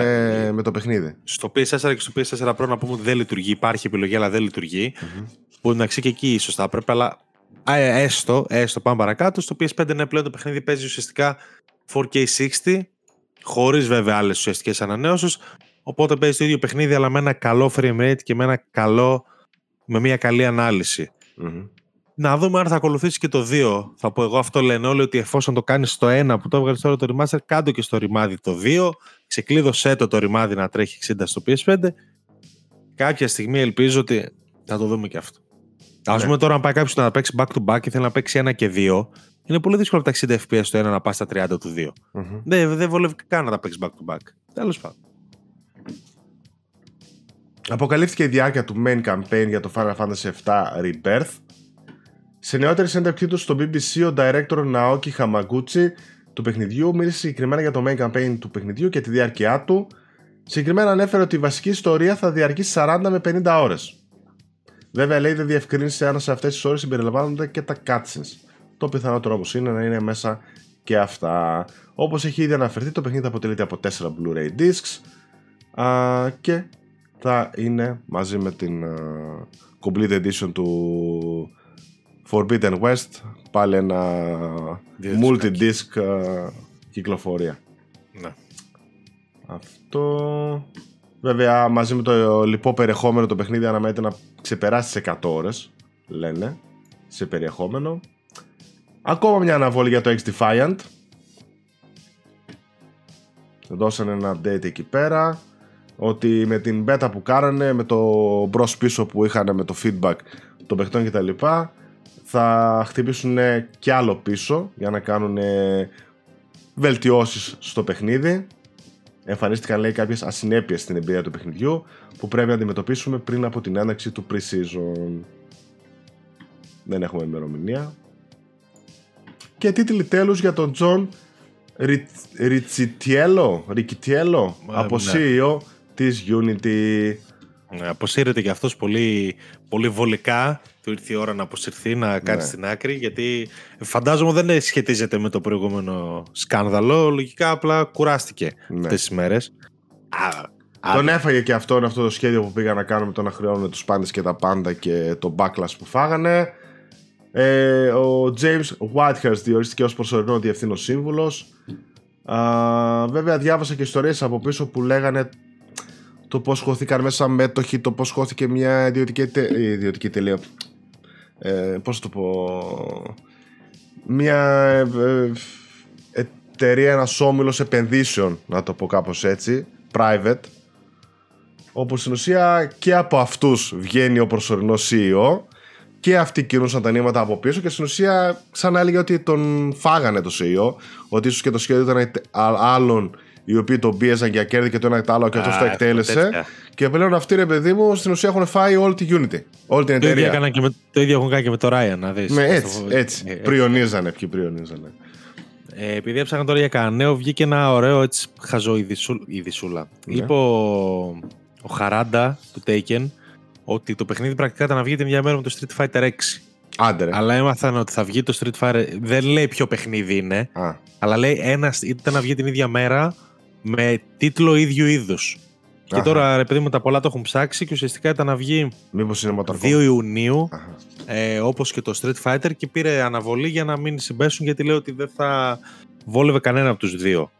με το παιχνίδι. Στο PS4 και στο PS4 Pro να πούμε ότι δεν λειτουργεί. Υπάρχει επιλογή, αλλά δεν λειτουργεί. Mm-hmm. Που εντάξει και εκεί ίσως θα έπρεπε, αλλά ε, έστω, έστω πάμε παρακάτω. Στο PS5 ναι, πλέον το παιχνίδι παίζει ουσιαστικά 4K60, χωρίς βέβαια άλλες ουσιαστικές ανανέωσεις. Οπότε παίζει το ίδιο παιχνίδι, αλλά με ένα καλό frame rate και με, ένα καλό, με μια καλή Να δούμε αν θα ακολουθήσει και το 2. Θα πω εγώ αυτό λένε όλοι ότι εφόσον το κάνεις στο 1 που το έβγαλες τώρα το remaster, κάτω και στο ρημάδι το 2. Ξεκλείδωσέ το το ρημάδι να τρέχει 60 στο PS5. Κάποια στιγμή ελπίζω ότι θα το δούμε και αυτό. Α ναι. πούμε τώρα, αν πάει κάποιος να παίξει back to back και θέλει να παίξει ένα και δύο, είναι πολύ δύσκολο από τα 60 FPS το ένα να πάει στα 30 του 2. Mm-hmm. Δεν, δεν βολεύει καν να τα παίξεις back to back. Τέλος πάντων. Αποκαλύφθηκε η διάρκεια του main campaign για το Final Fantasy VII Rebirth. Σε νεότερη συνέντευξή του στο BBC, ο director Naoki Hamaguchi του παιχνιδιού μίλησε συγκεκριμένα για το main campaign του παιχνιδιού και τη διάρκεια του. Συγκεκριμένα ανέφερε ότι η βασική ιστορία θα διαρκήσει 40 με 50 ώρες. Βέβαια λέει δεν διευκρίνησε αν σε αυτές τις ώρες συμπεριλαμβάνονται και τα cutscenes. Το πιθανότερο όμως είναι να είναι μέσα και αυτά. Όπως έχει ήδη αναφερθεί το παιχνίδι αποτελείται από 4 Blu-ray discs α, και θα είναι μαζί με την α, Complete Edition του Forbidden West πάλι ένα multi-disc κυκλοφορία. Ναι. Αυτό... Βέβαια μαζί με το λοιπό περιεχόμενο το παιχνίδι αναμένεται να ξεπεράσει τις 100 ώρες λένε σε περιεχόμενο. Ακόμα μια αναβόλη για το X Defiant. Δώσανε ένα update εκεί πέρα ότι με την beta που κάνανε, με το μπρος πίσω που είχαν με το feedback των παιχτών κτλ θα χτυπήσουν κι άλλο πίσω για να κάνουν βελτιώσεις στο παιχνίδι. Εμφανίστηκαν λέει κάποιες ασυνέπειες στην εμπειρία του παιχνιδιού που πρέπει να αντιμετωπίσουμε πριν από την έναρξη του pre-season. Δεν έχουμε ημερομηνία. Και τίτλοι τέλους για τον Τζον Ριτσιτιέλο, Ρικιτιέλο από ναι. CEO της Unity. Ναι, αποσύρεται και αυτός πολύ, πολύ βολικά. Του ήρθε η ώρα να αποσυρθεί, να κάτσει ναι. στην άκρη, γιατί φαντάζομαι δεν σχετίζεται με το προηγούμενο σκάνδαλο. Λογικά απλά κουράστηκε ναι. αυτές τις μέρες. Τον έφαγε και αυτόν αυτό το σχέδιο που πήγα να κάνουμε το να χρεώνουμε τους πάντες και τα πάντα και το backlash που φάγανε. Ε, ο James Whitehurst διορίστηκε ως προσωρινό διευθύνων σύμβουλος. βέβαια διάβασα και ιστορίες από πίσω που λέγανε το πώς χώθηκαν μέσα μέτοχοι, το πώς χώθηκε μια ιδιωτική, τε... Ε, ιδιωτική τελεία. Ε, πώς το πω... Μια ε, εταιρεία, ένας όμιλος επενδύσεων, να το πω κάπως έτσι, private, όπου στην ουσία και από αυτούς βγαίνει ο προσωρινός CEO και αυτοί κινούσαν τα νήματα από πίσω και στην ουσία σαν έλεγε ότι τον φάγανε το CEO ότι ίσως και το σχέδιο ήταν άλλων οι οποίοι τον πίεζαν για κέρδη και το ένα και το άλλο και αυτό το εκτέλεσε. Και πλέον αυτοί ρε παιδί μου στην ουσία έχουν φάει όλη τη Unity. Όλη την εταιρεία. Το ίδιο, με, το ίδιο έχουν κάνει και με το Ryan, να δεις. Με έτσι, έτσι. Ε, πριονίζανε, ποιοι πριονίζανε. Ε, επειδή έψαχνα τώρα για κανένα νέο, βγήκε ένα ωραίο έτσι χαζό ειδισούλα. Ναι. Είπε ο, ο Χαράντα του Taken ότι το παιχνίδι πρακτικά ήταν να βγει την ίδια μέρα με το Street Fighter 6. Άντε, Αλλά έμαθαν ότι θα βγει το Street Fighter. Δεν λέει ποιο παιχνίδι είναι. Α. Αλλά λέει ένα ήταν να βγει την ίδια μέρα με τίτλο ίδιου είδους. Και τώρα, ρε παιδί μου, τα πολλά το έχουν ψάξει και ουσιαστικά ήταν να βγει Μήπως είναι 2 Ιουνίου, ε, όπως και το Street Fighter, και πήρε αναβολή για να μην συμπέσουν γιατί λέει ότι δεν θα βόλευε κανένα από τους δύο.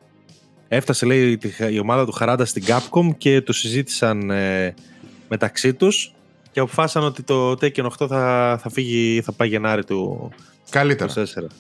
Έφτασε, λέει, η ομάδα του Χαράντα στην Capcom και το συζήτησαν ε, μεταξύ τους και αποφάσισαν ότι το Tekken 8 θα, θα φύγει, θα πάει Γενάρη του. Καλύτερα.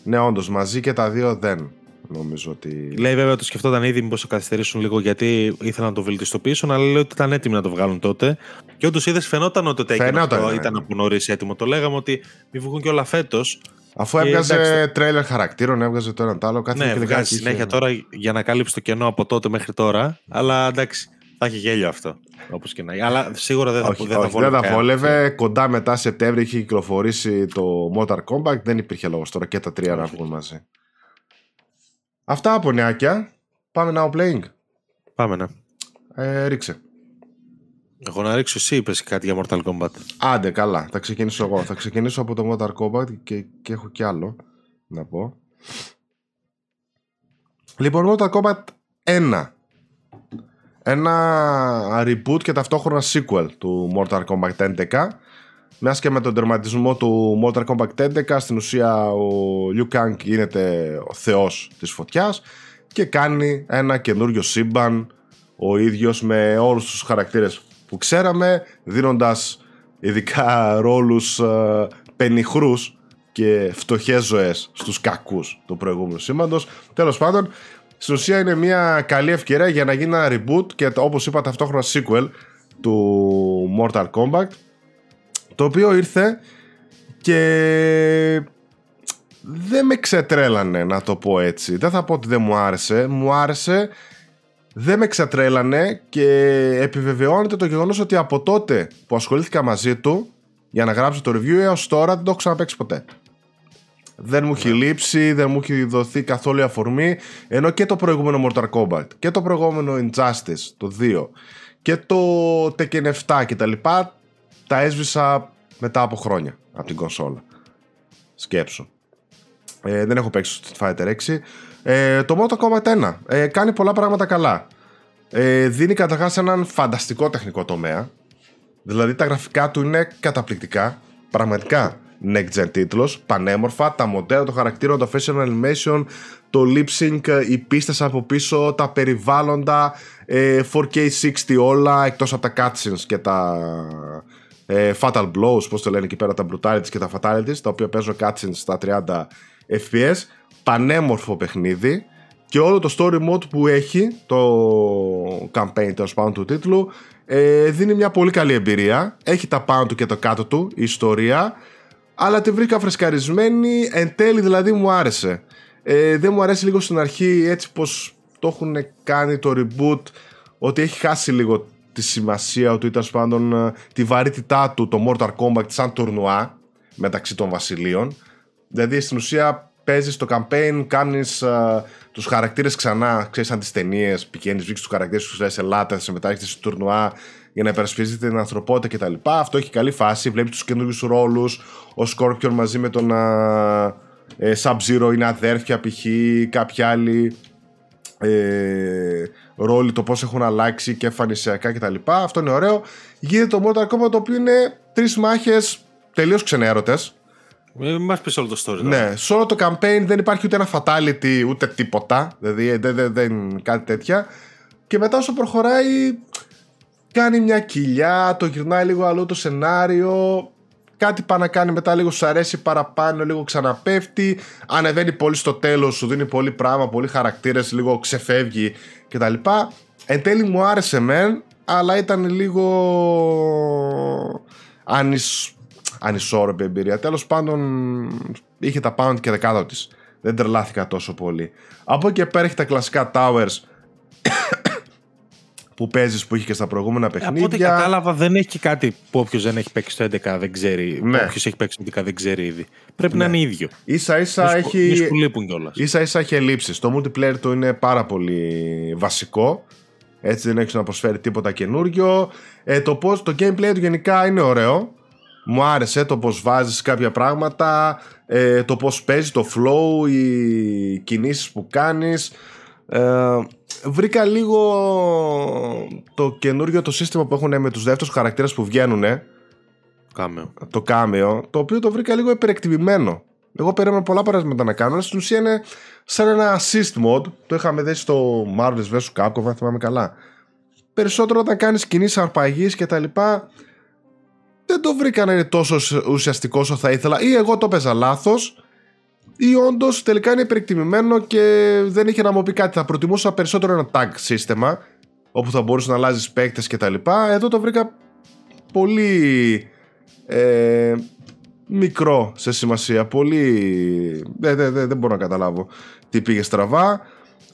Ναι, όντως, μαζί και τα δύο δεν. Νομίζω ότι... Λέει βέβαια το σκεφτόταν ήδη μήπως το καθυστερήσουν λίγο γιατί ήθελαν να το βελτιστοποιήσουν, αλλά λέει ότι ήταν έτοιμοι να το βγάλουν τότε. Και όντως είδες φαινόταν ότι το Tekken αυτό ήταν από νωρίς έτοιμο. Το λέγαμε ότι μη βγουν και όλα φέτος. Αφού έβγαζε εντάξει, τρέλερ χαρακτήρων, έβγαζε το ένα το άλλο. Κάθε ναι, βγάζει συνέχεια τώρα για να καλύψει το κενό από τότε μέχρι τώρα. Αλλά εντάξει, θα έχει γέλιο αυτό. Όπως και να Αλλά σίγουρα δεν θα, όχι, δεν όχι, θα Δεν θα βόλευε. Κοντά μετά Σεπτέμβρη είχε κυκλοφορήσει το Motor Compact. Δεν υπήρχε λόγος τώρα και τα τρία να βγουν μαζί. Αυτά από νεάκια. Πάμε now playing. Πάμε να. Ε, ρίξε. Εγώ να ρίξω εσύ είπες κάτι για Mortal Kombat. Άντε καλά, θα ξεκινήσω εγώ. θα ξεκινήσω από το Mortal Kombat και, και έχω κι άλλο να πω. Λοιπόν, Mortal Kombat 1. Ένα reboot και ταυτόχρονα sequel του Mortal Kombat 11 μιας και με τον τερματισμό του Mortal Kombat 11 στην ουσία ο Liu Kang γίνεται ο θεός της φωτιάς και κάνει ένα καινούριο σύμπαν ο ίδιος με όλους τους χαρακτήρες που ξέραμε δίνοντας ειδικά ρόλους ε, πενιχρούς και φτωχές ζωές στους κακούς του προηγούμενου σύμπαντος. Τέλος πάντων, στην ουσία είναι μια καλή ευκαιρία για να γίνει ένα reboot και όπως είπα ταυτόχρονα sequel του Mortal Kombat το οποίο ήρθε και δεν με ξετρέλανε να το πω έτσι. Δεν θα πω ότι δεν μου άρεσε. Μου άρεσε, δεν με ξετρέλανε και επιβεβαιώνεται το γεγονός ότι από τότε που ασχολήθηκα μαζί του για να γράψω το review έως τώρα δεν το έχω ξαναπέξει ποτέ. Δεν μου έχει ναι. λείψει, δεν μου έχει δοθεί καθόλου αφορμή ενώ και το προηγούμενο Mortal Kombat και το προηγούμενο Injustice, το 2 και το Tekken 7 και τα λοιπά τα έσβησα μετά από χρόνια από την κονσόλα. Σκέψου. Ε, δεν έχω παίξει στο Street Fighter 6. Ε, το Mortal Kombat 1 ε, κάνει πολλά πράγματα καλά. Ε, δίνει καταρχάς έναν φανταστικό τεχνικό τομέα. Δηλαδή τα γραφικά του είναι καταπληκτικά. Πραγματικά next gen τίτλος. Πανέμορφα. Τα μοντέλα, το χαρακτήρα, το facial animation, το lip sync, οι πίστες από πίσω, τα περιβάλλοντα. 4K60 όλα εκτός από τα cutscenes και τα ε, fatal blows, πώς το λένε εκεί πέρα, τα brutalities και τα fatalities, τα οποία παίζω cutscenes στα 30 FPS. Πανέμορφο παιχνίδι και όλο το story mode που έχει το campaign τέλος πάντων του τίτλου ε, δίνει μια πολύ καλή εμπειρία. Έχει τα πάνω του και το κάτω του η ιστορία, αλλά τη βρήκα φρεσκαρισμένη. Εν τέλει δηλαδή μου άρεσε. Ε, δεν μου αρέσει λίγο στην αρχή έτσι πως το έχουν κάνει το reboot ότι έχει χάσει λίγο τη σημασία ότι ήταν πάντων ε, τη βαρύτητά του το Mortal Kombat σαν τουρνουά μεταξύ των βασιλείων. Δηλαδή στην ουσία παίζεις το campaign, κάνεις uh, τους χαρακτήρες ξανά, ξέρεις, σαν τις ταινίες. Πηγαίνεις, βρίσκεις τους χαρακτήρες σου, λες Ελάτε, σε μετά έχετε στο τουρνουά για να υπερασπίζετε την ανθρωπότητα κτλ. Αυτό έχει καλή φάση. Βλέπεις τους καινούριους ρόλους. Ο Scorpion μαζί με τον uh, Sub-Zero είναι αδέρφια, π.χ. Κάποιοι άλλοι ε, ρόλοι, το πώς έχουν αλλάξει και εμφανισιακά κτλ. Αυτό είναι ωραίο. Γίνεται το Mortal Kombat το οποίο είναι τρεις μάχες τελείως ξενέρωτες. Ε, Μας πεις όλο το story. Ναι, σε όλο το campaign δεν υπάρχει ούτε ένα fatality ούτε τίποτα. Δηλαδή δεν, δεν, δεν κάτι τέτοια. Και μετά όσο προχωράει, κάνει μια κοιλιά, το γυρνάει λίγο αλλού το σενάριο. Κάτι πάει να κάνει μετά λίγο σου αρέσει παραπάνω, λίγο ξαναπέφτει. Ανεβαίνει πολύ στο τέλος, σου δίνει πολύ πράγμα, πολύ χαρακτήρες, λίγο ξεφεύγει κτλ. Εν τέλει μου άρεσε μεν, αλλά ήταν λίγο ανισ ανισόρροπη εμπειρία. Τέλος πάντων, είχε τα πάνω και δεκάδα της. Δεν τρελάθηκα τόσο πολύ. Από εκεί και πέρα έχει τα κλασικά towers που παίζεις που είχε και στα προηγούμενα παιχνίδια. Από ό,τι κατάλαβα, δεν έχει κάτι που όποιος δεν έχει παίξει το 11 δεν ξέρει. Ναι. Όποιος έχει παίξει το 11 δεν ξέρει ήδη. Πρέπει ναι. να είναι ίδιο. σα ίσα έχει. Που λείπουν κιόλας. σα ίσα έχει ελλείψεις. Το multiplayer του είναι πάρα πολύ βασικό. Έτσι δεν έχεις να προσφέρει τίποτα καινούριο. Ε, το, πώς, το gameplay του γενικά είναι ωραίο. Μου άρεσε το πως βάζεις κάποια πράγματα, ε, το πως παίζει το flow, οι κινήσεις που κάνεις. Ε, βρήκα λίγο το καινούργιο το σύστημα που έχουν με τους δεύτερους χαρακτήρες που βγαίνουν. Κάμεο. Το κάμεο, το οποίο το βρήκα λίγο υπερεκτιμημένο. Εγώ περίμενα πολλά παράσματα να κάνω. Στην ουσία είναι σαν ένα assist mode. Το είχαμε δει στο Marvel's vs. Capcom, αν θυμάμαι καλά. Περισσότερο όταν κάνεις κινήσεις αρπαγής και τα λοιπά δεν το βρήκα να είναι τόσο ουσιαστικός όσο θα ήθελα ή εγώ το έπαιζα λάθος ή όντως τελικά είναι υπερεκτιμημένο και δεν είχε να μου πει κάτι. Θα προτιμούσα περισσότερο ένα tag σύστημα όπου θα μπορούσε να αλλάζεις παίκτες κτλ. Εδώ το βρήκα πολύ ε, μικρό σε σημασία. Πολύ. Δεν, δεν, δεν, δεν μπορώ να καταλάβω τι πήγε στραβά.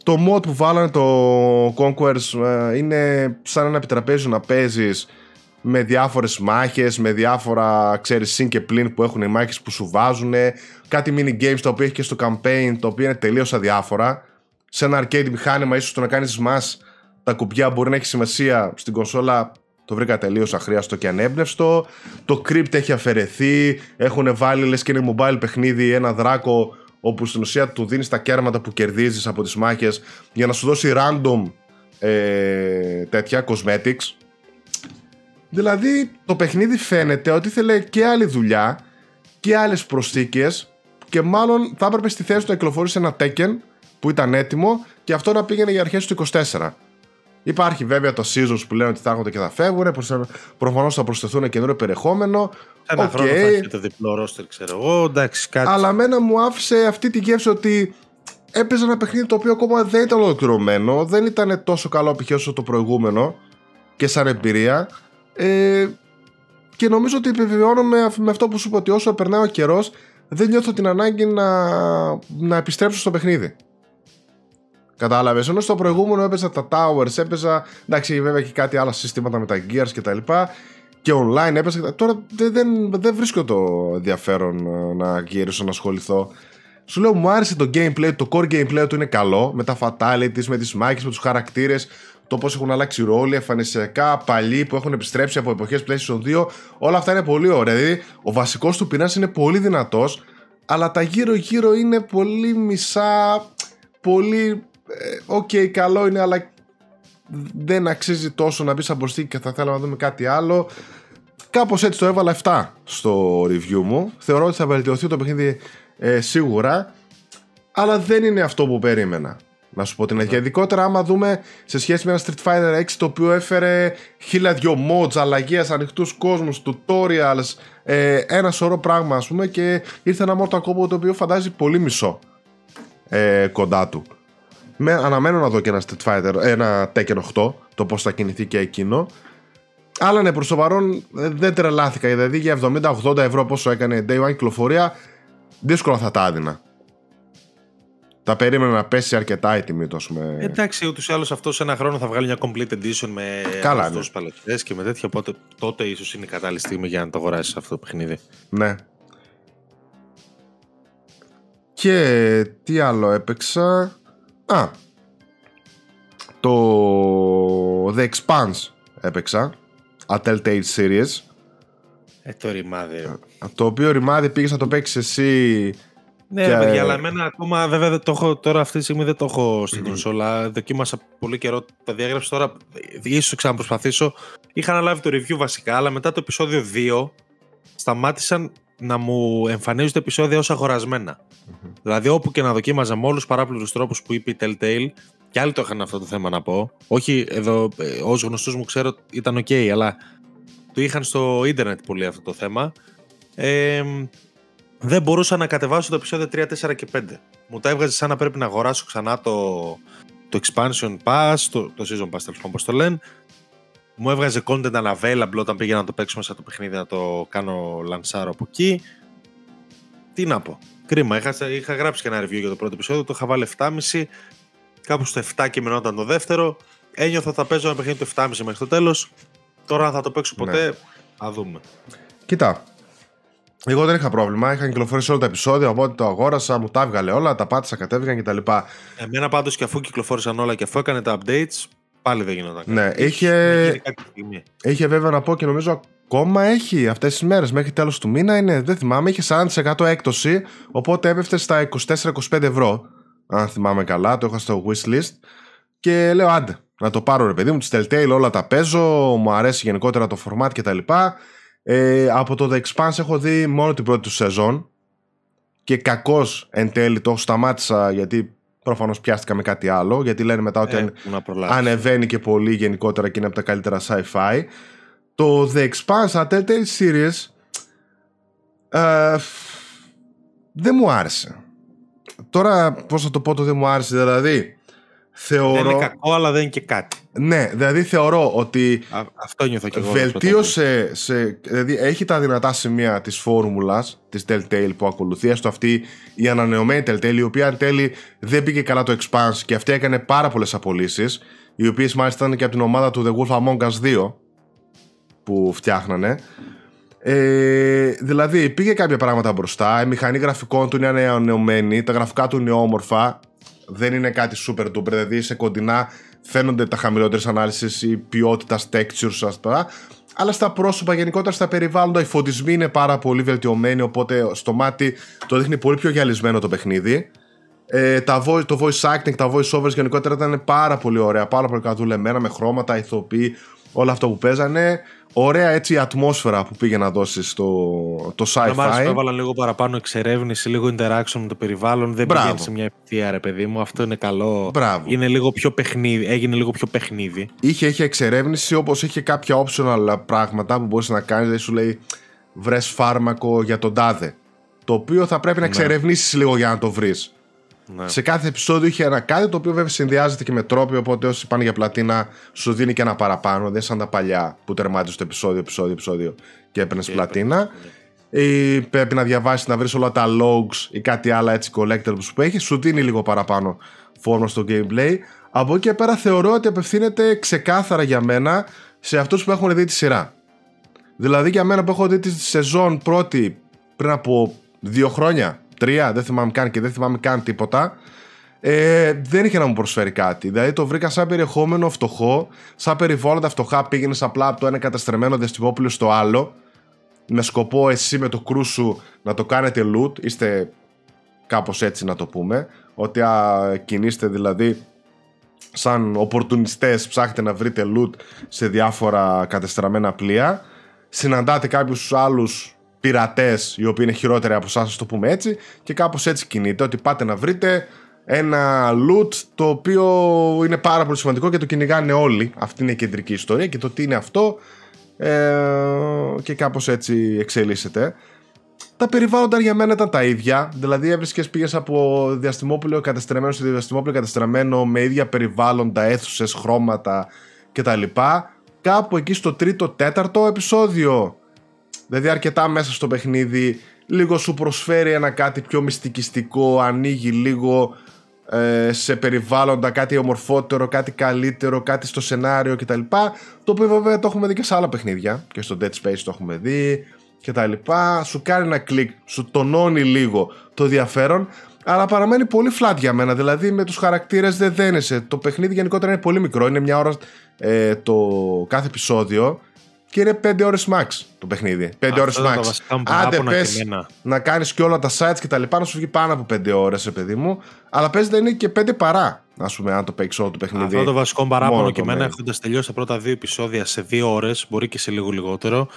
Το mod που βάλανε το Conquers ε, είναι σαν ένα επιτραπέζιο να παίζεις με διάφορες μάχες, με διάφορα ξέρεις συν και πλήν που έχουν οι μάχες που σου βάζουν, κάτι mini games το οποίο έχει και στο campaign το οποίο είναι τελείως αδιάφορα. Σε ένα arcade μηχάνημα ίσως το να κάνεις μας τα κουμπιά μπορεί να έχει σημασία στην κονσόλα το βρήκα τελείως αχρίαστο και ανέμπνευστο. Το crypt έχει αφαιρεθεί. Έχουν βάλει λες και είναι mobile παιχνίδι ένα δράκο όπου στην ουσία του δίνεις τα κέρματα που κερδίζεις από τις μάχες για να σου δώσει random ε, τέτοια cosmetics Δηλαδή το παιχνίδι φαίνεται ότι ήθελε και άλλη δουλειά και άλλες προσθήκες και μάλλον θα έπρεπε στη θέση του να κυκλοφορήσει ένα Tekken που ήταν έτοιμο και αυτό να πήγαινε για αρχές του 24. Υπάρχει βέβαια το seasons που λένε ότι θα έρχονται και θα φεύγουν. Προφανώς θα προσθεθούν καινούριο περιεχόμενο. Ένα okay. χρόνο θα έχει το διπλό ρόστερ, ξέρω εγώ. Εντάξει, κάτι. Αλλά μένα μου άφησε αυτή τη γεύση ότι έπαιζε ένα παιχνίδι το οποίο ακόμα δεν ήταν ολοκληρωμένο. Δεν ήταν τόσο καλό π.χ. όσο το προηγούμενο και σαν εμπειρία. Ε, και νομίζω ότι επιβεβαιώνω με, με αυτό που σου είπα ότι όσο περνάει ο καιρός, δεν νιώθω την ανάγκη να, να επιστρέψω στο παιχνίδι. Κατάλαβες. Ενώ στο προηγούμενο έπαιζα τα towers, έπαιζα. Εντάξει, βέβαια και κάτι άλλα συστήματα με τα gears και τα λοιπά. Και online έπαιζα. Τώρα δεν, δεν, δεν βρίσκω το ενδιαφέρον ε, να γυρίσω να ασχοληθώ. Σου λέω, μου άρεσε το gameplay, το core gameplay του είναι καλό. Με τα fatalities, με τις μάχες, με τους χαρακτήρες το πώς έχουν αλλάξει ρόλοι, εμφανισιακά, παλιοί που έχουν επιστρέψει από εποχές PlayStation 2. Όλα αυτά είναι πολύ ωραία. Δηλαδή, ο βασικός του πυρήνας είναι πολύ δυνατός. αλλά τα γύρω-γύρω είναι πολύ μισά, πολύ. ε, Οκ, καλό είναι, αλλά δεν αξίζει τόσο να μπει σαν προσθήκη και θα θέλω να δούμε κάτι άλλο. Κάπως έτσι το έβαλα 7 στο review μου. Θεωρώ ότι θα βελτιωθεί το παιχνίδι ε, σίγουρα, αλλά δεν είναι αυτό που περίμενα. Να σου πω την αλήθεια. Ειδικότερα άμα δούμε σε σχέση με ένα Street Fighter 6 το οποίο έφερε χίλια δυο mods, αλλαγές, ανοιχτούς κόσμους, tutorials, ε, ένα σωρό πράγμα ας πούμε και ήρθε ένα Mortal Kombat το οποίο φαντάζει πολύ μισό ε, κοντά του. Με, αναμένω να δω και ένα Street Fighter, ένα Tekken 8, το πώς θα κινηθεί και εκείνο. Αλλά ναι, προς το παρόν ε, δεν τρελάθηκα. Δηλαδή για 70-80 ευρώ πόσο έκανε Day One κυκλοφορία, δύσκολα θα τα άδινα. Τα περίμενα να πέσει αρκετά η τιμή του, πούμε. Εντάξει, ούτως ή άλλως αυτός σε ένα χρόνο θα βγάλει μια complete edition με Καλά, αυτούς ναι. τους παλαιοτέ και με τέτοια. Οπότε τότε ίσως είναι η κατάλληλη στιγμή για να το αγοράσεις αυτό το παιχνίδι. Ναι. Και τι άλλο έπαιξα; Α. Το The Expanse έπαιξα. A Telltale Series. Ε, το ρημάδι. ρε. Το οποίο ρημάδι πήγες να το παίξεις εσύ. Ναι, Και- ρε παιδιά, αλλά εμένα ακόμα βέβαια δεν το έχω, τώρα αυτή τη στιγμή δεν το έχω στην κονσόλα. Δοκίμασα πολύ καιρό. Το διάγραψα τώρα. ίσως το ξαναπροσπαθήσω. Είχα αναλάβει το review βασικά, αλλά μετά το επεισόδιο 2 σταμάτησαν να μου εμφανίζουν τα επεισόδια ως αγορασμένα. Δηλαδή, όπου και να δοκίμαζα με όλους τους παράπλευρους τρόπους που είπε η Telltale, και άλλοι το είχαν αυτό το θέμα να πω. Όχι εδώ, ε, σε γνωστούς μου ξέρω ήταν οκ, αλλά το είχαν στο ίντερνετ πολύ αυτό το θέμα. Ε, δεν μπορούσα να κατεβάσω το επεισόδιο 3, 4 και 5. Μου τα έβγαζε σαν να πρέπει να αγοράσω ξανά το, το expansion pass, το, το season pass τέλος πάντων πώς το λένε. Μου έβγαζε content unavailable όταν πήγαινα να το παίξω μέσα το παιχνίδι να το κάνω λανσάρω από εκεί. Τι να πω. Κρίμα. Είχα, είχα γράψει και ένα review για το πρώτο επεισόδιο, το είχα βάλει 7,5. Κάπου στο 7 και μενόταν το δεύτερο. Ένιωθα θα παίζω ένα παιχνίδι το 7,5 μέχρι το τέλος. Τώρα αν θα το παίξω ποτέ, Ναι. θα δούμε. Κοίτα. Εγώ δεν είχα πρόβλημα. Είχαν κυκλοφορήσει όλα τα επεισόδια. Οπότε το αγόρασα, μου τα έβγαλε όλα, τα πάτησα, κατέβηκαν κτλ. Εμένα πάντως και αφού κυκλοφόρησαν όλα και αφού έκανε τα updates, πάλι δεν γινόταν. Ναι, κάτι. είχε- να γίνει κάποια στιγμή. Είχε βέβαια να πω και νομίζω ακόμα έχει αυτές τις μέρες μέχρι τέλος του μήνα. Είναι, δεν θυμάμαι, είχε 40% έκπτωση. Οπότε έπεφτε στα 24-25 ευρώ. Αν θυμάμαι καλά, το είχα στο wishlist. Και λέω άντε, να το πάρω ρε παιδί μου. Τη Telltale όλα τα παίζω. Μου αρέσει γενικότερα το format κτλ. Ε, από το The Expanse έχω δει μόνο την πρώτη του σεζόν. Και κακώς εν τέλει το σταμάτησα γιατί προφανώς πιάστηκα με κάτι άλλο. Γιατί λένε μετά ότι Ε, αν- που να προλάβεις. ανεβαίνει και πολύ γενικότερα και είναι από τα καλύτερα sci-fi. Το The Expanse, a Telltale Series ε, δεν μου άρεσε. Τώρα πώς θα το πω το δεν μου άρεσε δηλαδή θεωρώ Δεν είναι κακό, αλλά δεν είναι και κάτι. ναι, δηλαδή θεωρώ ότι Α, αυτό νιώθω και εγώ. βελτίωσε σε, δηλαδή έχει τα δυνατά σημεία της φόρμουλας της Telltale που ακολουθεί έστω αυτή η ανανεωμένη Telltale η οποία εν τέλει δεν πήγε καλά το Expanse και αυτή έκανε πάρα πολλές απολύσεις οι οποίες μάλιστα ήταν και από την ομάδα του The Wolf Among Us 2 που φτιάχνανε ε, δηλαδή πήγε κάποια πράγματα μπροστά η μηχανή γραφικών του είναι ανανεωμένη τα γραφικά του είναι όμορφα δεν είναι κάτι super duper δηλαδή σε κοντινά φαίνονται τα χαμηλότερες ανάλυσης η ποιότητας textures αυτά αλλά στα πρόσωπα γενικότερα στα περιβάλλοντα οι φωτισμοί είναι πάρα πολύ βελτιωμένοι οπότε στο μάτι το δείχνει πολύ πιο γυαλισμένο το παιχνίδι. Ε, τα voice, το voice acting, τα voice overs γενικότερα ήταν πάρα πολύ ωραία, πάρα πολύ καλά δουλεμένα με χρώματα, ηθοποιοί, όλα αυτό που παίζανε. Ωραία έτσι η ατμόσφαιρα που πήγε να δώσει στο το Να μ' άρεσε που sci-fi. έβαλαν λίγο παραπάνω εξερεύνηση, λίγο interaction με το περιβάλλον. Δεν Μπράβο. πηγαίνει σε μια ευθεία, ρε παιδί μου. Αυτό είναι καλό. Μπράβο. Είναι λίγο πιο παιχνίδι. Έγινε λίγο πιο παιχνίδι. Είχε, είχε εξερεύνηση όπως είχε κάποια optional πράγματα που μπορείς να κάνεις, δηλαδή σου λέει βρες φάρμακο για τον τάδε. Το οποίο θα πρέπει να εξερευνήσεις λίγο για να το βρεις. Ναι. Σε κάθε επεισόδιο είχε ένα κάτι το οποίο βέβαια συνδυάζεται και με τρόπιο. Οπότε όσοι πάνε για πλατίνα σου δίνει και ένα παραπάνω. Δεν είναι σαν τα παλιά που τερμάτιζε το επεισόδιο, επεισόδιο, επεισόδιο και έπαιρνες πλατίνα. Ή πρέπει να διαβάσεις να βρεις όλα τα logs ή κάτι άλλα έτσι collectibles που έχει. Σου δίνει λίγο παραπάνω φόρμα στο gameplay. Από εκεί και πέρα θεωρώ ότι απευθύνεται ξεκάθαρα για μένα σε αυτούς που έχουν δει τη σειρά. Δηλαδή για μένα που έχω δει τη σεζόν πρώτη πριν από δύο χρόνια, τρία, δεν θυμάμαι καν και δεν θυμάμαι καν τίποτα, ε, δεν είχε να μου προσφέρει κάτι. Δηλαδή το βρήκα σαν περιεχόμενο φτωχό, σαν περιβάλλοντα φτωχά πήγαινε απλά από το ένα καταστρεμμένο διαστημόπουλο στο άλλο. Με σκοπό εσύ με το κρού σου να το κάνετε loot, είστε κάπως έτσι να το πούμε, ότι α, κινείστε δηλαδή σαν οπορτουνιστές ψάχνετε να βρείτε loot σε διάφορα κατεστραμμένα πλοία. Συναντάτε κάποιους άλλους πειρατές οι οποίοι είναι χειρότεροι από εσάς, το πούμε έτσι και κάπως έτσι κινείτε ότι πάτε να βρείτε ένα loot το οποίο είναι πάρα πολύ σημαντικό και το κυνηγάνε όλοι αυτή είναι η κεντρική ιστορία και το τι είναι αυτό ε, και κάπως έτσι εξελίσσεται τα περιβάλλοντα για μένα ήταν τα ίδια. Δηλαδή, έβρισκες πήγες από διαστημόπλαιο κατεστραμμένο σε διαστημόπλαιο κατεστραμμένο με ίδια περιβάλλοντα, αίθουσες, χρώματα κτλ. Κάπου εκεί στο τρίτο, τέταρτο επεισόδιο, δηλαδή αρκετά μέσα στο παιχνίδι, λίγο σου προσφέρει ένα κάτι πιο μυστικιστικό, ανοίγει λίγο ε, σε περιβάλλοντα, κάτι ομορφότερο, κάτι καλύτερο, κάτι στο σενάριο κτλ. Το οποίο βέβαια το έχουμε δει και σε άλλα παιχνίδια και στο Dead Space το έχουμε δει και τα λοιπά, σου κάνει ένα κλικ, σου τονώνει λίγο το ενδιαφέρον, αλλά παραμένει πολύ flat για μένα. Δηλαδή με τους χαρακτήρες δεν δένεσαι. Το παιχνίδι γενικότερα είναι πολύ μικρό, είναι μια ώρα ε, το κάθε επεισόδιο και είναι 5 ώρες max το παιχνίδι. 5 ώρες max. Άντε πες να κάνεις και όλα τα sites και τα λοιπά να σου βγει πάνω από 5 ώρες, παιδί μου. Αλλά πες δεν είναι και 5 παρά, α πούμε, αν το παίξει όλο το παιχνίδι. Αυτό το βασικό παράπονο και εμένα έχοντας τελειώσει τα πρώτα δύο επεισόδια σε 2 ώρες, μπορεί και σε λίγο λιγότερο,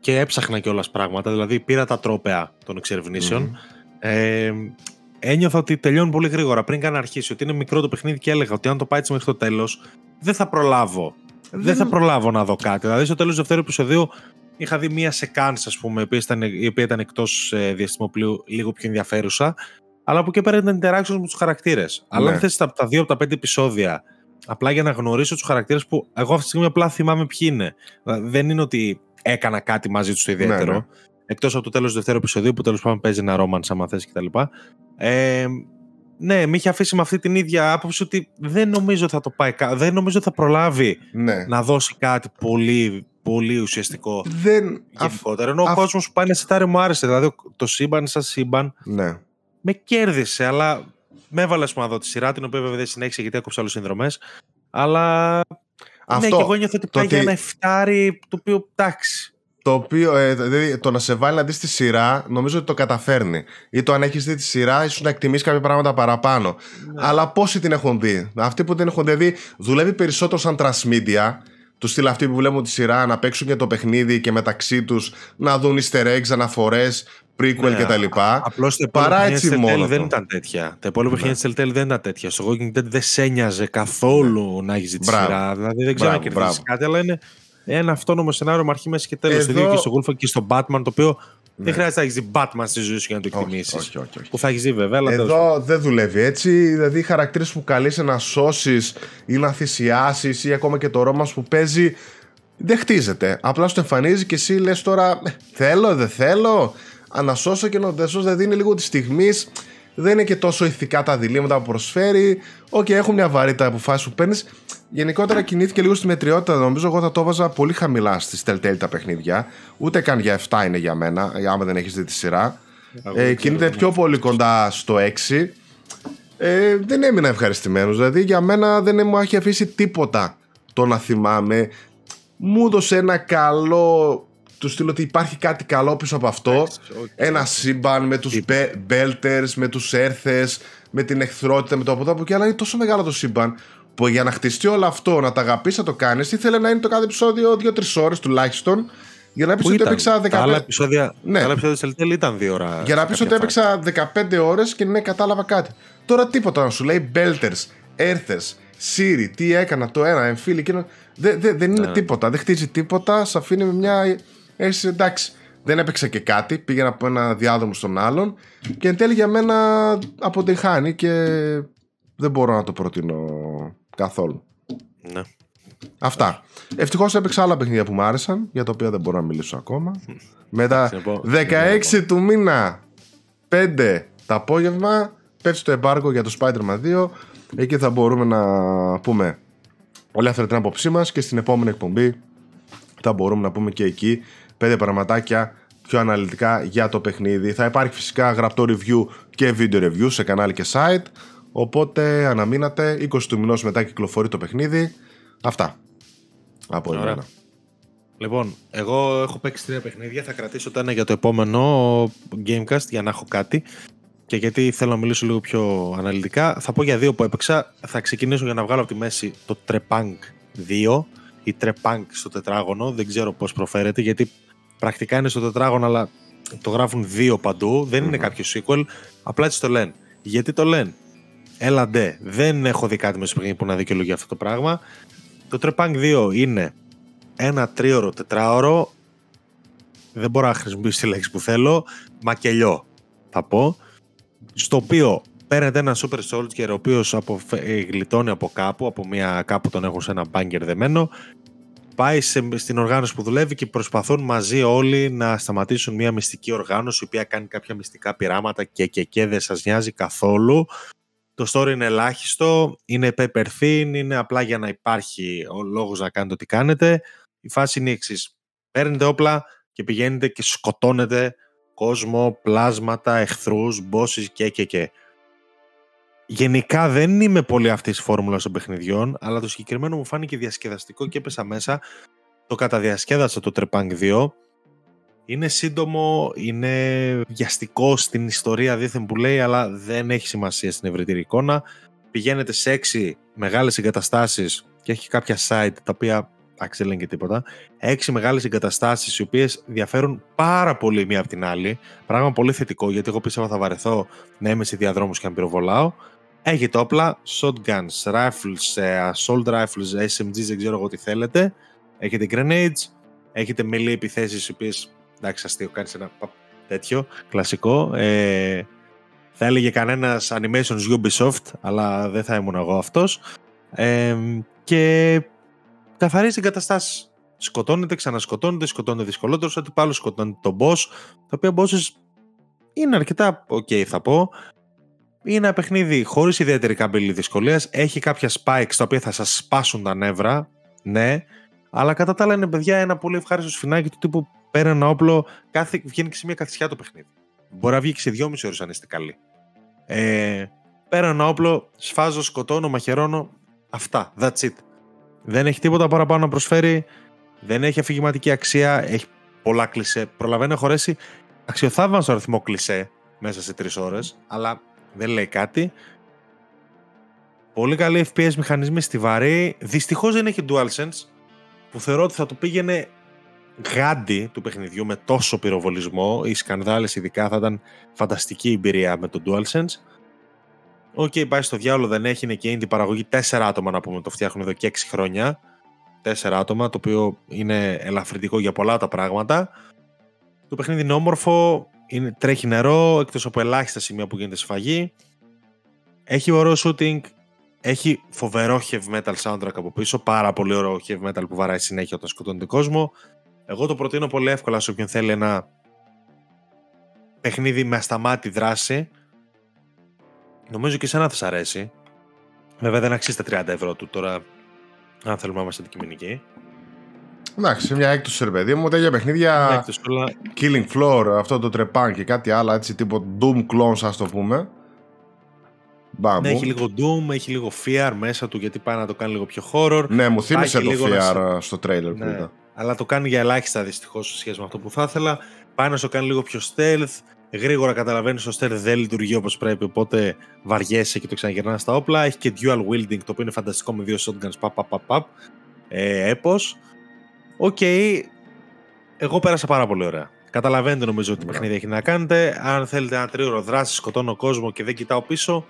και έψαχνα κιόλας πράγματα. Δηλαδή πήρα τα τρόπεα των εξερευνήσεων. Ε, ένιωθα ότι τελειώνει πολύ γρήγορα πριν καν αρχίσει. Ότι είναι μικρό το παιχνίδι και έλεγα ότι αν το πάει μέχρι το τέλος, δεν θα προλάβω. Δεν... θα προλάβω να δω κάτι. Δηλαδή στο τέλος του δεύτερου επεισοδίου είχα δει μία σεκάνς, ας πούμε, η οποία ήταν, η οποία ήταν εκτός ε, διαστημοπλίου λίγο πιο ενδιαφέρουσα. Αλλά από εκεί πέρα ήταν interaction με τους χαρακτήρες. Αλλά αν ναι. θες τα, τα δύο από τα πέντε επεισόδια απλά για να γνωρίσω τους χαρακτήρες που εγώ αυτή τη στιγμή απλά θυμάμαι ποιοι είναι. Δεν είναι ότι έκανα κάτι μαζί τους το ιδιαίτερο. Ναι, ναι. Εκτός από το τέλος του δεύτερου επεισοδίου που τέλος πάντων παίζει ένα ρόμαν, άμα θες κτλ. Ε, ναι, με είχε αφήσει με αυτή την ίδια άποψη ότι δεν νομίζω θα το πάει Δεν νομίζω θα προλάβει ναι. να δώσει κάτι πολύ, πολύ ουσιαστικό δεν... γενικότερα. Ενώ ο κόσμος που πάει να σετάρει μου άρεσε. Δηλαδή το σύμπαν σαν σύμπαν ναι. με κέρδισε, αλλά με έβαλε να δω τη σειρά, την οποία βέβαια δεν συνέχισε γιατί έκοψα άλλου συνδρομές. Αλλά αυτό, ναι, και εγώ νιώθω ότι πάει για ένα εφτάρι το οποίο εντάξει. Το οποίο, ε, δηλαδή, το να σε βάλει να δει τη σειρά, νομίζω ότι το καταφέρνει. Ή το αν έχεις δει τη σειρά, ίσως να εκτιμήσεις κάποια πράγματα παραπάνω. Ναι. Αλλά πόσοι την έχουν δει; Αυτοί που την έχουν δει, δουλεύει περισσότερο σαν transmedia. Τους στυλ αυτοί που βλέπουν τη σειρά να παίξουν και το παιχνίδι και μεταξύ τους να δουν easter eggs, αναφορές, prequel ναι, κτλ. Απλώς τα Παρά έτσι μόνο. δεν ήταν τέτοια. Τα υπόλοιπα ναι. παιχνίδια τη Telltale δεν ήταν τέτοια. Στο Walking Dead δεν σε ένοιαζε καθόλου ναι. να έχεις τη σειρά. Δηλαδή δεν ξέρω να κερδίσει κάτι, αλλά είναι ένα αυτόνομο σενάριο με αρχή, μέση και τέλος. Εδώ... Το ίδιο και στο Wolf και στο Batman, το οποίο ναι. δεν χρειάζεται να έχεις δει Batman στη ζωή σου για να το εκτιμήσεις. Όχι, όχι, όχι, Που θα έχεις δει βέβαια. Αλλά Εδώ δεν δουλεύει έτσι. Δηλαδή οι χαρακτήρες που καλείσαι να σώσεις ή να θυσιάσεις ή ακόμα και το romance που παίζει δεν χτίζεται. Απλά σου εμφανίζει και εσύ λες τώρα «Ε, θέλω, δεν θέλω να σώσω και να δεν δηλαδή είναι λίγο της στιγμής. Δεν είναι και τόσο ηθικά τα διλήμματα που προσφέρει. OK, okay, έχουν μια βαρύτητα οι αποφάσεις που παίρνεις. Γενικότερα κινήθηκε λίγο στη μετριότητα. Νομίζω εγώ θα το έβαζα πολύ χαμηλά στις Telltale τα παιχνίδια. Ούτε καν για 7 είναι για μένα, άμα δεν έχεις δει τη σειρά. Ε, κινείται πιο πολύ κοντά στο 6. Ε, δεν έμεινα ευχαριστημένος. Δηλαδή για μένα δεν μου έχει αφήσει τίποτα το να θυμάμαι. Μου έδωσε ένα καλό του στείλω ότι υπάρχει κάτι καλό πίσω από αυτό. Ένα σύμπαν με τους belters, με τους έρθες, με την εχθρότητα, με το από εδώ από εκεί. Αλλά είναι τόσο μεγάλο το σύμπαν που για να χτιστεί όλο αυτό, να τα αγαπήσει, να το κάνεις, ήθελε να είναι το κάθε επεισόδιο 2-3 ώρες τουλάχιστον. Για να πεις ότι έπαιξα 15 άλλα επεισόδια. Ναι. άλλα επεισόδια σε ήταν 2 ώρα. Για να πεις ότι έπαιξα 15 ώρες και ναι, κατάλαβα κάτι. Τώρα τίποτα να σου λέει belters, έρθες, Siri, τι έκανα το ένα, εμφύλι, εκείνο. Δεν, δεν, δεν είναι ναι. τίποτα. Δεν χτίζει τίποτα. Σε αφήνει με μια έτσι εντάξει, δεν έπαιξε και κάτι, πήγαινα από ένα διάδρομο στον άλλον και εν τέλει για μένα αποτυγχάνει και δεν μπορώ να το προτείνω καθόλου. Ναι. Αυτά. Ευτυχώς έπαιξα άλλα παιχνίδια που μου άρεσαν, για τα οποία δεν μπορώ να μιλήσω ακόμα. Μετά 16 του μήνα, 5 το απόγευμα, πέφτει το εμπάργκο για το Spider-Man 2. Εκεί θα μπορούμε να πούμε όλη αυτή την άποψή μας και στην επόμενη εκπομπή θα μπορούμε να πούμε και εκεί πέντε πραγματάκια πιο αναλυτικά για το παιχνίδι. Θα υπάρχει φυσικά γραπτό review και video review σε κανάλι και site. Οπότε αναμείνατε 20 του μηνός μετά κυκλοφορεί το παιχνίδι. Αυτά. Από εμένα. Λοιπόν, εγώ έχω παίξει τρία παιχνίδια. Θα κρατήσω το ένα για το επόμενο Gamecast για να έχω κάτι. Και γιατί θέλω να μιλήσω λίγο πιο αναλυτικά, θα πω για δύο που έπαιξα. Θα ξεκινήσω για να βγάλω από τη μέση το Trepang 2 ή Trepang στο τετράγωνο. Δεν ξέρω πώς προφέρεται, γιατί πρακτικά είναι στο τετράγωνο, αλλά το γράφουν δύο παντού. Δεν είναι κάποιο sequel. Απλά έτσι το λένε. Γιατί το λένε; Έλα ντε. Δεν έχω δει κάτι μέσα που να δικαιολογεί αυτό το πράγμα. Το Trepang 2 είναι ένα τρίωρο, τετράωρο. Δεν μπορώ να χρησιμοποιήσω τη λέξη που θέλω. Μακελιό, θα πω. Στο οποίο παίρνετε ένα Super Soldier ο οποίος ε, γλιτώνει από κάπου, από μια κάπου τον έχουν σε ένα μπάγκερ δεμένο. Πάει σε, στην οργάνωση που δουλεύει και προσπαθούν μαζί όλοι να σταματήσουν μια μυστική οργάνωση η οποία κάνει κάποια μυστικά πειράματα και και και δεν σας νοιάζει καθόλου. Το story είναι ελάχιστο, είναι paper thin, είναι απλά για να υπάρχει ο λόγος να κάνετε ό,τι κάνετε. Η φάση είναι η εξής. Παίρνετε όπλα και πηγαίνετε και σκοτώνετε κόσμο, πλάσματα, εχθρούς, bosses και και και. Γενικά δεν είμαι πολύ αυτής της φόρμουλας των παιχνιδιών, αλλά το συγκεκριμένο μου φάνηκε διασκεδαστικό και έπεσα μέσα. Το καταδιασκέδασα το Trepang 2. Είναι σύντομο, είναι βιαστικό στην ιστορία δίθεν που λέει, αλλά δεν έχει σημασία στην ευρύτερη εικόνα. Πηγαίνετε σε έξι μεγάλες εγκαταστάσεις και έχει κάποια site τα οποία εντάξει δεν και τίποτα, έξι μεγάλες εγκαταστάσεις οι οποίες διαφέρουν πάρα πολύ μία από την άλλη, πράγμα πολύ θετικό γιατί εγώ πίστευα θα βαρεθώ να είμαι σε διαδρόμους και να πυροβολάω. Έχετε όπλα, shotguns, rifles, ε, assault rifles, SMGs, δεν ξέρω εγώ τι θέλετε. Έχετε grenades, έχετε melee επιθέσεις οι οποίες, εντάξει αστείο, κάνεις ένα τέτοιο, κλασικό. Ε, θα έλεγε κανένας animations Ubisoft, αλλά δεν θα ήμουν εγώ αυτός. Ε, και καθαρίζει εγκαταστάσεις. Σκοτώνεται, ξανασκοτώνεται, σκοτώνεται δυσκολότερο αντιπάλου, σκοτώνεται τον boss. Τα οποία bosses είναι αρκετά ok, θα πω. Είναι ένα παιχνίδι χωρίς ιδιαίτερη καμπύλη δυσκολίας. Έχει κάποια spikes τα οποία θα σας σπάσουν τα νεύρα. Ναι. Αλλά κατά τα άλλα είναι παιδιά ένα πολύ ευχάριστο σφινάκι του τύπου παίρνει ένα όπλο, κάθε, βγαίνει και σε μια καθισιά το παιχνίδι. Μπορεί να βγει και σε δυόμιση ώρες αν είστε καλοί. Ε, παίρνω ένα όπλο, σφάζω, σκοτώνω, μαχαιρώνω. Αυτά. That's it. Δεν έχει τίποτα παραπάνω να προσφέρει. Δεν έχει αφηγηματική αξία. Έχει πολλά κλισέ. Προλαβαίνει να χωρέσει αξιοθαύμαστο αριθμό κλισέ μέσα σε τρεις ώρες, αλλά δεν λέει κάτι. Πολύ καλή FPS μηχανισμοί στιβαροί. Δυστυχώς δεν έχει DualSense, που θεωρώ ότι θα το πήγαινε γάντι του παιχνιδιού με τόσο πυροβολισμό. Οι σκανδάλες ειδικά θα ήταν φανταστική εμπειρία με το DualSense. OK, okay, πάει στο διάολο, δεν έχει, είναι και indie παραγωγή. Τέσσερα άτομα να πούμε το φτιάχνουν εδώ και έξι χρόνια. Τέσσερα άτομα, το οποίο είναι ελαφρυντικό για πολλά τα πράγματα. Το παιχνίδι είναι όμορφο, είναι, τρέχει νερό, εκτός από ελάχιστα σημεία που γίνεται σφαγή. Έχει ωραίο shooting, έχει φοβερό heavy metal soundtrack από πίσω, πάρα πολύ ωραίο heavy metal που βαράει συνέχεια όταν σκοτώνει τον κόσμο. Εγώ το προτείνω πολύ εύκολα σε όποιον θέλει ένα παιχνίδι με ασταμάτη δράση, Νομίζω και εσένα θα σα αρέσει. Βέβαια δεν αξίζει τα 30 ευρώ του τώρα, αν θέλουμε να είμαστε αντικειμενικοί. Εντάξει, μια έκπτωση ρε παιδί μου, τέτοια παιχνίδια. Έκπτωση, αλλά... Killing Floor, αυτό το τρεπάν και κάτι άλλο έτσι τύπο Doom clones, ας το πούμε. Ναι, έχει λίγο Doom, έχει λίγο Fear μέσα του γιατί πάει να το κάνει λίγο πιο horror. Ναι, μου θύμισε το Fear να... στο trailer ναι, που είδα. Αλλά το κάνει για ελάχιστα δυστυχώς σε σχέση με αυτό που θα ήθελα. Πάει να σου κάνει λίγο πιο stealth γρήγορα καταλαβαίνεις το stealth δεν λειτουργεί όπως πρέπει, οπότε βαριέσαι και το ξαναγυρνάς στα όπλα. Έχει και dual wielding, το οποίο είναι φανταστικό με δύο shotguns. Παπ, παπ, παπ, παπ. Ε, έπος. OK. Okay. Εγώ πέρασα πάρα πολύ ωραία. Καταλαβαίνετε νομίζω ότι yeah. παιχνίδι έχει να κάνετε. Αν θέλετε ένα τρίωρο δράσης, σκοτώνω κόσμο και δεν κοιτάω πίσω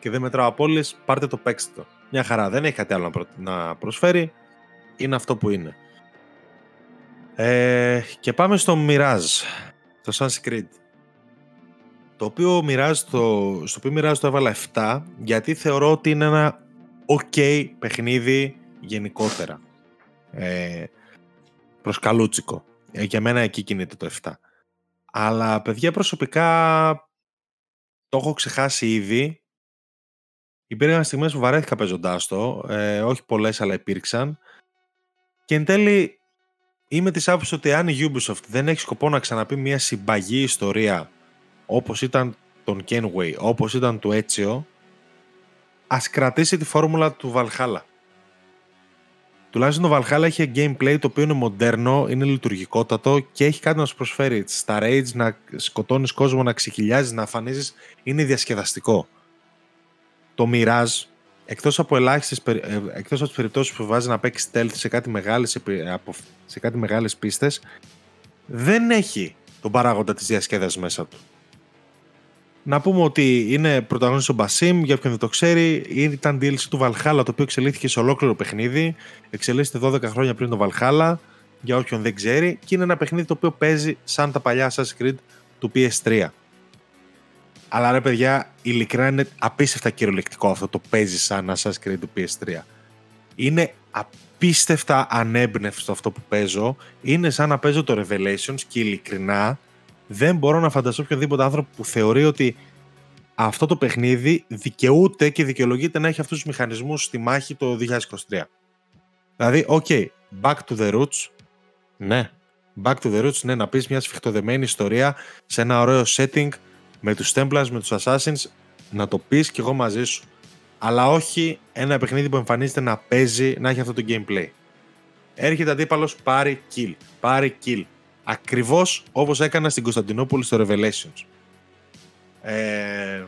και δεν μετράω απόλυε, πάρτε το παίξτε το. Μια χαρά. Δεν έχει κάτι άλλο να προσφέρει. Είναι αυτό που είναι. Ε, και πάμε στο Mirage. Το Sunset Creed το οποίο μοιράζει το, στο οποίο μοιράζει το έβαλα 7 γιατί θεωρώ ότι είναι ένα ok παιχνίδι γενικότερα ε, προς καλούτσικο. Ε, για μένα εκεί κινείται το 7 αλλά παιδιά προσωπικά το έχω ξεχάσει ήδη. Υπήρχαν στιγμές που βαρέθηκα παίζοντάς το ε, όχι πολλές αλλά υπήρξαν. Και εν τέλει είμαι της άποψης ότι αν η Ubisoft δεν έχει σκοπό να ξαναπεί μια συμπαγή ιστορία όπως ήταν τον Kenway, όπως ήταν του Έτσιο, ας κρατήσει τη φόρμουλα του Valhalla. Τουλάχιστον το Valhalla έχει gameplay το οποίο είναι μοντέρνο, είναι λειτουργικότατο και έχει κάτι να σου προσφέρει. Στα raids να σκοτώνεις κόσμο, να ξεχυλιάζεις, να αφανίζεις, είναι διασκεδαστικό. Το Mirage, εκτός από ελάχιστες, ε, εκτός από τις περιπτώσεις που βάζει να παίξει stealth σε κάτι μεγάλες, σε κάτι μεγάλες πίστες, δεν έχει τον παράγοντα της διασκέδασης μέσα του. Να πούμε ότι είναι πρωταγωνιστής ο Μπασίμ, για όποιον δεν το ξέρει, ήταν DLC του Valhalla, το οποίο εξελίχθηκε σε ολόκληρο παιχνίδι. Εξελίσσεται 12 χρόνια πριν το Valhalla, για όποιον δεν ξέρει, και είναι ένα παιχνίδι το οποίο παίζει σαν τα παλιά Assassin's Creed του PS3. Αλλά ρε παιδιά, ειλικρινά είναι απίστευτα κυριολεκτικό αυτό το παίζει σαν Assassin's Creed του PS3. Είναι απίστευτα ανέμπνευστο αυτό που παίζω. Είναι σαν να παίζω το Revelations και ειλικρινά δεν μπορώ να φανταστώ οποιοδήποτε άνθρωπο που θεωρεί ότι αυτό το παιχνίδι δικαιούται και δικαιολογείται να έχει αυτούς τους μηχανισμούς στη μάχη το 2023. Δηλαδή, ok, back to the roots, ναι, back to the roots, ναι, να πεις μια σφιχτοδεμένη ιστορία σε ένα ωραίο setting με τους Templars, με τους Assassins, να το πεις κι εγώ μαζί σου. Αλλά όχι ένα παιχνίδι που εμφανίζεται να παίζει, να έχει αυτό το gameplay. Έρχεται αντίπαλος, πάρει kill, πάρει kill, Ακριβώς όπως έκανα στην Κωνσταντινούπολη στο Revelations. Ε,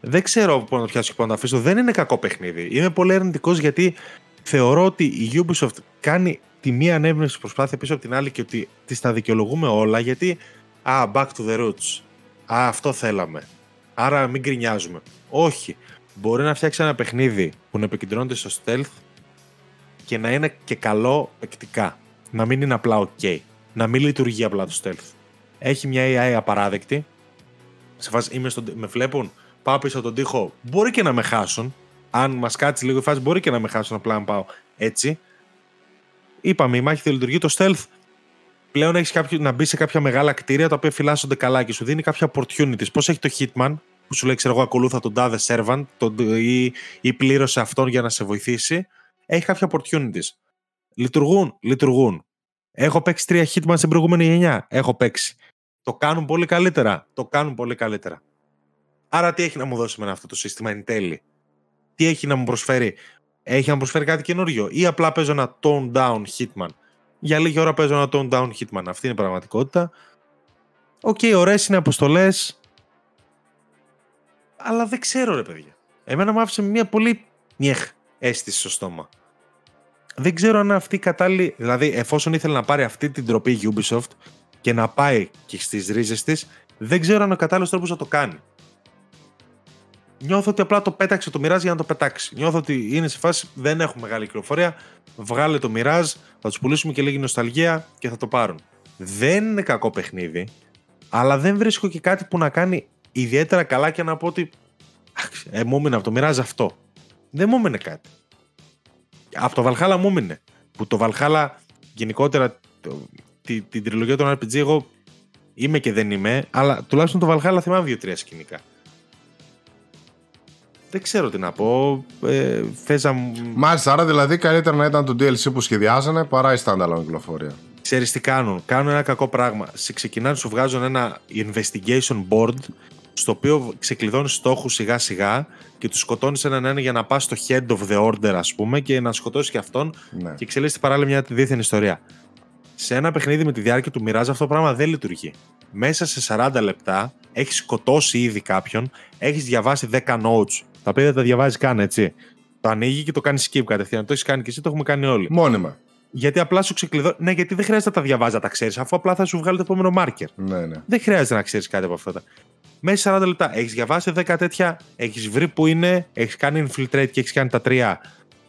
δεν ξέρω πού να το πιάσω και πού να το αφήσω. Δεν είναι κακό παιχνίδι. Είμαι πολύ αρνητικός γιατί θεωρώ ότι η Ubisoft κάνει τη μία ανέβνευση προσπάθεια πίσω από την άλλη και ότι της τα δικαιολογούμε όλα γιατί. Α, back to the roots. Α, αυτό θέλαμε. Άρα μην γκρινιάζουμε. Όχι. Μπορεί να φτιάξει ένα παιχνίδι που να επικεντρώνεται στο stealth και να είναι και καλό παικτικά να μην είναι απλά ok. Να μην λειτουργεί απλά το stealth. Έχει μια AI απαράδεκτη. Σε φάση είμαι στο, με βλέπουν, πάω πίσω από τον τοίχο. Μπορεί και να με χάσουν. Αν μας κάτσει λίγο η φάση, μπορεί και να με χάσουν απλά να πάω έτσι. Είπαμε, η μάχη δεν λειτουργεί. Το stealth πλέον έχεις να μπει σε κάποια μεγάλα κτίρια τα οποία φυλάσσονται καλά και σου δίνει κάποια opportunities. Πώς έχει το Hitman, που σου λέει, ξέρω εγώ, ακολούθα τον τάδε servant τον, ή, ή πλήρωσε αυτόν για να σε βοηθήσει. Έχει κάποια opportunities. Λειτουργούν, λειτουργούν. Έχω παίξει τρία hitman στην προηγούμενη γενιά. Έχω παίξει. Το κάνουν πολύ καλύτερα. Το κάνουν πολύ καλύτερα. Άρα τι έχει να μου δώσει με αυτό το σύστημα εν τέλει; Τι έχει να μου προσφέρει; Έχει να μου προσφέρει κάτι καινούριο. Ή απλά παίζω ένα toned down Hitman; Για λίγη ώρα παίζω ένα toned down Hitman. Αυτή είναι η πραγματικότητα. OK, okay, ωραίες είναι οι αποστολές. Αλλά δεν ξέρω ρε παιδιά. Εμένα μου άφησε μια πολύ νιέχ αίσθηση στο στόμα δεν ξέρω αν αυτή η κατάλληλη. Δηλαδή, εφόσον ήθελε να πάρει αυτή την τροπή Ubisoft και να πάει και στις ρίζες της, δεν ξέρω αν ο κατάλληλος τρόπος να το κάνει. Νιώθω ότι απλά το πέταξε το Mirage για να το πετάξει. Νιώθω ότι είναι σε φάση δεν έχουμε μεγάλη κυκλοφορία. Βγάλε το Mirage, θα τους πουλήσουμε και λίγη νοσταλγία και θα το πάρουν. Δεν είναι κακό παιχνίδι, αλλά δεν βρίσκω και κάτι που να κάνει ιδιαίτερα καλά και να πω ότι. Ε, μου από το Mirage αυτό. Δεν μου έμεινε κάτι από το Valhalla μου έμεινε. Που το Valhalla γενικότερα το, τη, την τριλογία των RPG εγώ είμαι και δεν είμαι, αλλά τουλάχιστον το Valhalla θυμάμαι δύο-τρία σκηνικά. Δεν ξέρω τι να πω. Ε, θες Μάλιστα, άρα δηλαδή καλύτερα να ήταν το DLC που σχεδιάζανε παρά η standalone κυκλοφορία. Ξέρεις τι κάνουν. Κάνουν ένα κακό πράγμα. Σε ξεκινάνε σου βγάζουν ένα investigation board στο οποίο ξεκλειδώνεις στόχους σιγά σιγά και τους σκοτώνεις έναν ένα για να πας στο head of the order, ας πούμε, και να σκοτώσεις και αυτόν ναι. και εξελίσσεται παράλληλα μια δίθεν ιστορία. Σε ένα παιχνίδι με τη διάρκεια του μοιράζει αυτό το πράγμα δεν λειτουργεί. Μέσα σε 40 λεπτά έχεις σκοτώσει ήδη κάποιον, έχεις διαβάσει 10 notes, τα οποία δεν τα διαβάζεις καν, έτσι. Το ανοίγει και το κάνεις skip κατευθείαν. Το έχεις κάνει και εσύ, το έχουμε κάνει όλοι. Μόνιμα. Γιατί απλά σου ξεκλειδώνει. Ναι, γιατί δεν χρειάζεται να τα διαβάζεις, να τα ξέρεις, αφού απλά θα σου βγάλει το επόμενο marker. Ναι, ναι. Δεν χρειάζεται να ξέρεις κάτι από αυτά μέσα 40 λεπτά. Έχεις διαβάσει 10 τέτοια, έχεις βρει που είναι, έχεις κάνει infiltrate και έχεις κάνει τα τρία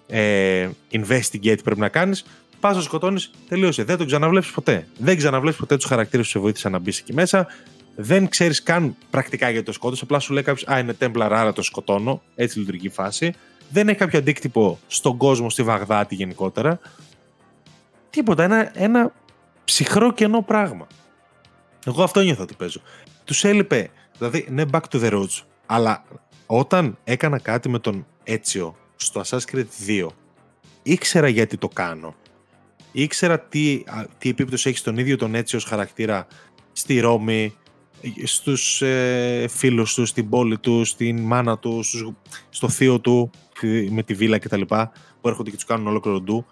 ε, investigate που πρέπει να κάνεις. Πας να σκοτώνεις, τελείωσε. Δεν τον ξαναβλέπει ποτέ. Δεν ξαναβλέπει ποτέ τους χαρακτήρες που σε βοήθησαν να μπεις εκεί μέσα. Δεν ξέρεις καν πρακτικά γιατί το σκότωσε. Απλά σου λέει κάποιος Α, είναι Templar, άρα το σκοτώνω. Έτσι λειτουργεί η φάση. Δεν έχει κάποιο αντίκτυπο στον κόσμο, στη Βαγδάτη γενικότερα. Τίποτα. Ένα, ένα ψυχρό κενό πράγμα. Εγώ αυτό νιώθω ότι παίζω. Τους έλειπε Δηλαδή, ναι, back to the roots. Αλλά όταν έκανα κάτι με τον Έτσιο στο Assassin's Creed 2, ήξερα γιατί το κάνω. Ήξερα τι, τι επίπτωση έχει στον ίδιο τον Έτσιο χαρακτήρα στη Ρώμη, στους ε, φίλους του, στην πόλη του, στην μάνα του, στο θείο του με τη βίλα κτλ. που έρχονται και τους κάνουν ολόκληρο ντου.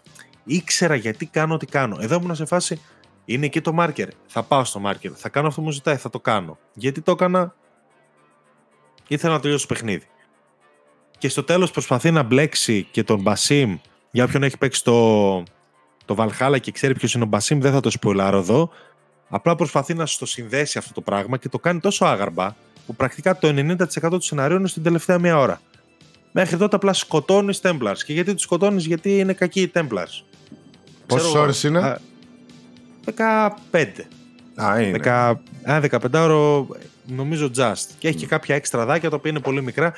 Ήξερα γιατί κάνω ό,τι κάνω. Εδώ ήμουν σε φάση. Είναι εκεί το marker. Θα πάω στο marker. Θα κάνω αυτό που μου ζητάει. Θα το κάνω. Γιατί το έκανα; Ήθελα να τελειώσω το παιχνίδι. Και στο τέλος προσπαθεί να μπλέξει και τον Μπασίμ. Για όποιον έχει παίξει το, το Valhalla και ξέρει ποιος είναι ο Μπασίμ, δεν θα το σποιλάρω εδώ. Απλά προσπαθεί να στο συνδέσει αυτό το πράγμα και το κάνει τόσο άγαρμπα που πρακτικά το 90% του σενάριου είναι στην τελευταία μία ώρα. Μέχρι τότε απλά σκοτώνεις Templars. Και γιατί τους σκοτώνεις, γιατί είναι κακοί οι Templars. Πόσες ώρες είναι; 15. Α, είναι. 10, 15 ώρο νομίζω just. Και έχει και κάποια έξτρα δάκια τα οποία είναι πολύ μικρά.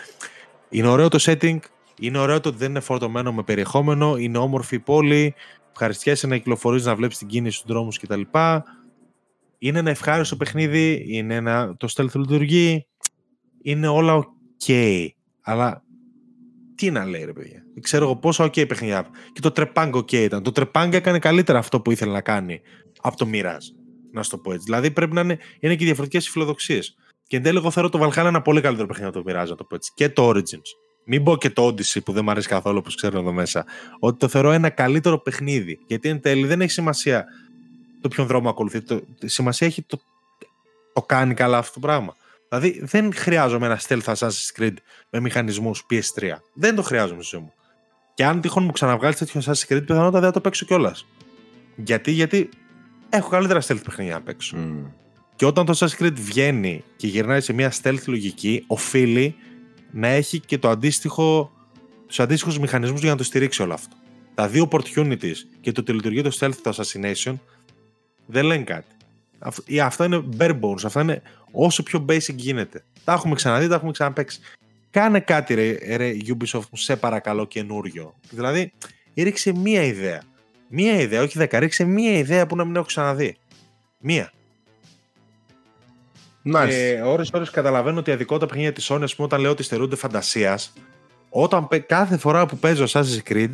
Είναι ωραίο το setting. Είναι ωραίο το ότι δεν είναι φορτωμένο με περιεχόμενο. Είναι όμορφη η πόλη. Ευχαριστιέσαι να κυκλοφορείς, να βλέπεις την κίνηση στους δρόμους κτλ. Είναι ένα ευχάριστο παιχνίδι. Είναι ένα, το stealth λειτουργεί. Είναι όλα ok. Αλλά τι να λέει, ρε παιδιά. Δεν ξέρω εγώ πόσο ok παιχνιδιά. Και το Trepang ok ήταν. Το Trepang έκανε καλύτερα αυτό που ήθελε να κάνει από το Mirage. Να σου το πω έτσι. Δηλαδή πρέπει να είναι, είναι και διαφορετικές οι φιλοδοξίες. Και εν τέλει, εγώ θεωρώ το Valhalla ένα πολύ καλύτερο παιχνίδι από το Mirage, να το πω έτσι. Και το Origins. Μην πω και το Odyssey που δεν μου αρέσει καθόλου, όπως ξέρω εδώ μέσα. Ότι το θεωρώ ένα καλύτερο παιχνίδι. Γιατί εν τέλει δεν έχει σημασία το ποιον δρόμο ακολουθεί. Το, σημασία έχει το, το κάνει καλά αυτό το πράγμα. Δηλαδή δεν χρειάζομαι ένα stealth Assassin's Creed με μηχανισμούς PS3. Δεν το χρειάζομαι στη ζωή μου. Και αν τυχόν μου ξαναβγάλεις τέτοιο Assassin's Creed, πιθανότατα δεν θα το παίξω κιόλας. Γιατί, γιατί έχω καλύτερα stealth παιχνίδια να παίξω. Mm. Και όταν το Assassin's Creed βγαίνει και γυρνάει σε μια stealth λογική, οφείλει να έχει και το αντίστοιχο, τους αντίστοιχους μηχανισμούς για να το στηρίξει όλο αυτό. Τα δύο opportunities και το ότι λειτουργεί το stealth το assassination δεν λένε κάτι. Αυτά είναι bare bones, αυτά είναι όσο πιο basic γίνεται. Τα έχουμε ξαναδεί, τα έχουμε ξαναπέξει. Κάνε κάτι ρε, ρε Ubisoft μου, σε παρακαλώ καινούριο. Δηλαδή, ρίξε μία ιδέα. Μία ιδέα, όχι δέκα, ρίξε μία ιδέα που να μην έχω ξαναδεί. Μία. Nice. Ε, ώρες ώρες καταλαβαίνω ότι αδικό τα παιχνίδια της Sony, ας πούμε, όταν λέω ότι στερούνται φαντασίας, όταν κάθε φορά που παίζω Assassin's Creed,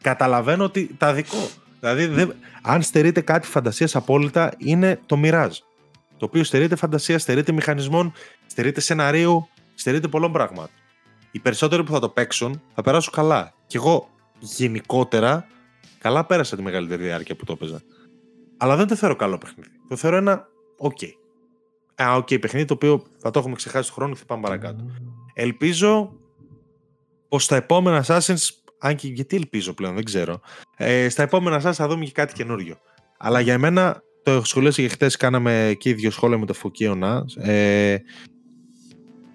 καταλαβαίνω ότι τα δικό. Δηλαδή, δε, αν στερείται κάτι φαντασίας απόλυτα, είναι το Mirage. Το οποίο στερείται φαντασίας, στερείται μηχανισμών, στερείται σεναρίου, στερείται πολλών πραγμάτων. Οι περισσότεροι που θα το παίξουν θα περάσουν καλά. Και εγώ γενικότερα καλά πέρασα τη μεγαλύτερη διάρκεια που το έπαιζα. Αλλά δεν το θεωρώ καλό παιχνίδι. Το θεωρώ ένα OK. Okay. Ένα OK okay παιχνίδι το οποίο θα το έχουμε ξεχάσει του χρόνου και θα πάμε παρακάτω. Ελπίζω πως στα επόμενα Assassin's αν και γιατί ελπίζω πλέον, δεν ξέρω. Ε, στα επόμενα σας θα δούμε και κάτι καινούριο. Αλλά για μένα, το σχολίασα και χθε κάναμε εκεί δύο σχόλια με το Φωκίωνα. Ε,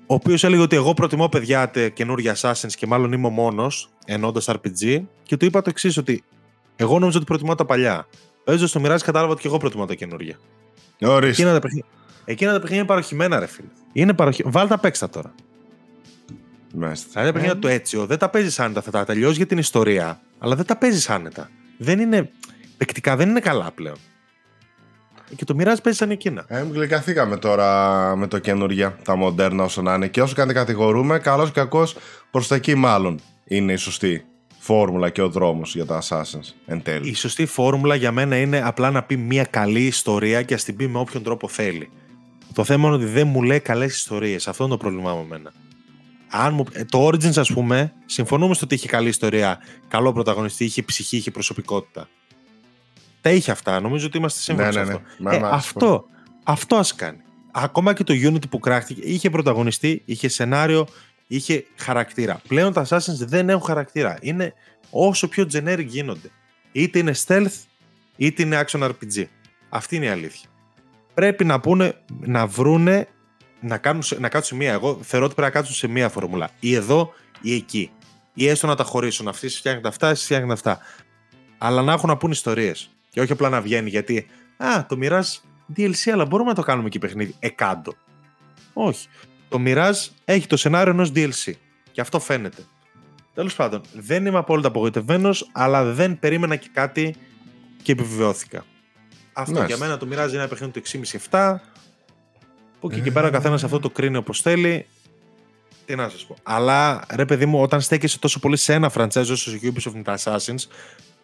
ο οποίος έλεγε ότι εγώ προτιμώ παιδιά καινούργια Assassins και μάλλον είμαι ο μόνος, ενώντας RPG. Και του είπα το εξής, ότι εγώ νόμιζα ότι προτιμώ τα παλιά. Παίζω στο Mirage κατάλαβα ότι και εγώ προτιμώ τα καινούργια. Ορίστε. Εκείνα τα παιχνίδια, εκείνα τα παιχνίδια είναι παροχημένα, ρε φίλε. Είναι παροχη... Βάλτε τα παίξτα τώρα. Μάλιστα. Δηλαδή τα παιχνίδια του Έτσιο δεν τα παίζεις άνετα. Θα τα τελειώσει για την ιστορία, αλλά δεν τα παίζεις άνετα. Δεν είναι. Παικτικά δεν είναι καλά πλέον. Και το μοιράζει παίζει σαν εκείνα. Ε, γλυκαθήκαμε τώρα με το καινούργια, τα μοντέρνα όσο να είναι. Και όσο και κατηγορούμε, καλός ή κακός προς τα εκεί μάλλον είναι η σωστή φόρμουλα και ο δρόμος για τα Assassins εν τέλει. Η σωστή φόρμουλα για μένα είναι απλά να πει μια καλή ιστορία και ας την πει με όποιον τρόπο θέλει. Το θέμα είναι ότι δεν μου λέει καλές ιστορίες. Αυτό είναι το πρόβλημά μου εμένα αν μου, ε, το Origins, ας πούμε, συμφωνούμε στο ότι είχε καλή ιστορία, καλό πρωταγωνιστή, είχε ψυχή, είχε προσωπικότητα. Τα είχε αυτά. Νομίζω ότι είμαστε σύμφωνοι ναι, ναι, ναι. αυτό. Ε, αυτό, αυτό ας κάνει. Ακόμα και το Unity που κράχτηκε είχε πρωταγωνιστή, είχε σενάριο, είχε χαρακτήρα. Πλέον τα Assassins δεν έχουν χαρακτήρα. Είναι όσο πιο generic γίνονται. Είτε είναι stealth, είτε είναι action RPG. Αυτή είναι η αλήθεια. Πρέπει να, πούνε, να βρούνε να, κάνουν, να κάτσουν σε μία. Εγώ θεωρώ ότι πρέπει να κάτσουν σε μία φορμούλα. Ή εδώ ή εκεί. Ή έστω να τα χωρίσουν. Αυτοί φτιάχνουν αυτά, εσεί φτιάχνετε αυτά. Αλλά να έχουν να πούν ιστορίες. Και όχι απλά να βγαίνει γιατί. Α, το μοιράζεις DLC, αλλά μπορούμε να το κάνουμε και παιχνίδι. Εκάντο. Όχι. Το Mirage έχει το σενάριο ενός DLC. Και αυτό φαίνεται. Τέλος πάντων, δεν είμαι απόλυτα απογοητευμένος, αλλά δεν περίμενα και κάτι και επιβεβαιώθηκα. Αυτό για μένα το Mirage είναι ένα παιχνίδι του 6,5-7. Που εκεί και πέρα ο καθένας αυτό το κρίνει όπως θέλει. Τι να σας πω. Αλλά ρε παιδί μου, όταν στέκεσαι τόσο πολύ σε ένα franchise όσο η Ubisoft με τα Assassins,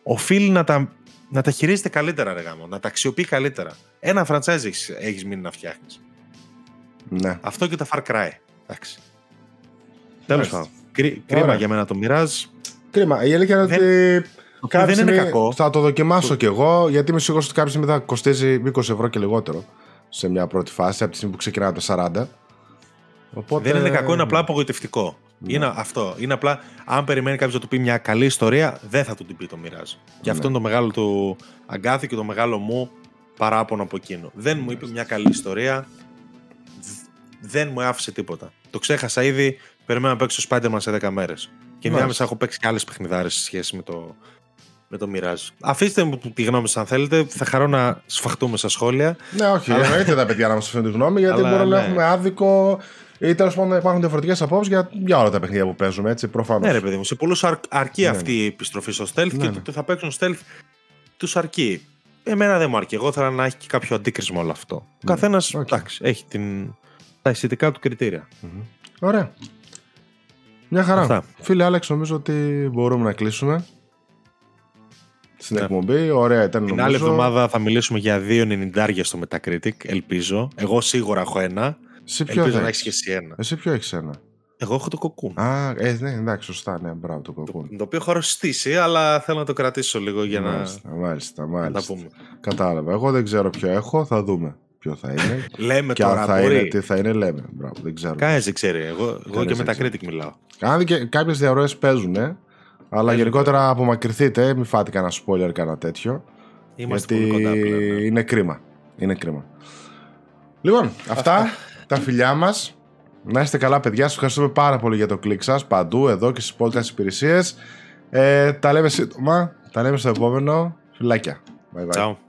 οφείλει να τα, να τα χειρίζεται καλύτερα, ρε γάμο, να τα αξιοποιεί καλύτερα. Ένα franchise έχεις μείνει να φτιάχνεις. Ναι. Αυτό και τα Far Cry. Εντάξει. Τέλος πάντων. Κρίμα για μένα το Mirage. Κρίμα. Η αλήθεια είναι Δεν- ότι. κάποια δεν είναι στιγμή κακό. Θα το δοκιμάσω κι εγώ, γιατί είμαι σίγουρος ότι κάποια στιγμή θα κοστίζει 20 ευρώ και λιγότερο σε μια πρώτη φάση, από τη στιγμή που ξεκινάει από τα 40. Οπότε... Δεν είναι κακό, είναι απλά απογοητευτικό. Ναι. Είναι αυτό. Είναι απλά, αν περιμένει κάποιος να του πει μια καλή ιστορία, δεν θα του την πει το μοιράζει. Και αυτό Ναι. είναι το μεγάλο του αγκάθι και το μεγάλο μου παράπονο από εκείνο. Δεν μου είπε μια καλή ιστορία, δ- δεν μου άφησε τίποτα. Το ξέχασα ήδη, περιμένω να παίξω Spider-Man σε 10 μέρες. Και Μάλιστα. διάμεσα έχω παίξει και άλλες παιχνιδάρες σε σχέση με το, με το Mirage. Αφήστε μου τη γνώμη σας αν θέλετε. Θα χαρώ να σφαχτούμε στα σχόλια. Ναι, όχι, εννοείται τα παιδιά να μας αφήνουν τη γνώμη, γιατί Αλλά, μπορεί να ναι. έχουμε άδικο ή τέλος πάντων να υπάρχουν διαφορετικές απόψεις για, για όλα τα παιχνίδια που παίζουμε, έτσι προφανώς. Ναι, ρε παιδί μου, σε πολλούς αρκεί Ναι, αυτή η επιστροφή στο stealth Ναι, και ναι. το ότι θα παίξουν stealth τους αρκεί. Εμένα δεν μου αρκεί. Εγώ ήθελα να έχει και κάποιο αντίκρισμα όλο αυτό. Ο Ναι, καθένας οκ. έχει την... τα αισθητικά του κριτήρια. Ωραία. Μια χαρά. Αυτά. Φίλε Άλεξ, νομίζω ότι μπορούμε να κλείσουμε στην Ναι. εκπομπή. Ωραία ήταν Την νομίζω. άλλη εβδομάδα θα μιλήσουμε για 2,90 στο Metacritic, ελπίζω. Εγώ σίγουρα έχω ένα. Εσύ ποιο Ελπίζω θα να έχεις; έχει και εσύ ένα. Εσύ ποιο έχεις ένα; Εγώ έχω το κοκκούν. Α, ε, ναι, εντάξει, σωστά, ναι, μπράβο το Το, κοκκούν. το οποίο έχω αρρωστήσει, αλλά θέλω να το κρατήσω λίγο για να, Μάλιστα, μάλιστα, να τα μάλιστα. πούμε. Κατάλαβα. Εγώ δεν ξέρω ποιο έχω, θα δούμε ποιο θα είναι. Λέμε και αν τώρα, θα μπορεί. είναι, τι θα είναι, λέμε. Μπράβο, δεν ξέρω. Κανένας δεν ξέρει. Εγώ, εγώ Κανείς και δεν Metacritic μιλάω. Αν και κάποιες διαρροές παίζουν, ε, αλλά Παίζουν. γενικότερα απομακρυνθείτε, μην φάτε κανένα spoiler, κανένα τέτοιο. Είμαστε γιατί πολύ κοντά πλέον. ναι. είναι κρίμα. Είναι κρίμα. Λοιπόν, αυτά τα φιλιά μας. Να είστε καλά, παιδιά. Σας ευχαριστούμε πάρα πολύ για το κλικ σας παντού, εδώ και στις podcast υπηρεσίε. Ε, τα λέμε σύντομα. Τα λέμε στο επόμενο. Φιλάκια. Bye bye. Ciao.